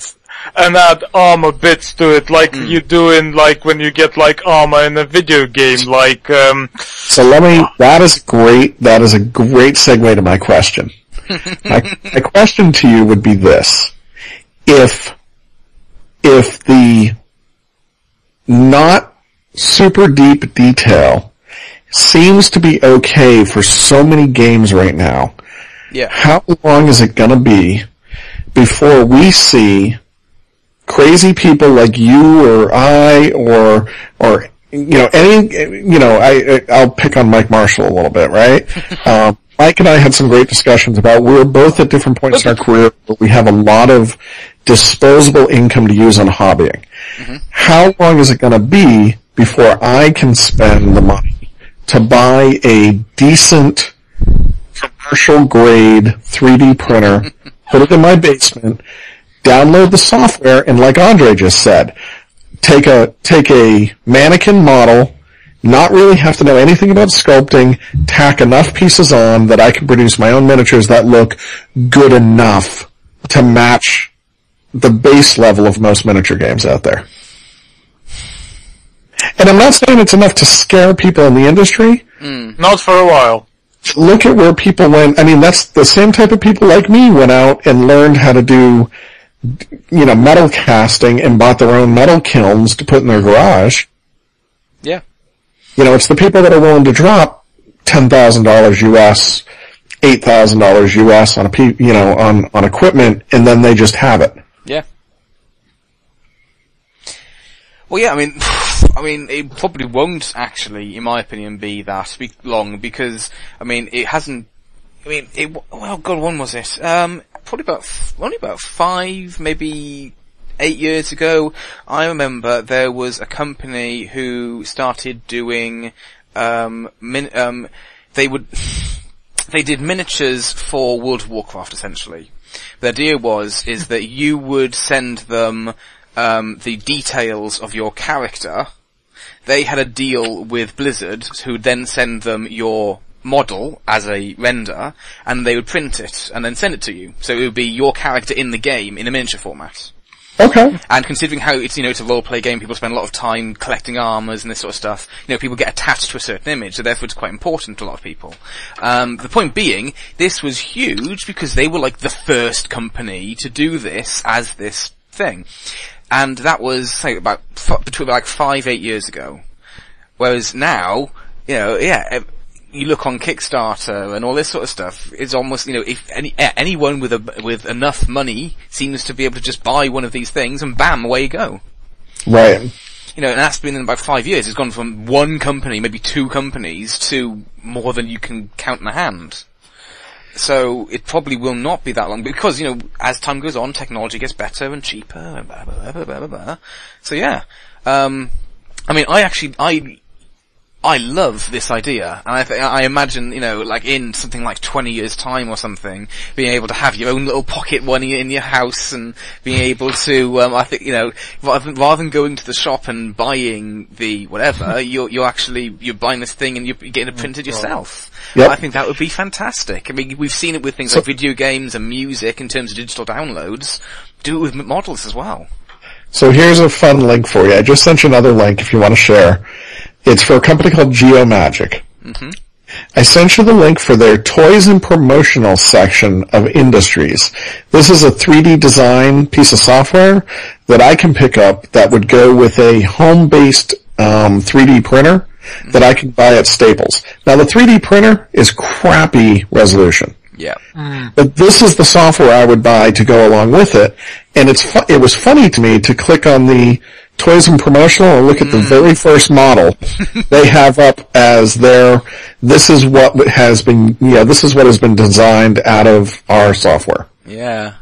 and add armor bits to it like you do in like when you get like armor in a video game, like um, So let me. That is great. That is a great segue to my question. my, my question to you would be this: if if the not super deep detail seems to be okay for so many games right now, Yeah. how long is it gonna be before we see crazy people like you or I or or you know any you know I I'll pick on Mike Marshall a little bit, right? um, Mike and I had some great discussions about we're both at different points in our career, but we have a lot of disposable income to use on hobbying. How long is it going to be before I can spend the money to buy a decent commercial grade 3D printer, put it in my basement, download the software, and like Andre just said, take a, take a mannequin model, not really have to know anything about sculpting, tack enough pieces on that I can produce my own miniatures that look good enough to match the base level of most miniature games out there. And I'm not saying it's enough to scare people in the industry, mm. not for a while. look at where people went. I mean, that's the same type of people like me went out and learned how to do, you know, metal casting and bought their own metal kilns to put in their garage. Yeah. You know, it's the people that are willing to drop ten thousand dollars US, eight thousand dollars US on a you know on on equipment, and then they just have it. Yeah. Well, yeah, I mean, I mean, it probably won't actually, in my opinion, be that long because, I mean, it hasn't. I mean, it. Well, God, when was it? Um, probably about only about five, maybe eight years ago. I remember there was a company who started doing. Um, min- um, they would. They did miniatures for World of Warcraft essentially. The idea was is that you would send them um, the details of your character. They had a deal with Blizzard, who would then send them your model as a render, and they would print it and then send it to you. So it would be your character in the game in a miniature format. Okay. And considering how it's, you know, it's a role-play game, people spend a lot of time collecting armors and this sort of stuff, you know, people get attached to a certain image, so therefore it's quite important to a lot of people. Um, the point being, this was huge because they were like the first company to do this as this thing. And that was, say, about, f- between like five, eight years ago. Whereas now, you know, yeah, you look on Kickstarter and all this sort of stuff, it's almost, you know, if any, anyone with a, with enough money seems to be able to just buy one of these things and bam, away you go. Right. You know, and that's been in about five years. It's gone from one company, maybe two companies, to more than you can count in a hand. So it probably will not be that long because, you know, as time goes on, technology gets better and cheaper and blah, blah, blah, blah, blah, blah. So yeah. Um, I mean, I actually, I I love this idea, and I th- I imagine you know like in something like twenty years time or something, being able to have your own little pocket one in your house and being able to um, I think you know rather than, rather than going to the shop and buying the whatever, you're you're actually you're buying this thing and you're getting it printed yourself. Yep. I think that would be fantastic. I mean, we've seen it with things So- like video games and music in terms of digital downloads. Do it with models as well. So here's a fun link for you. I just sent you another link if you want to share. It's for a company called Geomagic. I sent you the link for their toys and promotional section of industries. This is a 3D design piece of software that I can pick up that would go with a home-based um, 3D printer that I can buy at Staples. Now the 3D printer is crappy resolution. Yeah. But this is the software I would buy to go along with it. And it's fu- it was funny to me to click on the toys and promotional and look at the very first model they have up as their, this is what has been, you know, this is what has been designed out of our software. Yeah.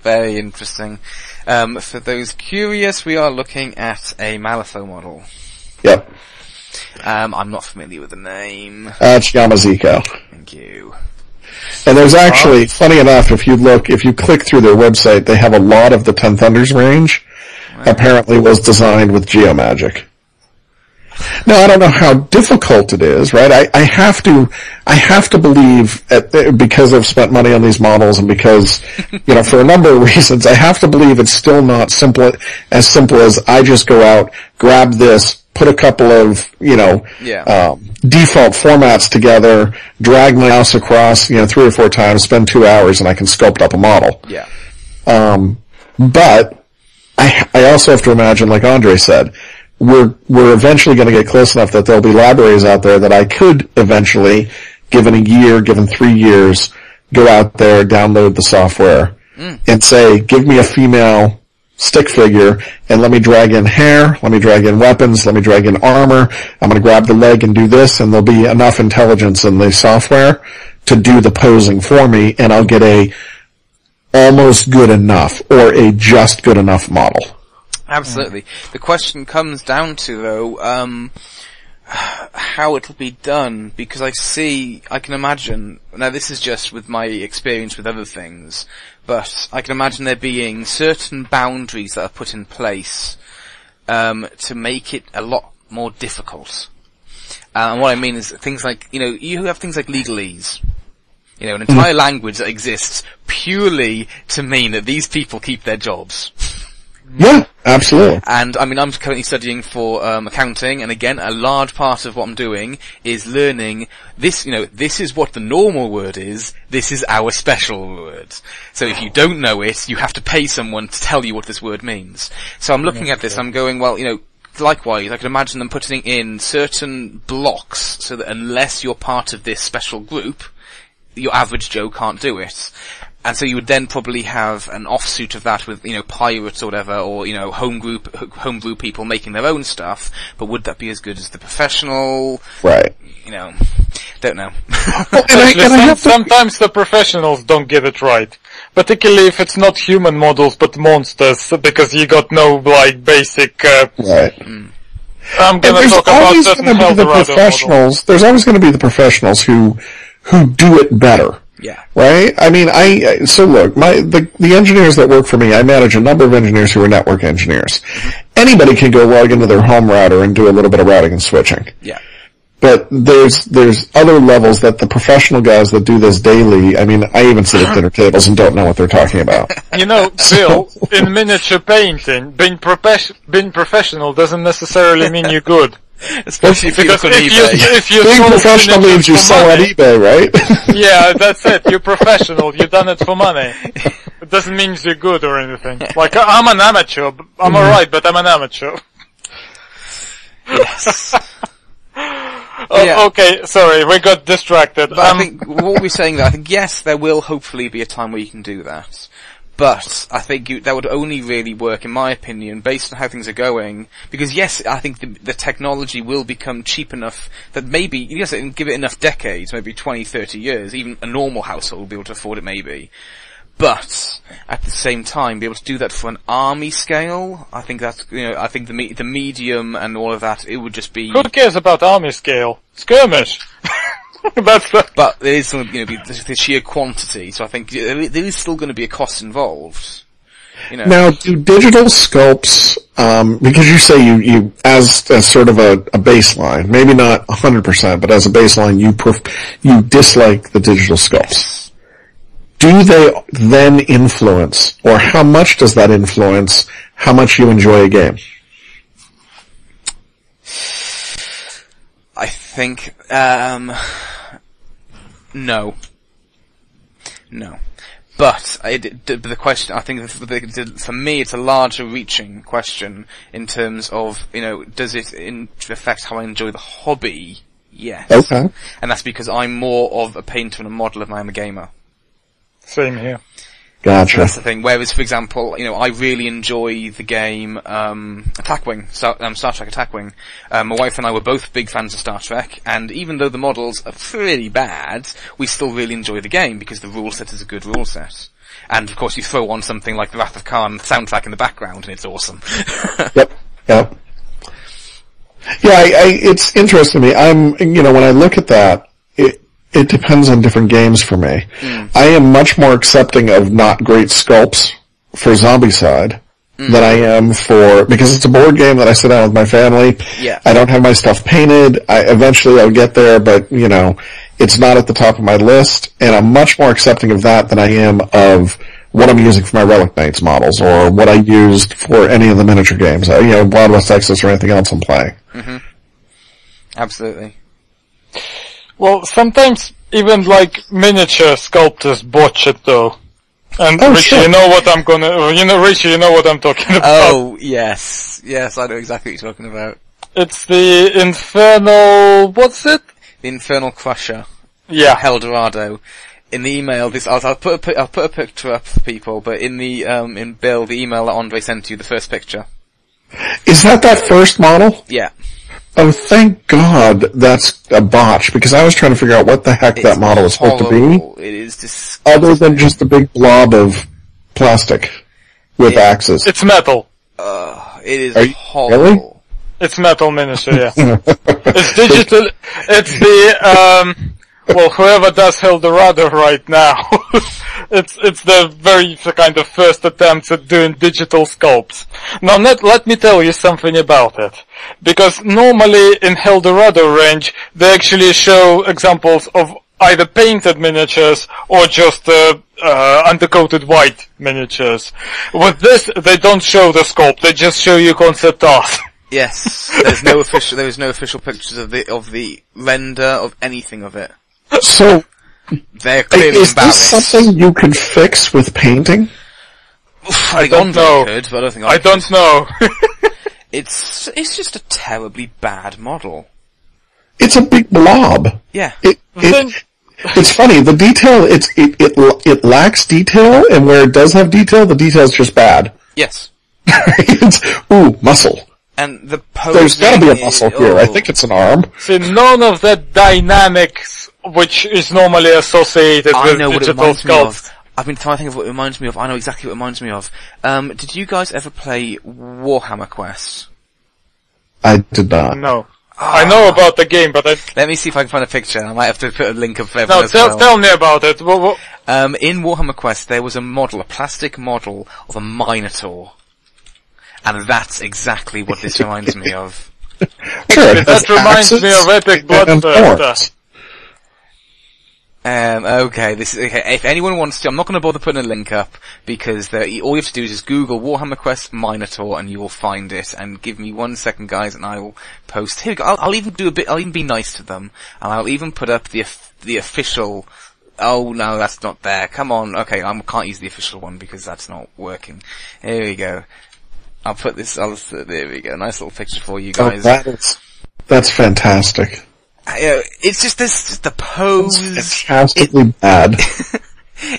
Very interesting. Um, for those curious, we are looking at a Malifaux model. Yep. Um, I'm not familiar with the name. Uh, it's Yamaziko. Thank you. And there's actually, funny enough, if you look, if you click through their website, they have a lot of the Ten Thunders range apparently was designed with Geomagic. Now I don't know how difficult it is, right? I, I have to, I have to believe at, because I've spent money on these models and because, you know, for a number of reasons, I have to believe it's still not simple, as simple as I just go out, grab this, put a couple of, you know, Yeah. um, default formats together, drag my mouse across, you know, three or four times, spend two hours, and I can sculpt up a model. Yeah. Um, but I, I also have to imagine, like Andre said, we're we're eventually going to get close enough that there'll be libraries out there that I could eventually, given a year, given three years, go out there, download the software, mm. and say, give me a female stick figure, and let me drag in hair, let me drag in weapons, let me drag in armor. I'm going to grab the leg and do this, and there'll be enough intelligence in the software to do the posing for me, and I'll get a almost good enough or a just good enough model. Absolutely. The question comes down to though, um, how it'll be done, because I see, I can imagine, now this is just with my experience with other things, but I can imagine there being certain boundaries that are put in place, um, to make it a lot more difficult. Uh, and what I mean is things like, you know, you have things like legalese. You know, an entire language that exists purely to mean that these people keep their jobs. Yeah, absolutely. And I mean, I'm currently studying for um, accounting, and again, a large part of what I'm doing is learning this. You know, this is what the normal word is. This is our special word. So if you don't know it, you have to pay someone to tell you what this word means. So I'm looking at this. I'm going, well, you know. Likewise, I can imagine them putting in certain blocks so that unless you're part of this special group, your average Joe can't do it. And so you would then probably have an offsuit of that with, you know, pirates or whatever, or, you know, home group, homebrew people making their own stuff, but would that be as good as the professional? Right. You know, don't know. And I, and Some- to, sometimes the professionals don't get it right. Particularly if it's not human models but monsters, because you got no like basic. Uh, right. I'm gonna there's talk about always certain going to be the Eldorado models. professionals. There's always going to be the professionals who who do it better. yeah. Right? I mean, I, so look, my, the, the engineers that work for me, I manage a number of engineers who are network engineers. Anybody can go log into their home router and do a little bit of routing and switching. Yeah. But there's, there's other levels that the professional guys that do this daily, I mean, I even sit at uh-huh. dinner tables and don't know what they're talking about. You know, Bill, in miniature painting, being, profe- being professional doesn't necessarily mean you're good. Especially if you Because look on if you, if you Being professional means you for sell on eBay, right? Yeah, that's it. You're professional. You've done it for money. It doesn't mean you're good or anything. Like, I'm an amateur. I'm Mm-hmm. alright, but I'm an amateur. yes. Oh, Yeah. Okay, sorry, we got distracted. But Um, I think what we're saying that I think yes, there will hopefully be a time where you can do that. But I think you, that would only really work, in my opinion, based on how things are going. Because yes, I think the, the technology will become cheap enough that maybe, yes, give it enough decades, maybe 20, 30 years, even a normal household will be able to afford it maybe. but at the same time, be able to do that for an army scale, I think that's you know, I think the me- the medium and all of that, it would just be. Who cares about army scale? Skirmish. That's the, But there is going to be the, the sheer quantity, so I think there there is still going to be a cost involved. You know, Now, do digital sculpts, um, because you say you, you, as, as sort of a, a baseline, maybe not 100%, but as a baseline, you pref- you dislike the digital sculpts. Do they then influence, or how much does that influence how much you enjoy a game? I think, um, no. No. But I, d- d- the question, I think for, me, it's a larger reaching question in terms of, you know, does it in, affect how I enjoy the hobby? Yes. Okay. And that's because I'm more of a painter and a modeler than I am a gamer. same here. Gotcha. That's the thing. Whereas, for example, you know, I really enjoy the game um, Attack Wing, Star, um, Star Trek Attack Wing. Um, my wife and I were both big fans of Star Trek, and even though the models are pretty bad, we still really enjoy the game because the rule set is a good rule set. And of course, you throw on something like the Wrath of Khan soundtrack in the background, and it's awesome. Yep. Yep. Yeah, I, I, it's interesting to me. I'm, you know, when I look at that, it, depends on different games for me. Mm. I am much more accepting of not great sculpts for Zombicide mm. than I am for, because it's a board game that I sit down with my family. Yeah. I don't have my stuff painted. I, eventually I'll get there, but, you know, it's not at the top of my list, and I'm much more accepting of that than I am of what I'm using for my Relic Knights models, or what I used for any of the miniature games, uh, you know, Wild West Exodus or anything else I'm playing. Mm-hmm. Absolutely. Well, sometimes even like miniature sculptors botch it though. And Oh, Richie, sure. you know what I'm gonna, you know, Richie, you know what I'm talking about. Oh, yes. Yes, I know exactly what you're talking about. It's the infernal, what's it? The Infernal Crusher. Yeah. Eldorado. In the email, this I'll, I'll put a, pi- I'll put a picture up for people, but in the um in Bill, the email that Andre sent you, the first picture. Is that that first model? Yeah, Oh, thank God that's a botch, because I was trying to figure out what the heck that model is supposed to be, horrible. It is dis- other than just a big blob of plastic with Yeah. axes. It's metal. It is Are you- horrible. It's metal miniature, yeah. it's digital, it's the, um, well, whoever does Eldorado right now, it's, it's the very kind of first attempts at doing digital sculpts. Now let, let me tell you something about it. Because normally in Eldorado range, they actually show examples of either painted miniatures or just uh, uh, undercoated white miniatures. With this, they don't show the sculpt, they just show you concept art. Yes, there's no official. There is no official pictures of the of the render of anything of it. So, They're clearly is this something you can fix with painting? I think don't know. could, but I don't think I could. don't know. It's it's just a terribly bad model. It's a big blob. Yeah. It, Then- it, it's funny, the detail, it's, it, it, it lacks detail, and where it does have detail, the detail's just bad. Yes. it's, ooh, muscle. And the pose. There's gotta be a muscle here. I oh. think it's an arm. See, none of that dynamics which is normally associated I with know what it digital reminds me sculpts. of. I've been trying to think of what it reminds me of. I know exactly what it reminds me of. Um, did you guys ever play Warhammer Quest? I did not. No. I know about the game, but I, Let me see if I can find a picture. I might have to put a link up for everyone no, as tell, well. tell me about it. Wha- wha- Um, in Warhammer Quest, there was a model, a plastic model of a Minotaur. And that's exactly what this reminds me of. Sure, that reminds me of Epic and Bloodthirster. Um, okay, this is, okay, if anyone wants to, I'm not gonna bother putting a link up, because there, all you have to do is just Google Warhammer Quest Minotaur and you will find it, and give me one second guys and I will post, here we go, I'll, I'll even do a bit, I'll even be nice to them, and I'll even put up the, the official, oh no, that's not there, come on, okay, I can't use the official one because that's not working. Here we go. I'll put this, I'll, there we go, nice little picture for you guys. Oh, guys. that is, that's fantastic. Uh, it's just this, just the pose. It's Fantastically bad.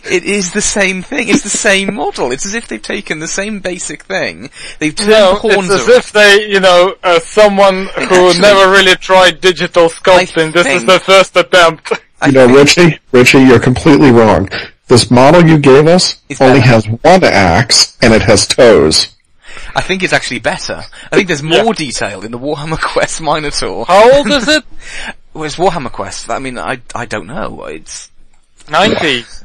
It is the same thing. It's the same model. It's as if they've taken the same basic thing. They've turned No, the horns it's as around. if they, you know, uh, someone who Actually- never really tried digital sculpting, this is their first attempt. I You know, Richie, Richie, you're completely wrong. this model you gave us It's only better. has one axe and it has toes. I think it's actually better. I think there's more detail in the Warhammer Quest Minotaur. How old is it? Well, it's Warhammer Quest. I mean, I I don't know. It's 90s.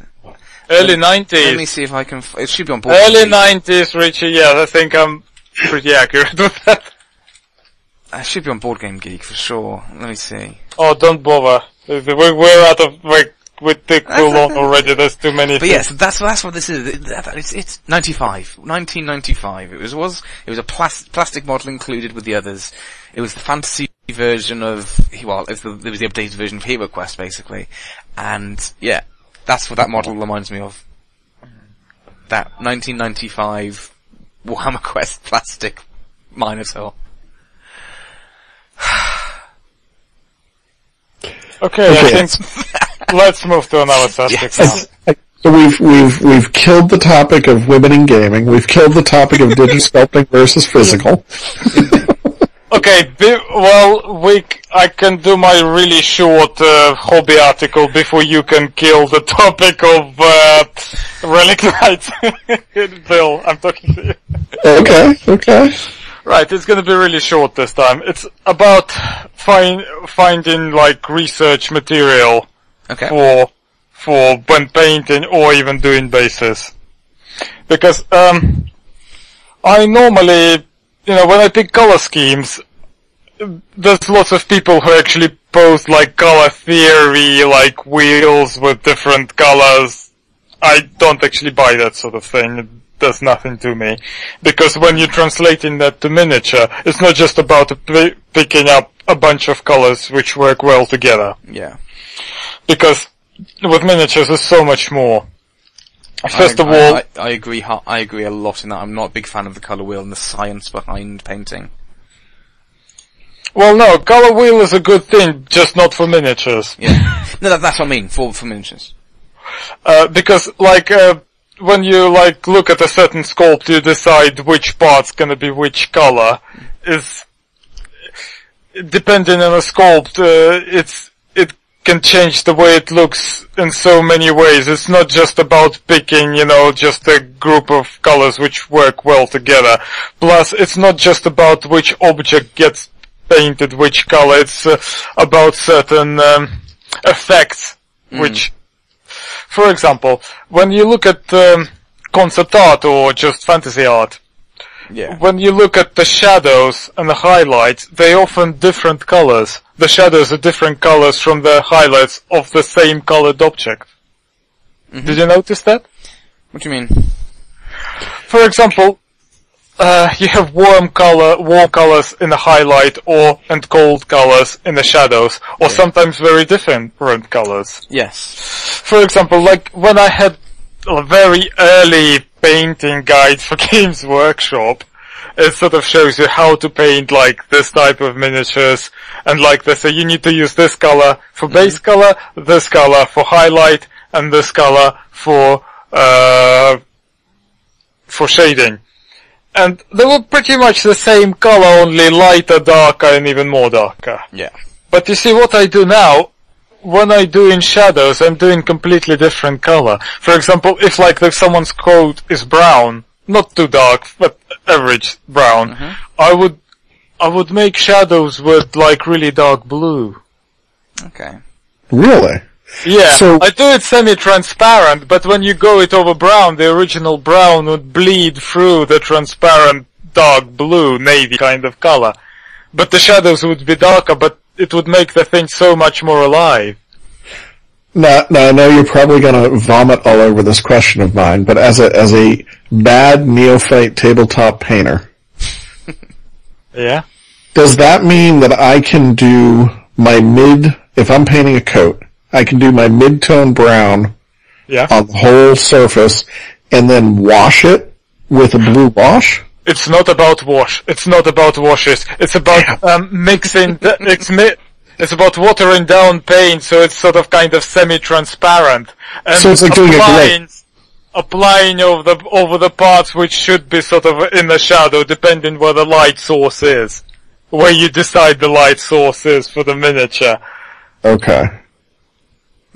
Early 90s. let me see if I can. f- It should be on board. Early 90s, Richie, yeah, I think I'm pretty accurate with that. It should be on Board Game Geek for sure. Let me see. Oh, don't bother. We're, we're out of, like, we took too long already, there's too many But things. yes, that's that's what this is. It's it's 95, 1995. It was was it was a plas- plastic model included with the others. It was the fantasy version of well, it was the, it was the updated version of Hero Quest basically, and yeah, that's what that model reminds me of. That 1995 Warhammer Quest plastic Minotaur. Okay, I think, let's move to another subject Yes. now. So we've we've we've killed the topic of women in gaming. We've killed the topic of digital sculpting versus physical. Okay, be, well, we, c- I can do my really short uh, hobby article before you can kill the topic of uh, Relic Knights. Bill, I'm talking to you. Okay, okay. Right, it's gonna be really short this time. It's about find, finding like research material Okay. for for when painting or even doing bases. Because um, I normally, you know, when I pick color schemes, there's lots of people who actually post like color theory, like wheels with different colors. I don't actually buy that sort of thing. It does nothing to me. Because when you're translating that to miniature, it's not just about p- picking up a bunch of colors which work well together Yeah. Because with miniatures there's so much more. First I, of all, I, I agree. I agree a lot in that. I'm not a big fan of the color wheel and the science behind painting. well no, color wheel is a good thing, just not for miniatures. Yeah. no, that, that's what I mean for for miniatures. Uh, because like, uh, when you like look at a certain sculpt, you decide which part's gonna be which color. Is, depending on a sculpt, uh, it's, it can change the way it looks in so many ways. It's not just about picking, you know, just a group of colors which work well together. Plus, it's not just about which object gets painted which color. It's uh, about certain um, effects which for example, when you look at um, concept art or just fantasy art, Yeah. when you look at the shadows and the highlights, they often different colors. The shadows are different colors from the highlights of the same colored object. Did you notice that? What do you mean? For example, uh, you have warm color, warm colors in the highlight or, and cold colors in the shadows, or sometimes very different colors. Yes. For example, like when I had a very early painting guide for Games Workshop, it sort of shows you how to paint like this type of miniatures, and like they say you need to use this color for base color, this color for highlight, and this color for, uh, for shading. And they were pretty much the same color, only lighter, darker, and even more darker. Yeah. But you see what I do now, when I do in shadows, I'm doing completely different color. For example, if like if someone's coat is brown, not too dark, but average brown, mm-hmm. I would, I would make shadows with like really dark blue. Okay. Really? Yeah, So- I do it semi-transparent, but when you go it over brown, the original brown would bleed through the transparent dark blue, navy kind of color. But the shadows would be darker, but it would make the thing so much more alive. Now, now I know you're probably going to vomit all over this question of mine, but as a as a bad neophyte tabletop painter, Yeah? does that mean that I can do my mid? If I'm painting a coat, I can do my mid-tone brown Yeah? on the whole surface, and then wash it with a blue wash. It's not about wash. It's not about washes. It's about um, mixing. The, it's mi- It's about watering down paint, so it's sort of kind of semi-transparent. And So it's like doing a applying, applying over the over the parts which should be sort of in the shadow, depending where the light source is, where you decide the light source is for the miniature. Okay.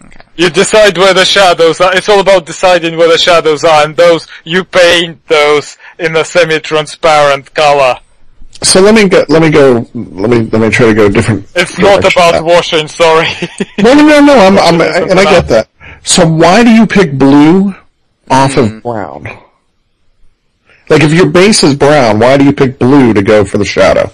Okay. You decide where the shadows are. It's all about deciding where the shadows are, and those you paint those in a semi-transparent color. So let me go. Let me go. Let me let me try to go different. It's not direction. about washing. Sorry. No, no, no, no. I'm, I'm, Listen and I get that. So why do you pick blue off Mm. of brown? Like if your base is brown, why do you pick blue to go for the shadow?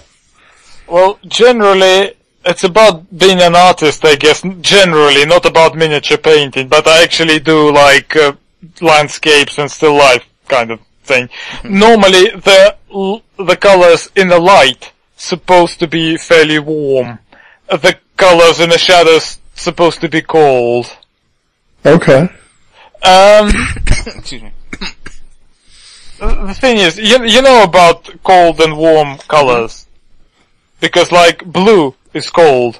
well, generally, it's about being an artist, I guess. Generally, not about miniature painting, but I actually do like uh, landscapes and still life kind of thing. Normally, the the colors in the light supposed to be fairly warm. The colors in the shadows supposed to be cold. Okay. Um, Excuse me. the thing is, you, you know about cold and warm colors. Because like blue is cold,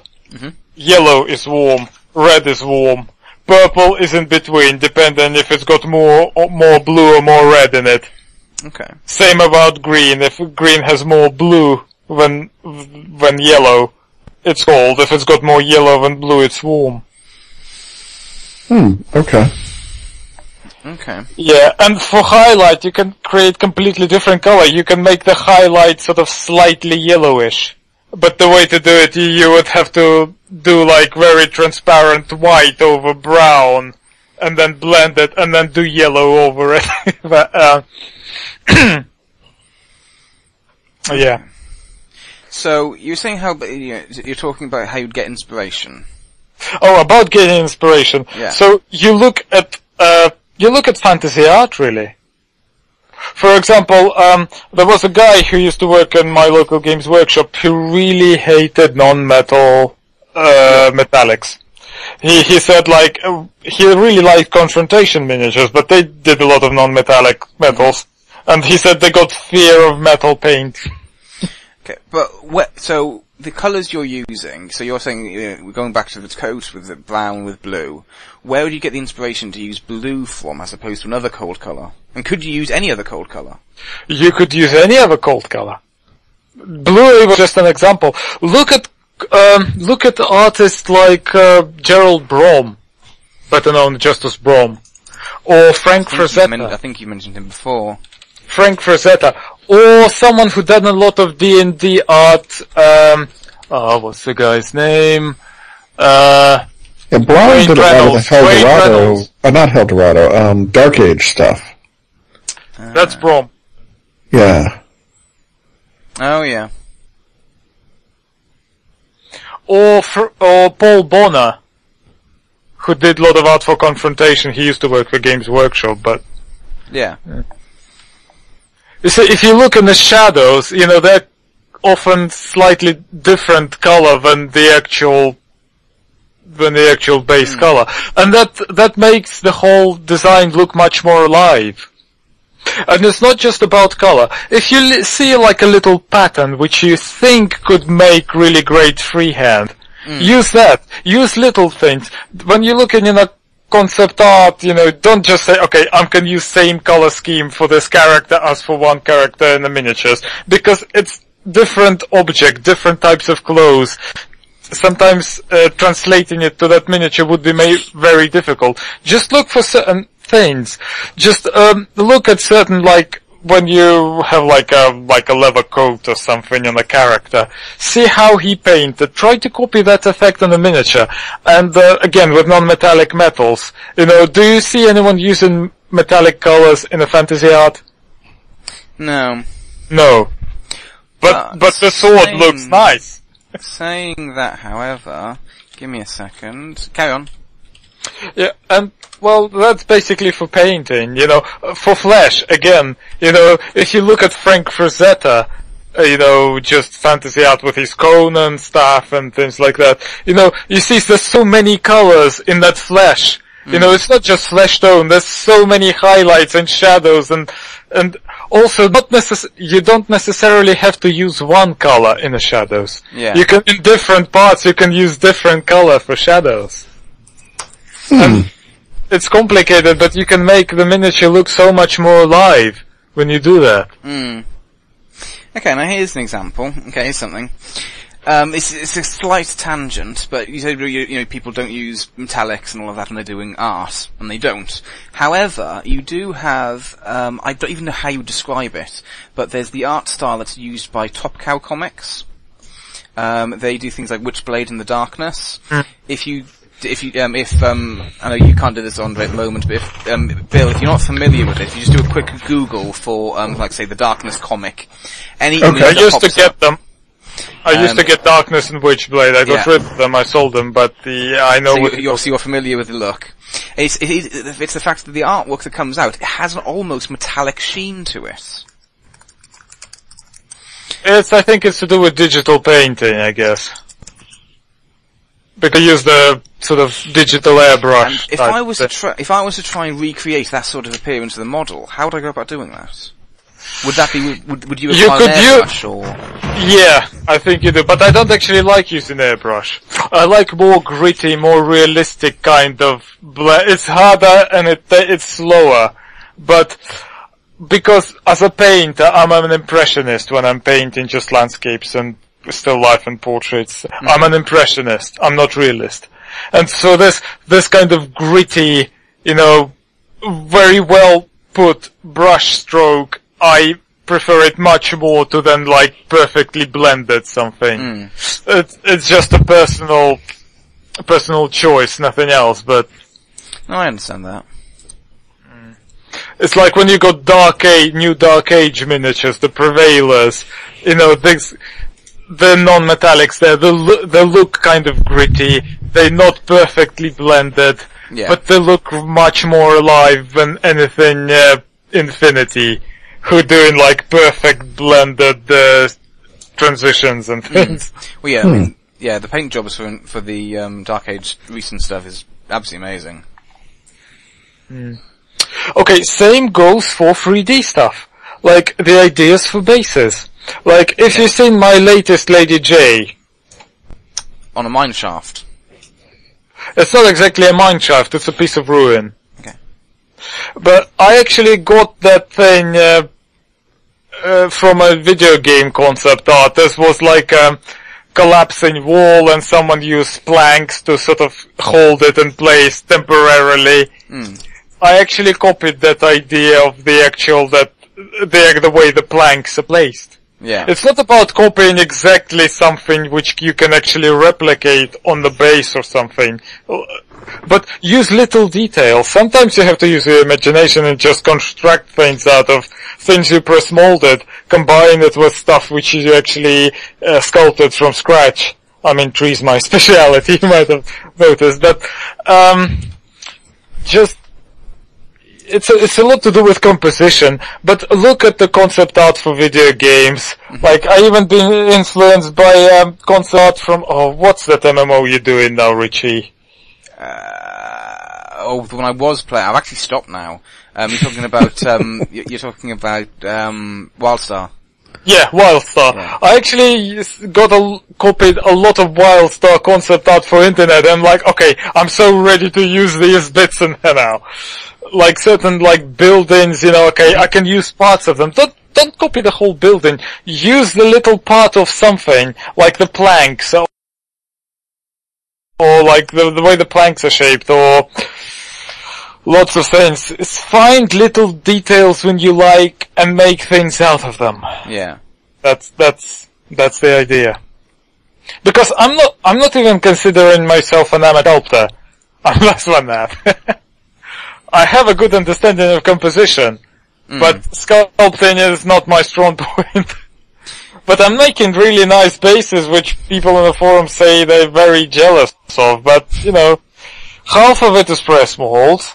yellow is warm, red is warm, purple is in between, depending if it's got more or more blue or more red in it. Okay. Same about green. If green has more blue than than yellow, it's cold. If it's got more yellow than blue, it's warm. Hmm. Okay. Okay. Yeah, and for highlight, you can create completely different color. You can make the highlight sort of slightly yellowish. But the way to do it, you, you would have to do like very transparent white over brown, and then blend it, and then do yellow over it. but, uh, yeah. So you're saying how you're talking about how you'd get inspiration. Oh, about getting inspiration. Yeah. So you look at uh, you look at fantasy art, really. For example, um, there was a guy who used to work in my local games workshop who really hated non-metal uh, metallics. He he said like uh, he really liked confrontation miniatures, but they did a lot of non-metallic metals, and he said they got fear of metal paint. Okay, but what? So the colours you're using. So you're saying you know, we're going back to the coat with the brown with blue. Where would you get the inspiration to use blue from, as opposed to another cold colour? And could you use any other cold colour? You could use any other cold color. Blue was just an example. Look at um, look at artists like uh, Gerald Brom, better known just as Brom, or Frank I men- I think you mentioned him before. Frank Frazetta, or someone who done a lot of D and D art. Um, oh, what's the guy's name? Uh, Yeah, Brown Wayne did a lot of Reynolds. the Wayne Eldorado, Reynolds. uh, not Eldorado, um, Dark Age stuff. that's Brom. Yeah. Oh yeah. Or fr- or Paul Bonner, who did a lot of art for Confrontation. He used to work for Games Workshop, but Yeah. You see, if you look in the shadows, you know, they're often slightly different color than the actual, than the actual base hmm. color. And that, that makes the whole design look much more alive. And it's not just about color. If you li- see like a little pattern which you think could make really great freehand, hmm. use that. Use little things. When you're looking in a concept art, you know, don't just say, okay, I'm gonna use same color scheme for this character as for one character in the miniatures. Because it's different object, different types of clothes. Sometimes uh, translating it to that miniature would be made very difficult. Just look for certain things. Just um, look at certain like when you have like a like a leather coat or something on a character. See how he painted. Try to copy that effect on a miniature. And uh, again with non-metallic metals. You know, do you see anyone using metallic colors in a fantasy art? No. No. But Uh, but the sword same. looks nice. Saying that, however, give me a second. Carry on. Yeah, and well, that's basically for painting, you know. Uh, For Flash, again, you know, if you look at Frank Frazetta, uh, you know, just fantasy art with his Conan stuff and things like that, you know, you see there's so many colors in that Flash. You know, it's not just flesh tone, there's so many highlights and shadows and, and also not necess- you don't necessarily have to use one color in the shadows. Yeah. You can, in different parts, you can use different color for shadows. And it's complicated, but you can make the miniature look so much more alive when you do that. Hmm. Okay, now here's an example. Okay, here's something. Um, it's, it's a slight tangent, but you said you, you know people don't use metallics and all of that when they're doing art, and they don't. However, you do have um, I don't even know how you would describe it, but there's the art style that's used by Top Cow Comics. Um, they do things like Witchblade in the Darkness. If you if you um, if um, I know you can't do this on at the moment, but if um, Bill, if you're not familiar with it, if you just do a quick Google for um, like say the Darkness comic, any Okay. I used to get up- them. I used Um, to get Darkness and Witchblade. I got Yeah. rid of them. I sold them, but the I know. So you're, you're, so you're familiar with the look. It's, it is, it's the fact that the artwork that comes out it has an almost metallic sheen to it. It's, I think it's to do with digital painting, I guess. Because I use the sort of digital airbrush. And if I was to try, if I was to try and recreate that sort of appearance of the model, how would I go about doing that? Would that be, would, would you You could airbrush or? Yeah, I think you do, but I don't actually like using airbrush. I like more gritty, more realistic kind of bla- It's harder and it it's slower, but because as a painter, I'm an impressionist when I'm painting just landscapes and still life and portraits. Mm-hmm. I'm an impressionist. I'm not realist. And so this, this kind of gritty, you know, very well put brush stroke, I prefer it much more to than like perfectly blended something. Mm. It's, it's just a personal, personal choice, nothing else, but No, I understand that. Mm. it's like when you got Dark Age, new Dark Age miniatures, the Prevailers, you know, things, the non-metallics there, they, lo- they look kind of gritty, they're not perfectly blended, Yeah. but they look much more alive than anything, uh, Infinity, who are doing like perfect blended, uh, transitions and things. Well, yeah, I mean, yeah, the paint jobs for for the um, Dark Age recent stuff is absolutely amazing. Okay, same goes for 3D stuff. Like, the ideas for bases. Like, if you've seen my latest Lady J, On a mine shaft. It's not exactly a mine shaft, it's a piece of ruin. Okay. But I actually got that thing uh, uh, from a video game concept art. This was like a collapsing wall and someone used planks to sort of hold it in place temporarily. I actually copied that idea of the actual, that, the, the way the planks are placed. Yeah. It's not about copying exactly something which you can actually replicate on the base or something. But use little details. Sometimes you have to use your imagination and just construct things out of things you press molded, combine it with stuff which you actually uh, sculpted from scratch. I mean, trees my speciality, you might have noticed, but, um, just it's a, it's a lot to do with composition, but look at the concept art for video games. Like, I even been influenced by um, concept art from, oh, what's that MMO you're doing now, Richie? Uh, oh, the one I was playing, I've actually stopped now. Um, you're talking about, um, you- you're talking about, um, Wildstar. Yeah, Wildstar. Yeah. I actually got a, copied a lot of Wildstar concept art for internet. I'm like, okay, I'm so ready to use these bits in here now. Like certain like buildings, you know, okay, I can use parts of them. Don't, don't copy the whole building. Use the little part of something, like the planks, or, or like the, the way the planks are shaped, or lots of things. It's find little details when you like and make things out of them. Yeah. That's that's that's the idea. Because I'm not I'm not even considering myself an amateur. I'm less than that. I have a good understanding of composition, mm. but sculpting is not my strong point. but I'm making really nice bases which people in the forum say they're very jealous of, but you know, half of it is press molds,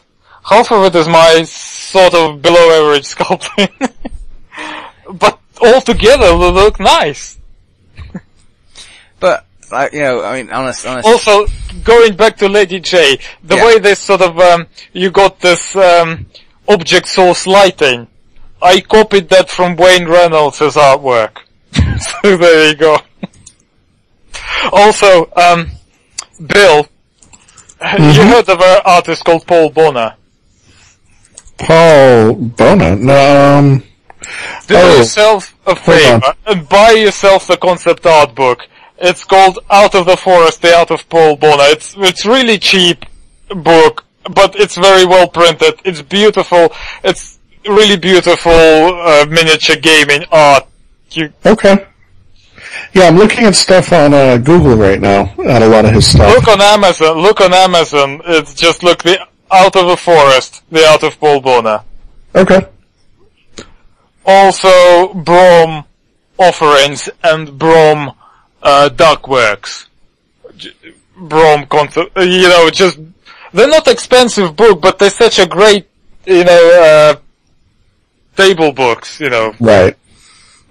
half of it is my sort of below average sculpting. but all together they look nice. But, like, you know, I mean, honest, honest. Also, going back to Lady J, the Yeah. way this sort of, um, you got this, um, object source lighting, I copied that from Wayne Reynolds' artwork. so there you go. also, um, Bill, you heard of an artist called Paul Bonner. Paul Bonner. No, um, Do Oh. yourself a favor and buy yourself the concept art book It's called Out of the Forest, the Out of Paul Bonner. It's it's really cheap book, but it's very well printed. It's beautiful. It's really beautiful uh, miniature gaming art. You, Okay. Yeah, I'm looking at stuff on uh, Google right now at a lot of his stuff. look on Amazon. Look on Amazon. It's just look the Out of the Forest, the Out of Paul Bonner. Okay. Also, Brom offerings and Brom uh, Darkwerks. J- Brom concept, you know, just they're not expensive book, but they're such a great, you know, uh, table books. You know. Right.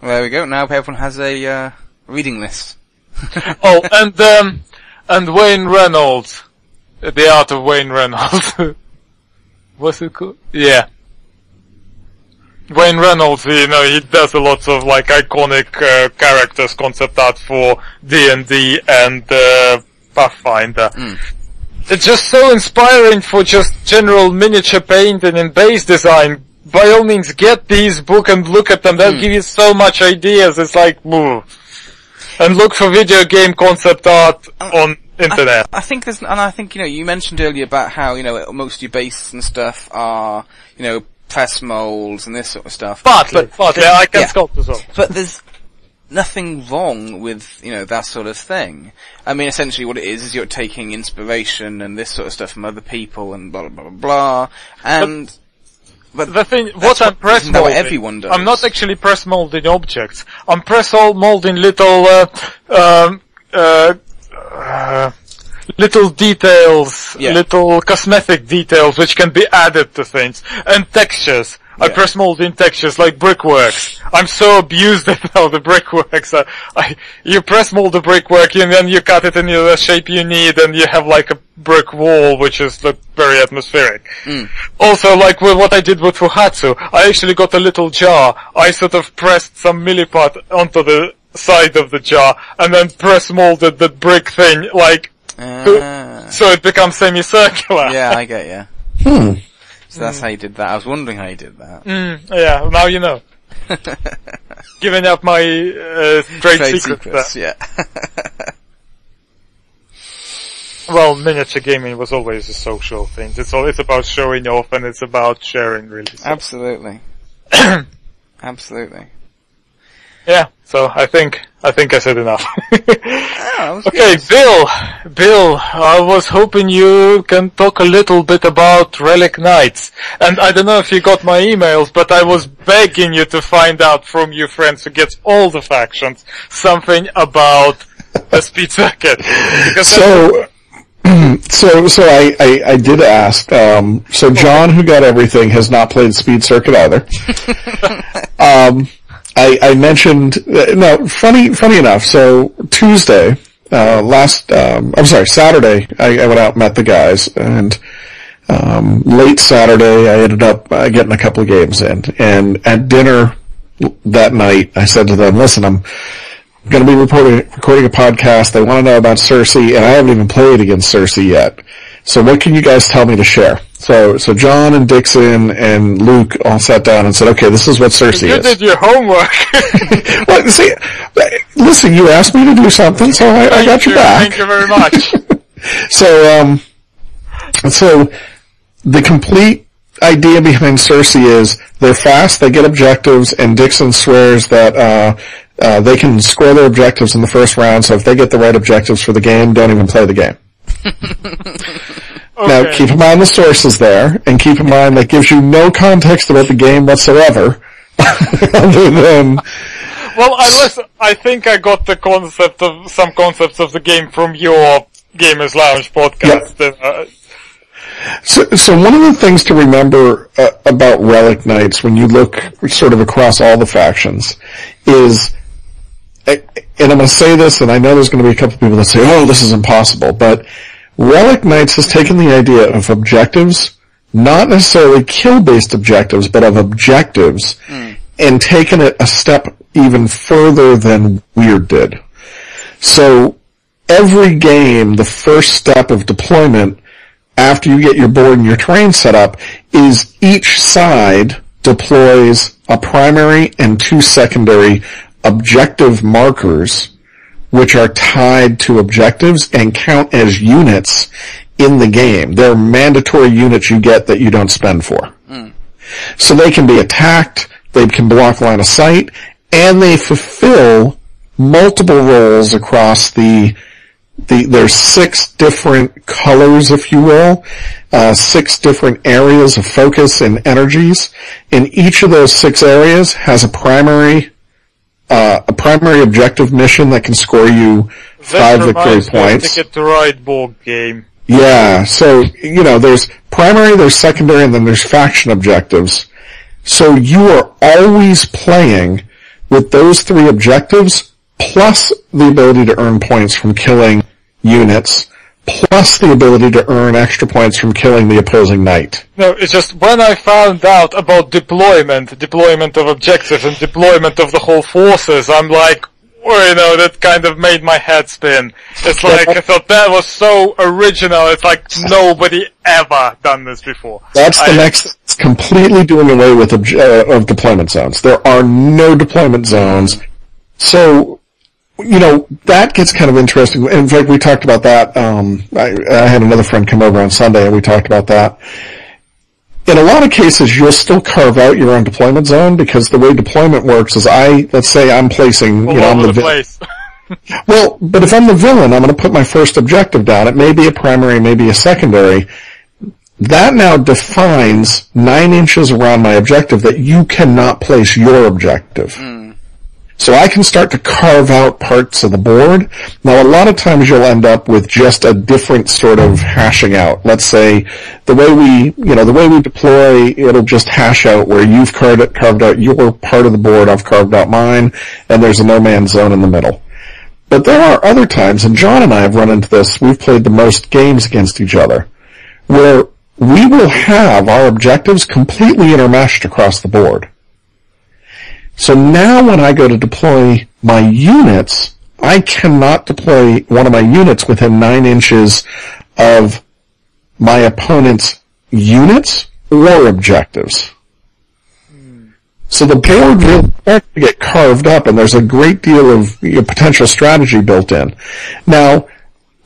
Well, there we go. Now everyone has a uh, reading list. oh, and um, and Wayne Reynolds, the art of Wayne Reynolds. What's it called? Yeah. Wayne Reynolds, you know, he does a lot of like iconic uh, characters concept art for D&D and uh, Pathfinder. It's just so inspiring for just general miniature painting and base design. By all means, get these book and look at them. They'll give you so much ideas. It's like, woo. And look for video game concept art on internet. I think there's, and I think, you know, you mentioned earlier about how, you know, most of your bases and stuff are, you know, press molds and this sort of stuff. Partly, But partly. there- I can yeah. sculpt as well. But there's nothing wrong with, you know, that sort of thing. I mean, essentially what it is, is you're taking inspiration and this sort of stuff from other people and blah, blah, blah, blah, and, but, The thing, what I'm press that molding, everyone does? I'm not actually press molding objects. I'm press molding little, uh, um, uh, uh, little details, Yeah. little cosmetic details which can be added to things, and textures. I press mold in textures like brickworks. I'm so abused at now the brickworks. I, I, you press mold the brickwork and then you cut it in the shape you need and you have like a brick wall which is like, very atmospheric. Also like with what I did with Fuhatsu, I actually got a little jar. I sort of pressed some milliput onto the side of the jar and then press molded the brick thing like uh, so it becomes semicircular. yeah, I get you. Hmm. So that's how you did that. I was wondering how you did that. Mm, yeah, now you know. Giving up my uh, trade, Trade secrets. secrets, there. yeah. Well, miniature gaming was always a social thing. It's all, it's about showing off and it's about sharing really. So, Absolutely. Absolutely. Yeah, so I think, I think I said enough. Oh, that was okay, Bill, Bill, I was hoping you can talk a little bit about Relic Knights. And I don't know if you got my emails, but I was begging you to find out from your friends who gets all the factions something about the speed circuit. Because So, so, so I, I, I did ask. Um, so John, who got everything, has not played Speed Circuit either. um, I, I mentioned uh, no. Funny, funny enough. So Tuesday, uh, last, um, I'm sorry, Saturday, I, I went out and met the guys, and um, late Saturday, I ended up uh, getting a couple of games in. And at dinner that night, I said to them, "Listen, I'm." going to be reporting, recording a podcast. They want to know about Cerci, and I haven't even played against Cerci yet. So what can you guys tell me to share? So, so John and Dixon and Luke all sat down and said, okay, this is what Cerci you is. did your homework. Well, see, listen, you asked me to do something, so I, I got Thank your you, back. Thank you very much. So, um, so the complete idea behind Cerci is they're fast, they get objectives, and Dixon swears that uh, uh, they can score their objectives in the first round. So if they get the right objectives for the game, don't even play the game. Now, keep in mind the sources there, and keep in mind that gives you no context about the game whatsoever, other than Well, I listen, I think I got the concept of some concepts of the game from your Gamers Lounge podcast. Uh, So, so one of the things to remember uh, about Relic Knights when you look sort of across all the factions is, and I'm going to say this, and I know there's going to be a couple people that say, "Oh, this is impossible," but Relic Knights has taken the idea of objectives, not necessarily kill-based objectives, but of objectives, hmm. and taken it a step even further than Wyrd did. So every game, the first step of deployment after you get your board and your terrain set up is each side deploys a primary and two secondary objective markers which are tied to objectives and count as units in the game. They're mandatory units you get that you don't spend for. So they can be attacked, they can block line of sight, and they fulfill multiple roles across the the, there's six different colors, if you will, uh, six different areas of focus and energies. And each of those six areas has a primary, uh, a primary objective mission that can score you five victory points. Ticket to Ride board game. Yeah, so, you know, there's primary, there's secondary, and then there's faction objectives. So you are always playing with those three objectives plus the ability to earn points from killing units, plus the ability to earn extra points from killing the opposing knight. No, it's just when I found out about deployment, deployment of objectives and deployment of the whole forces, I'm like, well, you know, that kind of made my head spin. It's like, I thought that was so original, it's like nobody ever done this before. That's the I- next, it's completely doing away with obj- uh, of deployment zones. There are no deployment zones. So, you know, that gets kind of interesting. In fact, we talked about that, um, I, I had another friend come over on Sunday and we talked about that. In a lot of cases, you'll still carve out your own deployment zone because the way deployment works is I, let's say I'm placing, all you know, I'm the, the vi- well, but if I'm the villain, I'm going to put my first objective down. It may be a primary, maybe a secondary. That now defines nine inches around my objective that you cannot place your objective. So I can start to carve out parts of the board. Now a lot of times you'll end up with just a different sort of hashing out. Let's say the way we, you know, the way we deploy, it'll just hash out where you've carved, carved out your part of the board, I've carved out mine, and there's a no man's zone in the middle. But there are other times, and John and I have run into this, we've played the most games against each other, where we will have our objectives completely intermeshed across the board. So now when I go to deploy my units, I cannot deploy one of my units within nine inches of my opponent's units or objectives. So the board to get carved up and there's a great deal of you know, potential strategy built in. Now,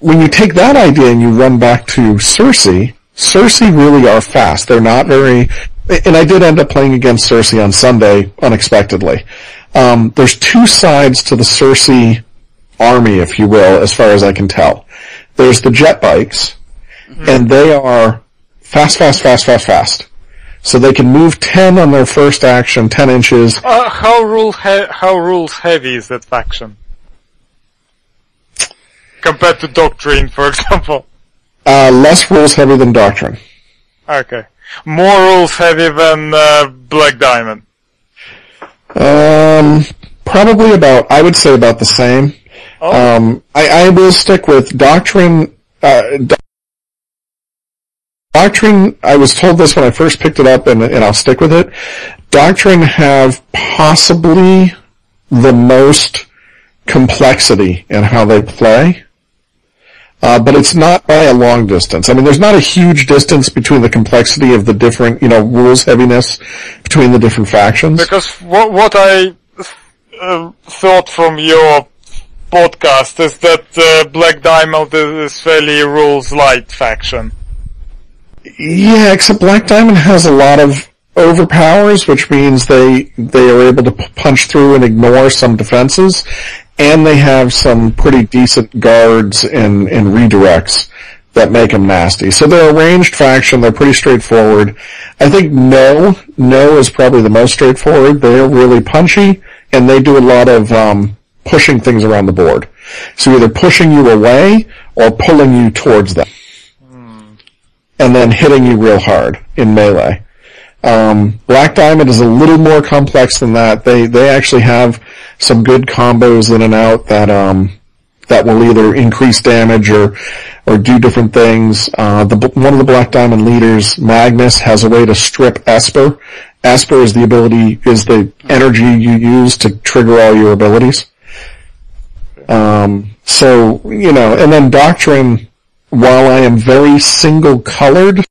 when you take that idea and you run back to Cerci, Cerci really are fast. They're not very, and I did end up playing against Cerci on Sunday unexpectedly. Um, there's two sides to the Cerci army, if you will, as far as I can tell. There's the jet bikes, and they are fast, fast, fast, fast, fast. So they can move 10 on their first action, 10 inches. Uh, how rule he- how rules heavy is that faction? Compared to Doctrine, for example. Uh, less rules heavy than Doctrine. Okay. More rules heavy than uh, Black Diamond. Um, probably about, I would say about the same. Oh. Um, I, I will stick with Doctrine, uh, Do- Doctrine, I was told this when I first picked it up and, and I'll stick with it. Doctrine have possibly the most complexity in how they play. Uh, but it's not by a long distance. I mean, there's not a huge distance between the complexity of the different, you know, rules heaviness between the different factions. Because what, what I uh, thought from your podcast is that uh, Black Diamond is, fairly rules light faction. Yeah, except Black Diamond has a lot of overpowers, which means they they are able to p- punch through and ignore some defenses, and they have some pretty decent guards and, and redirects that make them nasty. So they're a ranged faction. They're pretty straightforward. I think No No is probably the most straightforward. They're really punchy, and they do a lot of um, pushing things around the board. So either pushing you away or pulling you towards them and then hitting you real hard in melee. Um, Black Diamond is a little more complex than that. They they actually have some good combos in and out that um, that will either increase damage or or do different things. Uh, the one of the Black Diamond leaders, Magnus, has a way to strip Esper. Esper is the ability is the energy you use to trigger all your abilities. Um, so you know, and then Doctrine while I am very single colored,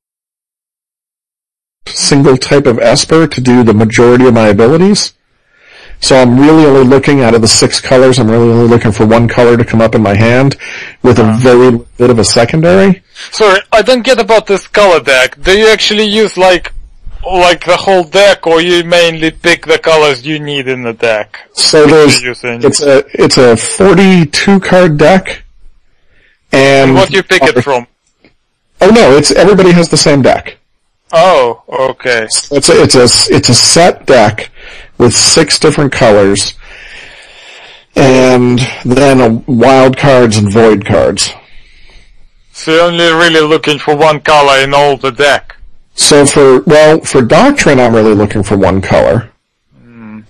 single type of Esper to do the majority of my abilities, So I'm really only looking out of the six colors, I'm really only looking for one color to come up in my hand with a uh-huh. very bit of a secondary. Sorry, I don't get about this color deck. Do you actually use like like the whole deck, or you mainly pick the colors you need in the deck? So there's, it's a, it's a 42 card deck. And, And what do you pick it from? Oh no, it's, everybody has the same deck. Oh, okay. It's a, it's a, it's a set deck with six different colors. And then a wild cards and void cards. So you're only really looking for one color in all the deck. So for, well, for Doctrine I'm really looking for one color.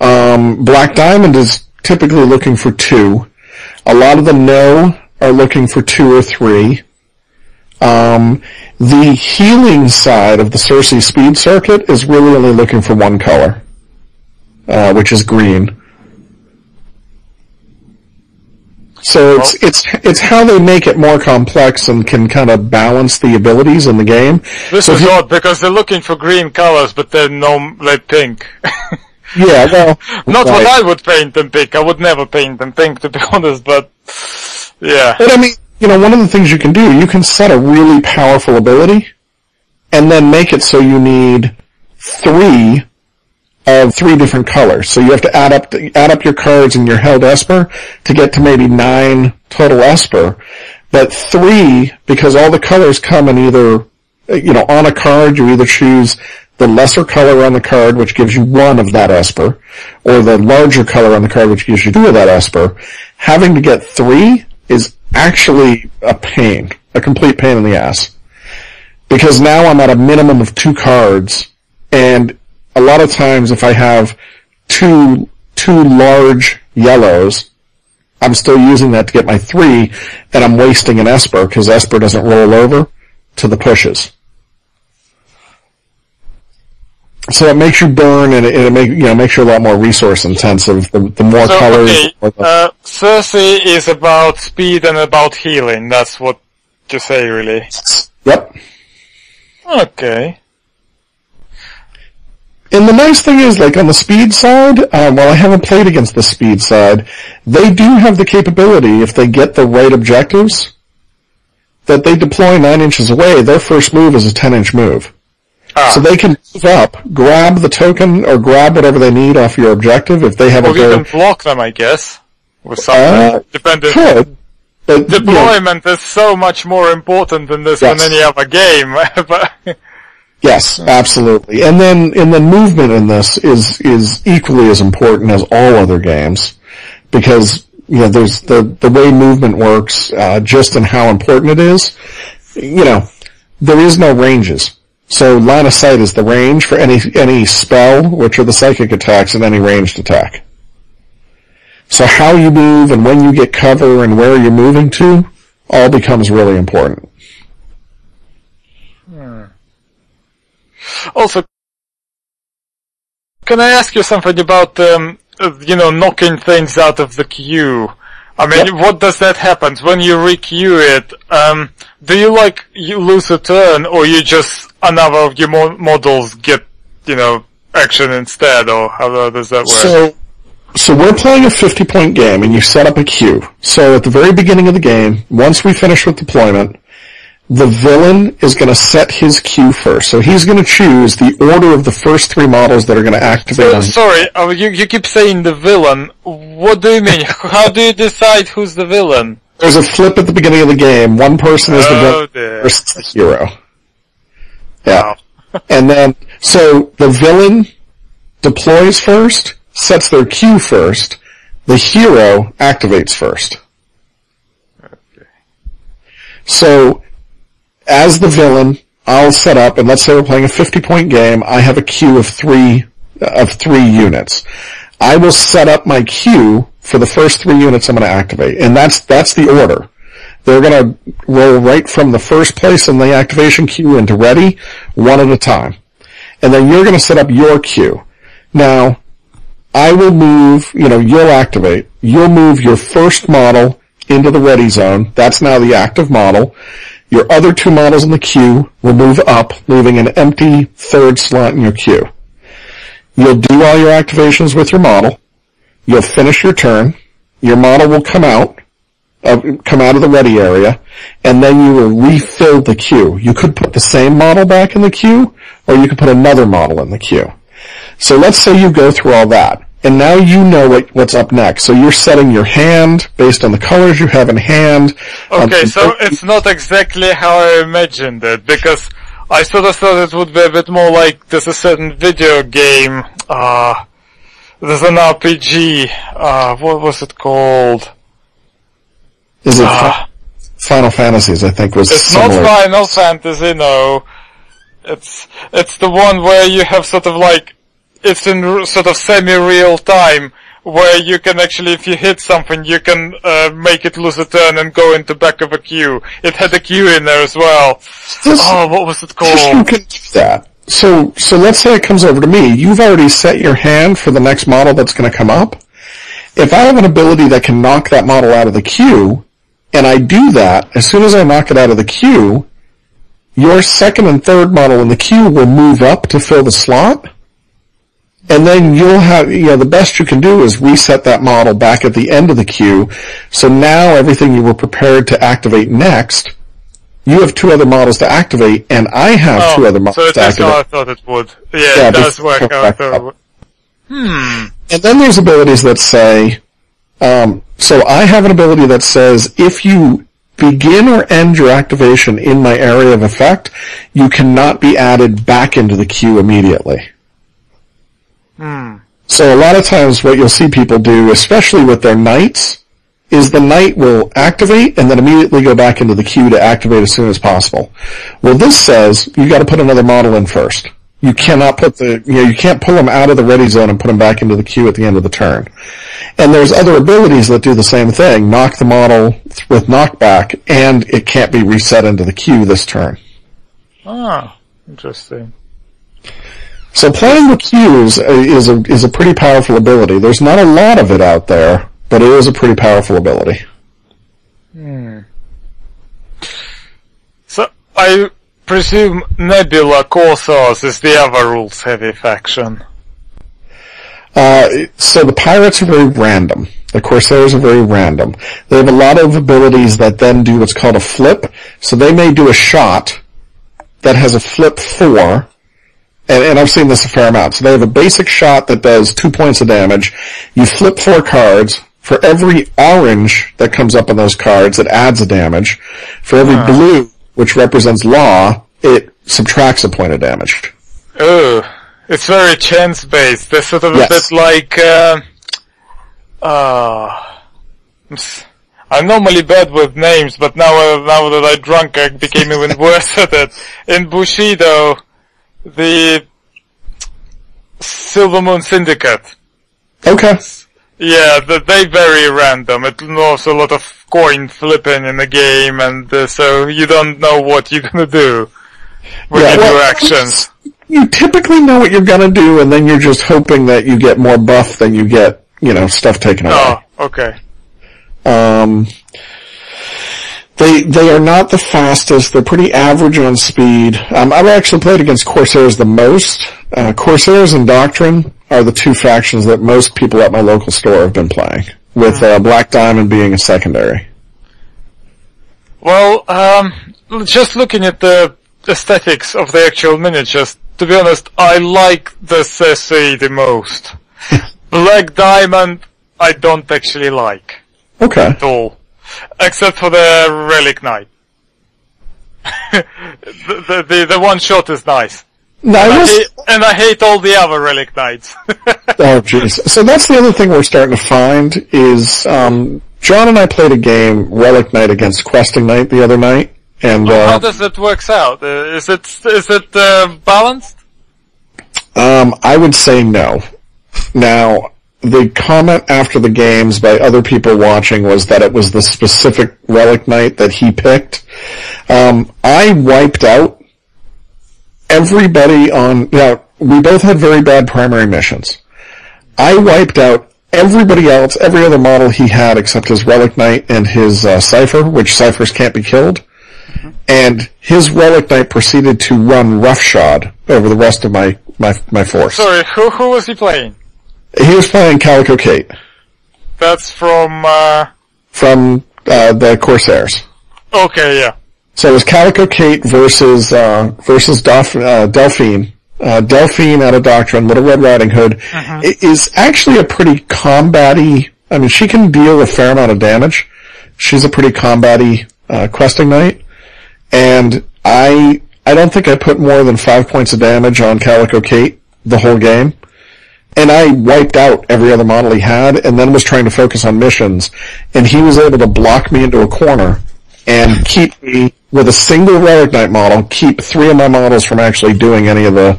Um, Black Diamond is typically looking for two. A lot of the Noh are looking for two or three. Um, the healing side of the Cerci Speed Circuit is really only looking for one color, uh, which is green. So it's it's it's how they make it more complex and can kind of balance the abilities in the game. This So is you- odd because they're looking for green colors, but they're no, they're pink. Yeah, well, Not what. I would paint them pink. I would never paint them pink, to be honest. But yeah, But I mean, you know, one of the things you can do, you can set a really powerful ability, and then make it so you need three of three different colors. So you have to add up add up your cards and your held Esper to get to maybe nine total Esper. But three, because all the colors come in either, you know, on a card, you either choose the lesser color on the card, which gives you one of that Esper, or the larger color on the card, which gives you two of that Esper. Having to get three is actually a pain, a complete pain in the ass. Because now I'm at a minimum of two cards, and a lot of times if I have two, two large yellows, I'm still using that to get my three, and I'm wasting an Esper, because Esper doesn't roll over to the pushes. So it makes you burn, and it, it make, you know, makes you a lot more resource intensive. The, the more so colors, okay. the more Uh, Cerci is about speed and about healing. That's what you say, really. yep. Okay. And the nice thing is, like on the speed side, um, while I haven't played against the speed side, they do have the capability, if they get the right objectives, that they deploy nine inches away, their first move is a ten inch move. Ah, So they can move up, grab the token, or grab whatever they need off your objective if they have or a very, even block them, I guess, with something. Uh, Depending. could, but, you know, Deployment is so much more important than this Yes. than any other game. but Yes, absolutely. And then, and then movement in this is, is equally as important as all other games because, you know, there's the, the way movement works, uh, just in how important it is. You know, there is no ranges. So line of sight is the range for any, any spell, which are the psychic attacks and any ranged attack. So how you move and when you get cover and where you're moving to all becomes really important. Also, can I ask you something about, um, you know, knocking things out of the queue? I mean, Yep. what does that happen when you re-queue it? Um, do you like you lose a turn, or you just another of your mo- models get, you know, action instead, or how does that work? So, so we're playing a 50 point game and you set up a queue. So at the very beginning of the game, once we finish with deployment, the villain is going to set his queue first. So he's going to choose the order of the first three models that are going to activate on sorry, uh, you, you keep saying the villain. What do you mean? How do you decide who's the villain? There's a flip at the beginning of the game. One person is the Oh, villain dear. versus the hero. Yeah. Wow. and then, so the villain deploys first, sets their queue first, the hero activates first. Okay. So, as the villain, I'll set up, and let's say we're playing a 50 point game, I have a queue of three, of three units. I will set up my queue for the first three units I'm going to activate, and that's, that's the order. They're going to roll right from the first place in the activation queue into ready, one at a time. And then you're going to set up your queue. Now, I will move, you know, you'll activate. You'll move your first model into the ready zone. That's now the active model. Your other two models in the queue will move up, leaving an empty third slot in your queue. You'll do all your activations with your model. you'll finish your turn, your model will come out, uh, come out of the ready area, and then you will refill the queue. You could put the same model back in the queue, or you could put another model in the queue. So let's say you go through all that, and now you know what, what's up next. So you're setting your hand based on the colors you have in hand. Okay, um, so it's not exactly how I imagined it, because I sort of thought it would be a bit more like there's a certain video game, uh, there's an RPG, uh, what was it called? Is it uh, Final Fantasies, I think was It's similar. not Final Fantasy, no. It's, it's the one where you have sort of like, it's in sort of semi-real time, where you can actually, if you hit something, you can uh, make it lose a turn and go into back of a queue. It had a queue in there as well. This, oh, what was it called? You can do that. So, so let's say it comes over to me. You've already set your hand for the next model that's going to come up. If I have an ability that can knock that model out of the queue, and I do that, as soon as I knock it out of the queue, your second and third model in the queue will move up to fill the slot and then you'll have, you know, the best you can do is reset that model back at the end of the queue. So now everything you were prepared to activate next, you have two other models to activate, and I have oh, two other models so to activate. So how I thought it would. Yeah, yeah it does work thought it. Hmm. And then there's abilities that say, um, so I have an ability that says if you begin or end your activation in my area of effect, you cannot be added back into the queue immediately. Hmm. So a lot of times what you'll see people do, especially with their knights, is the knight will activate and then immediately go back into the queue to activate as soon as possible. Well, this says you got to put another model in first. You cannot put the, you know, you can't pull them out of the ready zone and put them back into the queue at the end of the turn. And there's other abilities that do the same thing, knock the model with knockback, and it can't be reset into the queue this turn. Ah, interesting. So playing with cues is a is a pretty powerful ability. There's not a lot of it out there, but it is a pretty powerful ability. Hmm. So I presume Nebula Corsairs is the other rules heavy faction. Uh, so the pirates are very random. The Corsairs are very random. They have a lot of abilities that then do what's called a flip. So they may do a shot that has a flip four, and, and I've seen this a fair amount. So they have a basic shot that does two points of damage. You flip four cards. For every orange that comes up on those cards, it adds a damage. For every huh. blue, which represents law, it subtracts a point of damage. Oh, it's very chance based. They're sort of yes. a bit like, uh, uh, I'm normally bad with names, but now, uh, now that I drunk, I became even worse at it. In Bushido, the Silver Moon Syndicate. Okay. Yeah, they very random. It involves a lot of coin flipping in the game, and uh, so you don't know what you're gonna do when yeah, you well, do actions. You typically know what you're gonna do, and then you're just hoping that you get more buff than you get, you know, stuff taken away. Oh, okay. Um, they they are not the fastest. They're pretty average on speed. Um, I've actually played against Corsairs the most. Uh, Corsairs and Doctrine are the two factions that most people at my local store have been playing, with uh, Black Diamond being a secondary. Well, um, just looking at the aesthetics of the actual miniatures, to be honest, I like the CC the most. Black Diamond, I don't actually like. Okay. At all except for the Relic Knight. the, the, the, the one shot is nice. No, and, I hate, and I hate all the other Relic Knights. oh jeez. So that's the other thing we're starting to find is, um, John and I played a game, Relic Knight against Questing Knight the other night, and, uh, How does it works out? Uh, is it, is it, uh, balanced? Um, I would say no. Now, the comment after the games by other people watching was that it was the specific Relic Knight that he picked. Um, I wiped out everybody on, yeah, we both had very bad primary missions. I wiped out everybody else, every other model he had except his Relic Knight and his uh, Cypher, which Cyphers can't be killed. And his Relic Knight proceeded to run roughshod over the rest of my, my, my force. Sorry, who, who was he playing? He was playing Calico Kate. That's from, uh, from uh, the Corsairs. okay, yeah. So it was Calico Kate versus uh, versus Delph- uh, Delphine. Uh, Delphine out of Doctrine, Little Red Riding Hood, i- is actually a pretty combat-y, I mean, she can deal a fair amount of damage. She's a pretty combat-y uh, questing knight. And I, I don't think I put more than five points of damage on Calico Kate the whole game. And I wiped out every other model he had and then was trying to focus on missions. And he was able to block me into a corner and keep me with a single Relic Knight model, keep three of my models from actually doing any of the,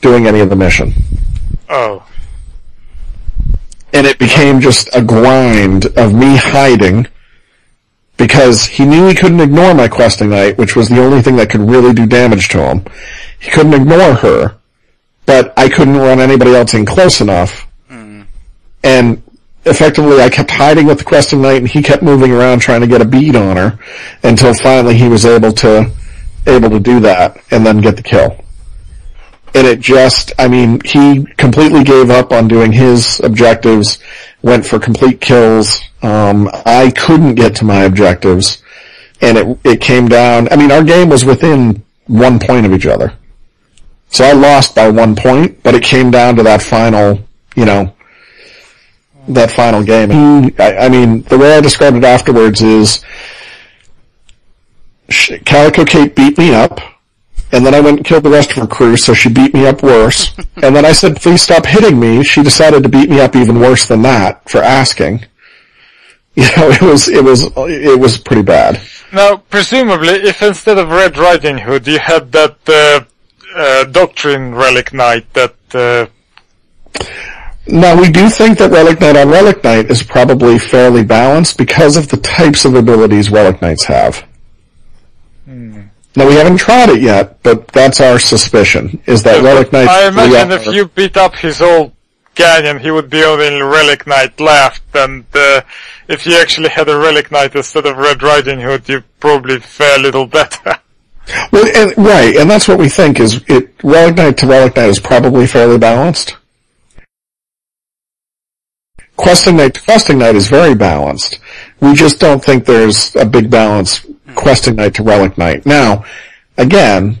doing any of the mission. Oh. And it became just a grind of me hiding because he knew he couldn't ignore my questing knight, which was the only thing that could really do damage to him. He couldn't ignore her, but I couldn't run anybody else in close enough. And effectively I kept hiding with the questing knight and he kept moving around trying to get a bead on her until finally he was able to, able to do that and then get the kill. And it just, I mean, he completely gave up on doing his objectives, went for complete kills. Um, I couldn't get to my objectives and it, it came down, I mean, our game was within one point of each other. So I lost by one point, but it came down to that final, you know, that final game. He, I, I mean, the way I described it afterwards is, sh- Calico Kate beat me up, and then I went and killed the rest of her crew, so she beat me up worse. and then I said, please stop hitting me. She decided to beat me up even worse than that for asking. You know, it was, it was, it was pretty bad. Now, presumably, if instead of Red Riding Hood you had that, uh, uh, Doctrine Relic Knight that, uh, Now we do think that Relic Knight on Relic Knight is probably fairly balanced because of the types of abilities Relic Knights have. Now we haven't tried it yet, but that's our suspicion, is that Relic Knight... I imagine if you beat up his old canyon, he would be only Relic Knight left, and uh, if you actually had a Relic Knight instead of Red Riding Hood, you'd probably fare a little better. Well, and, right, and that's what we think is it, Relic Knight to Relic Knight is probably fairly balanced. Questing Knight to Questing Knight is very balanced. We just don't think there's a big balance Questing Knight to Relic Knight. Now, again,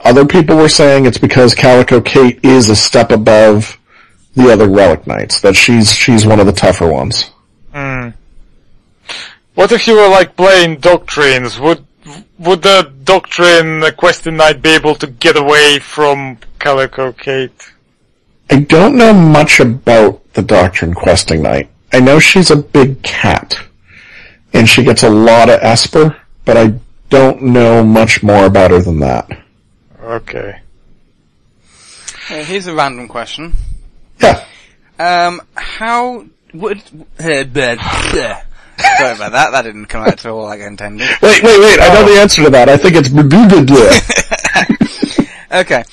other people were saying it's because Calico Kate is a step above the other Relic Knights, that she's, she's one of the tougher ones. Hmm. what if you were like playing Doctrines? Would would the Doctrine uh, Question Knight be able to get away from Calico Kate? I don't know much about the Doctor Doctrine Questing Knight. I know she's a big cat, and she gets a lot of Esper, but I don't know much more about her than that. Okay. Uh, here's a random question. Yeah. Um, how would... Uh, bleh. Sorry about that, that didn't come out at all like I intended. Wait, wait, wait, I know the answer to that. I think it's Okay.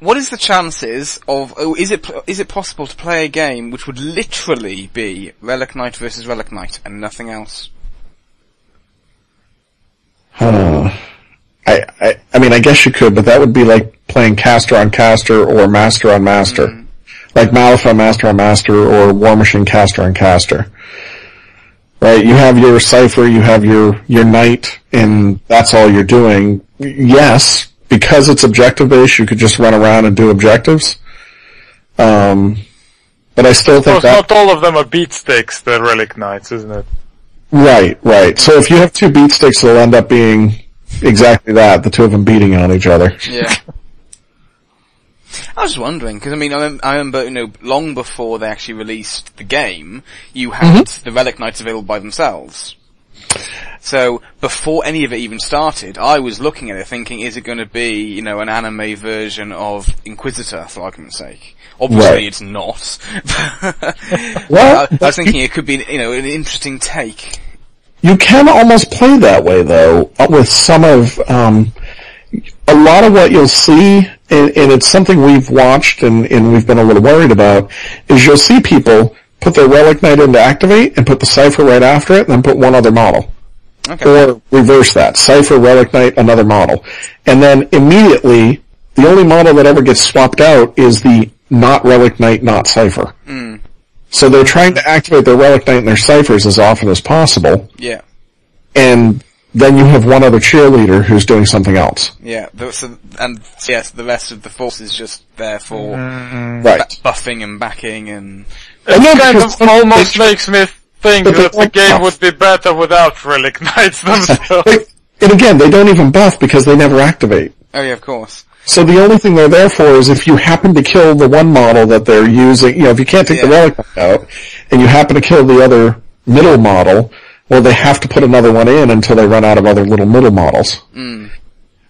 What is the chances of, oh, is it, is it possible to play a game which would literally be Relic Knight versus Relic Knight and nothing else? Uh, I, I, I mean, I guess you could, but that would be like playing caster on caster or master on master. Like Malifaux master on master or Warmachine caster on caster. Right? You have your cipher, you have your, your knight, and that's all you're doing. Yes, because it's objective based, you could just run around and do objectives. Um, but I still think course, that, not all of them are beat sticks, the Relic Knights, isn't it? Right, right. So if you have two beat sticks, they'll end up being exactly that, the two of them beating on each other. Yeah. I was just wondering, because I mean, I, I remember, you know, long before they actually released the game, you had the Relic Knights available by themselves. So, before any of it even started, I was looking at it thinking, is it going to be, you know, an anime version of Inquisitor, for argument's sake? Obviously Right. it's not. Well, I, I was thinking it could be, you know, an interesting take. You can almost play that way though, with some of, um, a lot of what you'll see, and, and it's something we've watched and, and we've been a little worried about, is you'll see people put their Relic Knight into Activate and put the Cipher right after it and then put one other model. Okay. Or reverse that. Cipher, Relic Knight, another model. And then immediately, the only model that ever gets swapped out is the not Relic Knight, not Cipher. Hmm. So they're trying to activate their Relic Knight and their ciphers as often as possible, Yeah. and then you have one other cheerleader who's doing something else. Yeah. The, so, and yes, the rest of the force is just there for Mm-hmm. Right. ba- buffing and backing and It no, kind of almost makes me think that the game buff. would be better without Relic Knights themselves. And again, they don't even buff because they never activate. oh yeah, of course. So the only thing they're there for is if you happen to kill the one model that they're using, you know, if you can't take the relic out, and you happen to kill the other middle model, well, they have to put another one in until they run out of other little middle models.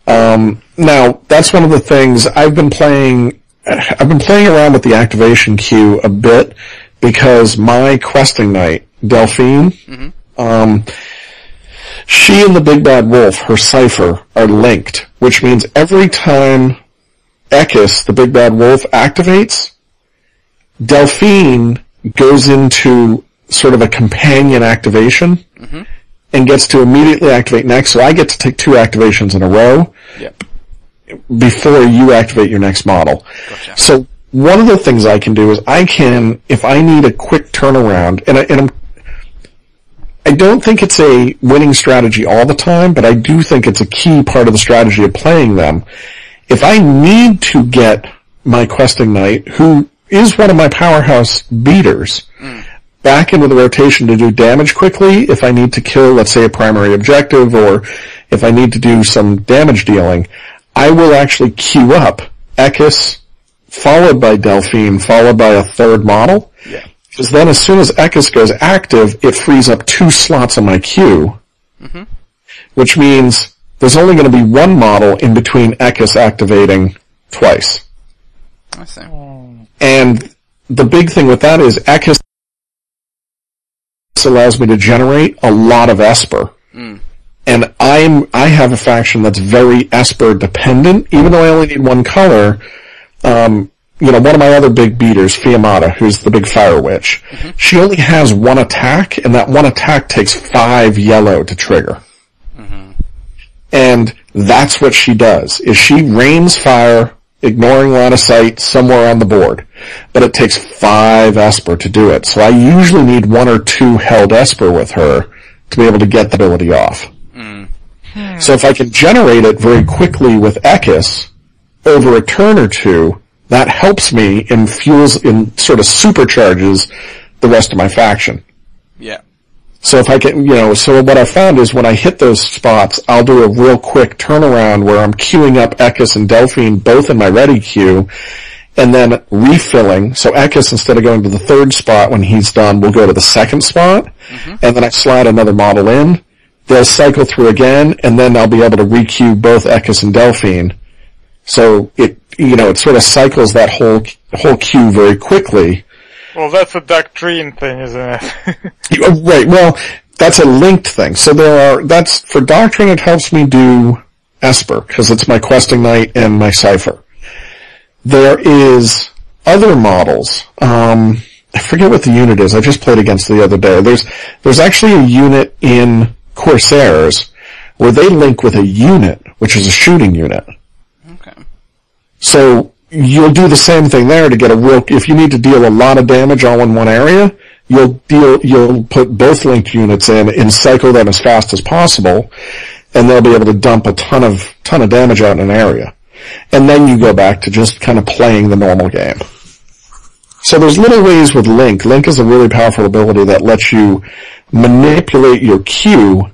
Um, now, that's one of the things I've been playing, I've been playing around with the activation queue a bit because my questing knight, Delphine, um, she and the big bad wolf, her cipher, are linked, which means every time Ekis, the big bad wolf, activates, Delphine goes into sort of a companion activation mm-hmm. and gets to immediately activate next. So I get to take two activations in a row Yep. before you activate your next model. Gotcha. So one of the things I can do is I can, if I need a quick turnaround, and, I, and I'm, I don't think it's a winning strategy all the time, but I do think it's a key part of the strategy of playing them. If I need to get my questing knight, who is one of my powerhouse beaters, mm. Back into the rotation to do damage quickly, if I need to kill, let's say, a primary objective, or if I need to do some damage dealing, I will actually queue up Ekis, followed by Delphine, followed by a third model. Yeah. Because then as soon as Ekis goes active, it frees up two slots on my queue. Mm-hmm. Which means there's only going to be one model in between Ekis activating twice. I see. Oh. And the big thing with that is Ekis allows me to generate a lot of Esper. Hmm. And I'm, I have a faction that's very Esper dependent, even though I only need one color. Um, you know, one of my other big beaters, Fiamata, who's the big fire witch, mm-hmm. she only has one attack, and that one attack takes five yellow to trigger. Mm-hmm. And that's what she does, is she rains fire, ignoring line of sight somewhere on the board. But it takes five Esper to do it. So I usually need one or two held Esper with her to be able to get the ability off. Hmm. So if I can generate it very quickly with Ekis over a turn or two, that helps me and fuels and sort of supercharges the rest of my faction. Yeah. So if I can, you know, so what I found is when I hit those spots, I'll do a real quick turnaround where I'm queuing up Ekis and Delphine both in my ready queue, and then refilling. So Ekis, instead of going to the third spot when he's done, will go to the second spot, mm-hmm. and then I slide another model in. They'll cycle through again, and then I'll be able to requeue both Ekis and Delphine. So it, you know, it sort of cycles that whole whole queue very quickly. Well, that's a doctrine thing, isn't it? You- oh, Right. Well, that's a linked thing. So there are. That's for doctrine. It helps me do Esper because it's my questing knight and my cipher. There is other models. Um, I forget what the unit is. I just played against the other day. There's there's actually a unit in Corsairs where they link with a unit, which is a shooting unit. Okay. So you'll do the same thing there to get a real, if you need to deal a lot of damage all in one area, you'll deal, you'll put both linked units in and cycle them as fast as possible, and they'll be able to dump a ton of, ton of damage out in an area. And then you go back to just kind of playing the normal game. So there's little ways with Link. Link is a really powerful ability that lets you manipulate your queue,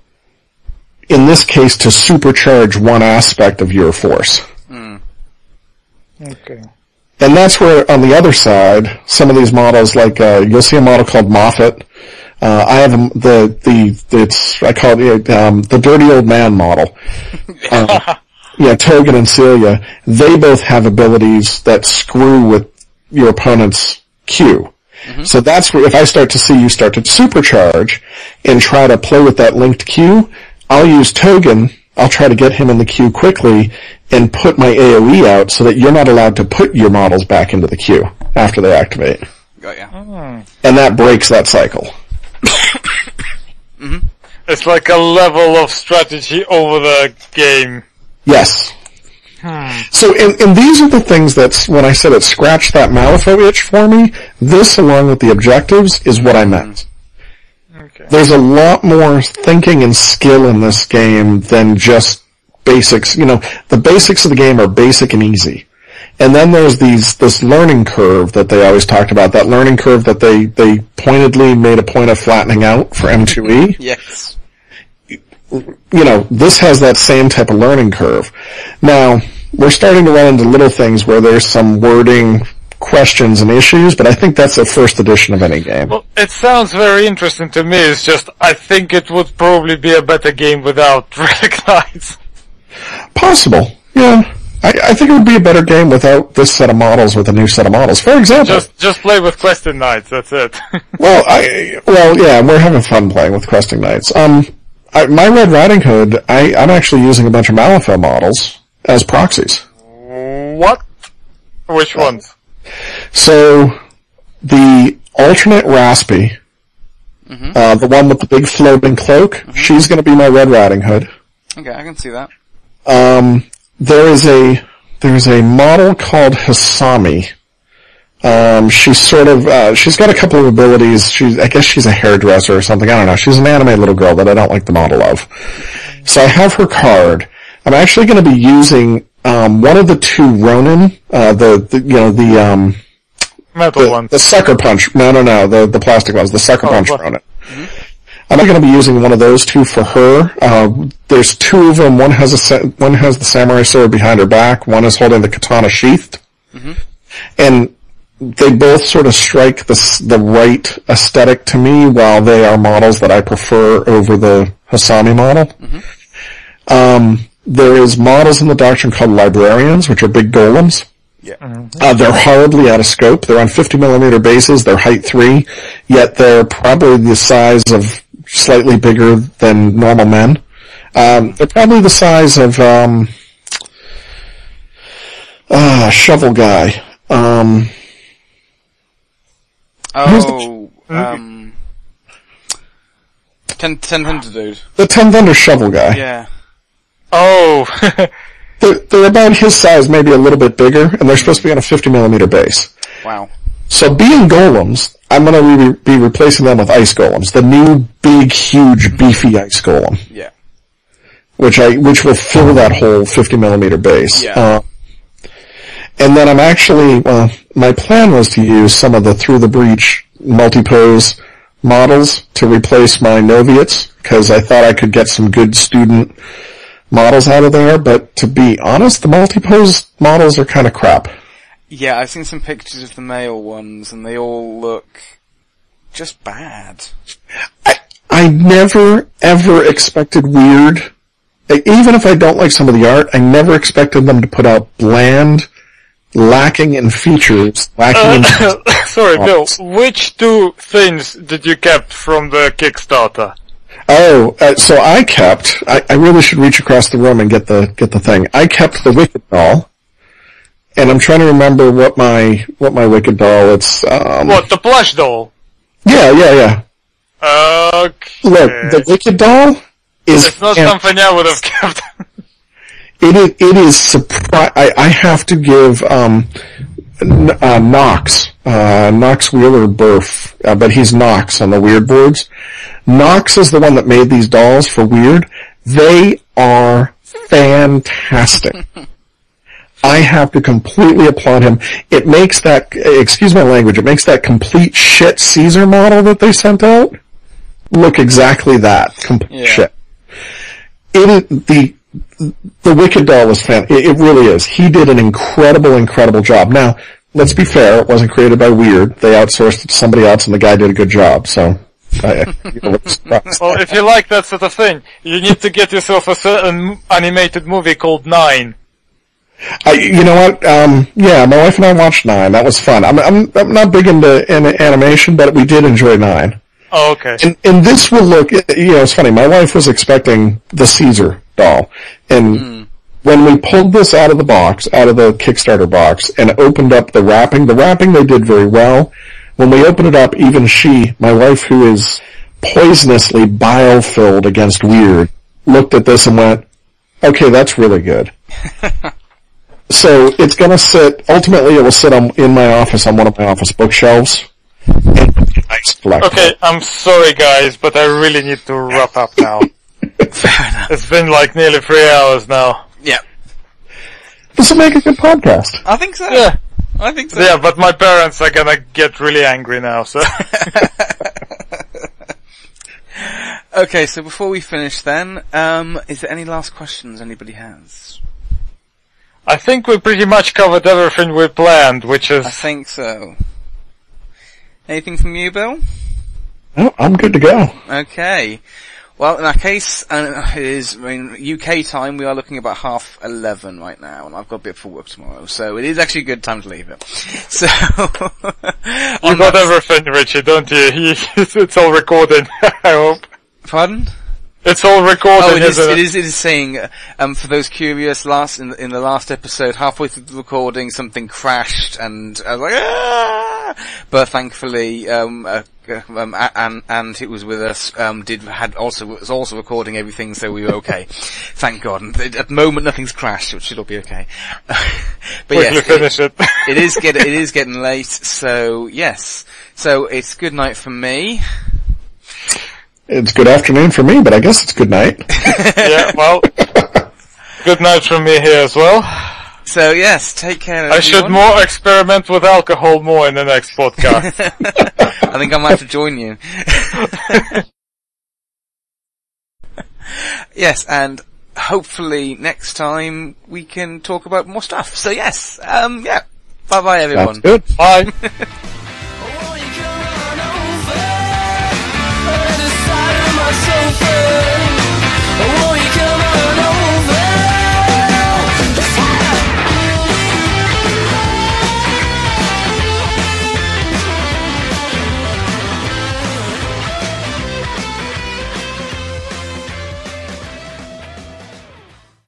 in this case to supercharge one aspect of your force. Okay. And that's where, on the other side, some of these models, like uh, you'll see a model called Moffat. Uh, I have a- the the it's I call it um, the dirty old man model. Uh, yeah, Togan and Celia. They both have abilities that screw with your opponent's queue. So that's where if I start to see you start to supercharge and try to play with that linked queue, I'll use Togan. I'll try to get him in the queue quickly and put my AoE out so that you're not allowed to put your models back into the queue after they activate. Got ya. Hmm. And that breaks that cycle. Mm-hmm. It's like a level of strategy over the game. Yes. Hmm. So, and, and these are the things that's, when I said it scratched that Malifaux itch for me, this along with the objectives is what I meant. Okay. There's a lot more thinking and skill in this game than just basics. You know, the basics of the game are basic and easy. And then there's these, this learning curve that they always talked about, that learning curve that they, they pointedly made a point of flattening out for M2E. Yes. you know, this has that same type of learning curve. Now, we're starting to run into little things where there's some wording questions and issues, but I think that's the first edition of any game. Well, it sounds very interesting to me. It's just I think it would probably be a better game without Relic Knights. Possible, yeah. I, I think it would be a better game without this set of models with a new set of models. For example, Just just play with Questing Knights. That's it. well, I, well, yeah, we're having fun playing with Questing Knights. Um, I, my Red Riding Hood, I, I'm actually using a bunch of Malifaux models as proxies. what? Which ones? So, the alternate Raspy, uh, the one with the big floating cloak, she's gonna be my Red Riding Hood. Okay, I can see that. Um, there is a, there's a model called Hisami. Um, she's sort of, uh, she's got a couple of abilities. She's, I guess she's a hairdresser or something. I don't know. She's an anime little girl that I don't like the model of. So I have her card. I'm actually going to be using, um, one of the two Ronin, uh, the, the you know, the, um, Metal the, ones. the sucker punch. No, no, no. The the plastic ones. The sucker punch what? Ronin. I'm not going to be using one of those two for her. Uh, there's two of them. One has a one has the samurai sword behind her back. One is holding the katana sheathed. And they both sort of strike the the right aesthetic to me, while they are models that I prefer over the Hasami model. Um, there is models in the doctrine called librarians, which are big golems. Yeah. Uh, they're horribly out of scope. They're on 50 millimeter bases. They're height three, yet they're probably the size of slightly bigger than normal men. Um, they're probably the size of um, uh, shovel guy. Um, Oh, um, ten, ten hundred dude. the Ten Thunder shovel guy. Yeah. Oh, They're, they're about his size, maybe a little bit bigger, and they're supposed to be on a 50 millimeter base. Wow. So being golems, I'm going to re- be replacing them with ice golems, the new big, huge, beefy ice golem. Yeah. which I which will fill that whole 50 millimeter base. Yeah. Uh, and then I'm actually well, my plan was to use some of the through the breach multi-pose models to replace my Noviates because I thought I could get some good student models out of there. But to be honest, the multi-pose models are kind of crap. Yeah, I've seen some pictures of the male ones, and they all look just bad. I, I never ever expected Wyrd. Even if I don't like some of the art, I never expected them to put out bland, lacking in features, lacking in uh, sorry, Bill. Which two things did you kept from the Kickstarter? Oh, uh, so I kept. I, I really should reach across the room and get the get the thing. I kept the Wicked doll, and I'm trying to remember what my what my Wicked doll. It's um. What the plush doll? Yeah, yeah, yeah. Okay. Look, the Wicked doll is. it's not something I would have kept. It is. It is surprise. I, I have to give um, uh, Knox, uh, Knox Wheeler Burf, uh, but he's Knox on the Wyrd boards. Knox is the one that made these dolls for Wyrd. They are fantastic. I have to completely applaud him. It makes that, excuse my language, it makes that complete shit Caesar model that they sent out look exactly that. Complete Yeah. shit. It is, the, the Wicked doll was fan. It, it really is. He did an incredible, incredible job. Now, let's be fair. It wasn't created by Wyrd. They outsourced it to somebody else, and the guy did a good job. So, I, you know, what's the surprise? well, if you like that sort of thing, you need to get yourself a certain animated movie called Nine. I, you know what? Um, yeah, my wife and I watched Nine. That was fun. I'm, I'm, I'm not big into in, animation, but we did enjoy Nine. Oh, okay. And, and this will look, you know, it's funny. My wife was expecting the Caesar doll, and when we pulled this out of the box, out of the Kickstarter box, and opened up the wrapping, the wrapping they did very well. When we opened it up, even she, my wife, who is poisonously bile-filled against Wyrd, looked at this and went, "Okay, that's really good." so it's gonna sit, ultimately it will sit on, in my office on one of my office bookshelves. Okay, I'm sorry guys, but I really need to wrap up now. Fair enough. It's been like nearly three hours now. Yeah. This will make a good podcast. I think so. Yeah. I think so. Yeah, but my parents are gonna get really angry now, so. Okay, so before we finish then, um, is there any last questions anybody has? I think we pretty much covered everything we planned, which is, I think so. Anything from you, Bill? No, I'm good to go. Okay. Well, in that case, uh, it is, I mean, UK time, we are looking about half eleven right now, and I've got a bit for work tomorrow, so it is actually a good time to leave it. So, you on got everything, Richard, don't you? it's all recorded, I hope. Pardon? It's all recorded, Oh, it is, it is, it is saying, uh, um, for those curious, last, in the, in the last episode, halfway through the recording, something crashed, and I was like, ah! But thankfully, um, uh, uh, um, and, and it was with us, um, did, had also, was also recording everything, so we were okay. Thank God. And at the moment, nothing's crashed, which should all be okay. but yes, it- finish it. it is getting, it is getting late, so yes. So it's good night for me. It's good afternoon for me, but I guess it's good night. yeah, well, good night from me here as well. So yes, take care I should everyone. more experiment with alcohol more in the next podcast. I think I might have to join you. yes, and hopefully next time we can talk about more stuff. So yes, um, yeah. Bye bye everyone. That's good. Bye. Over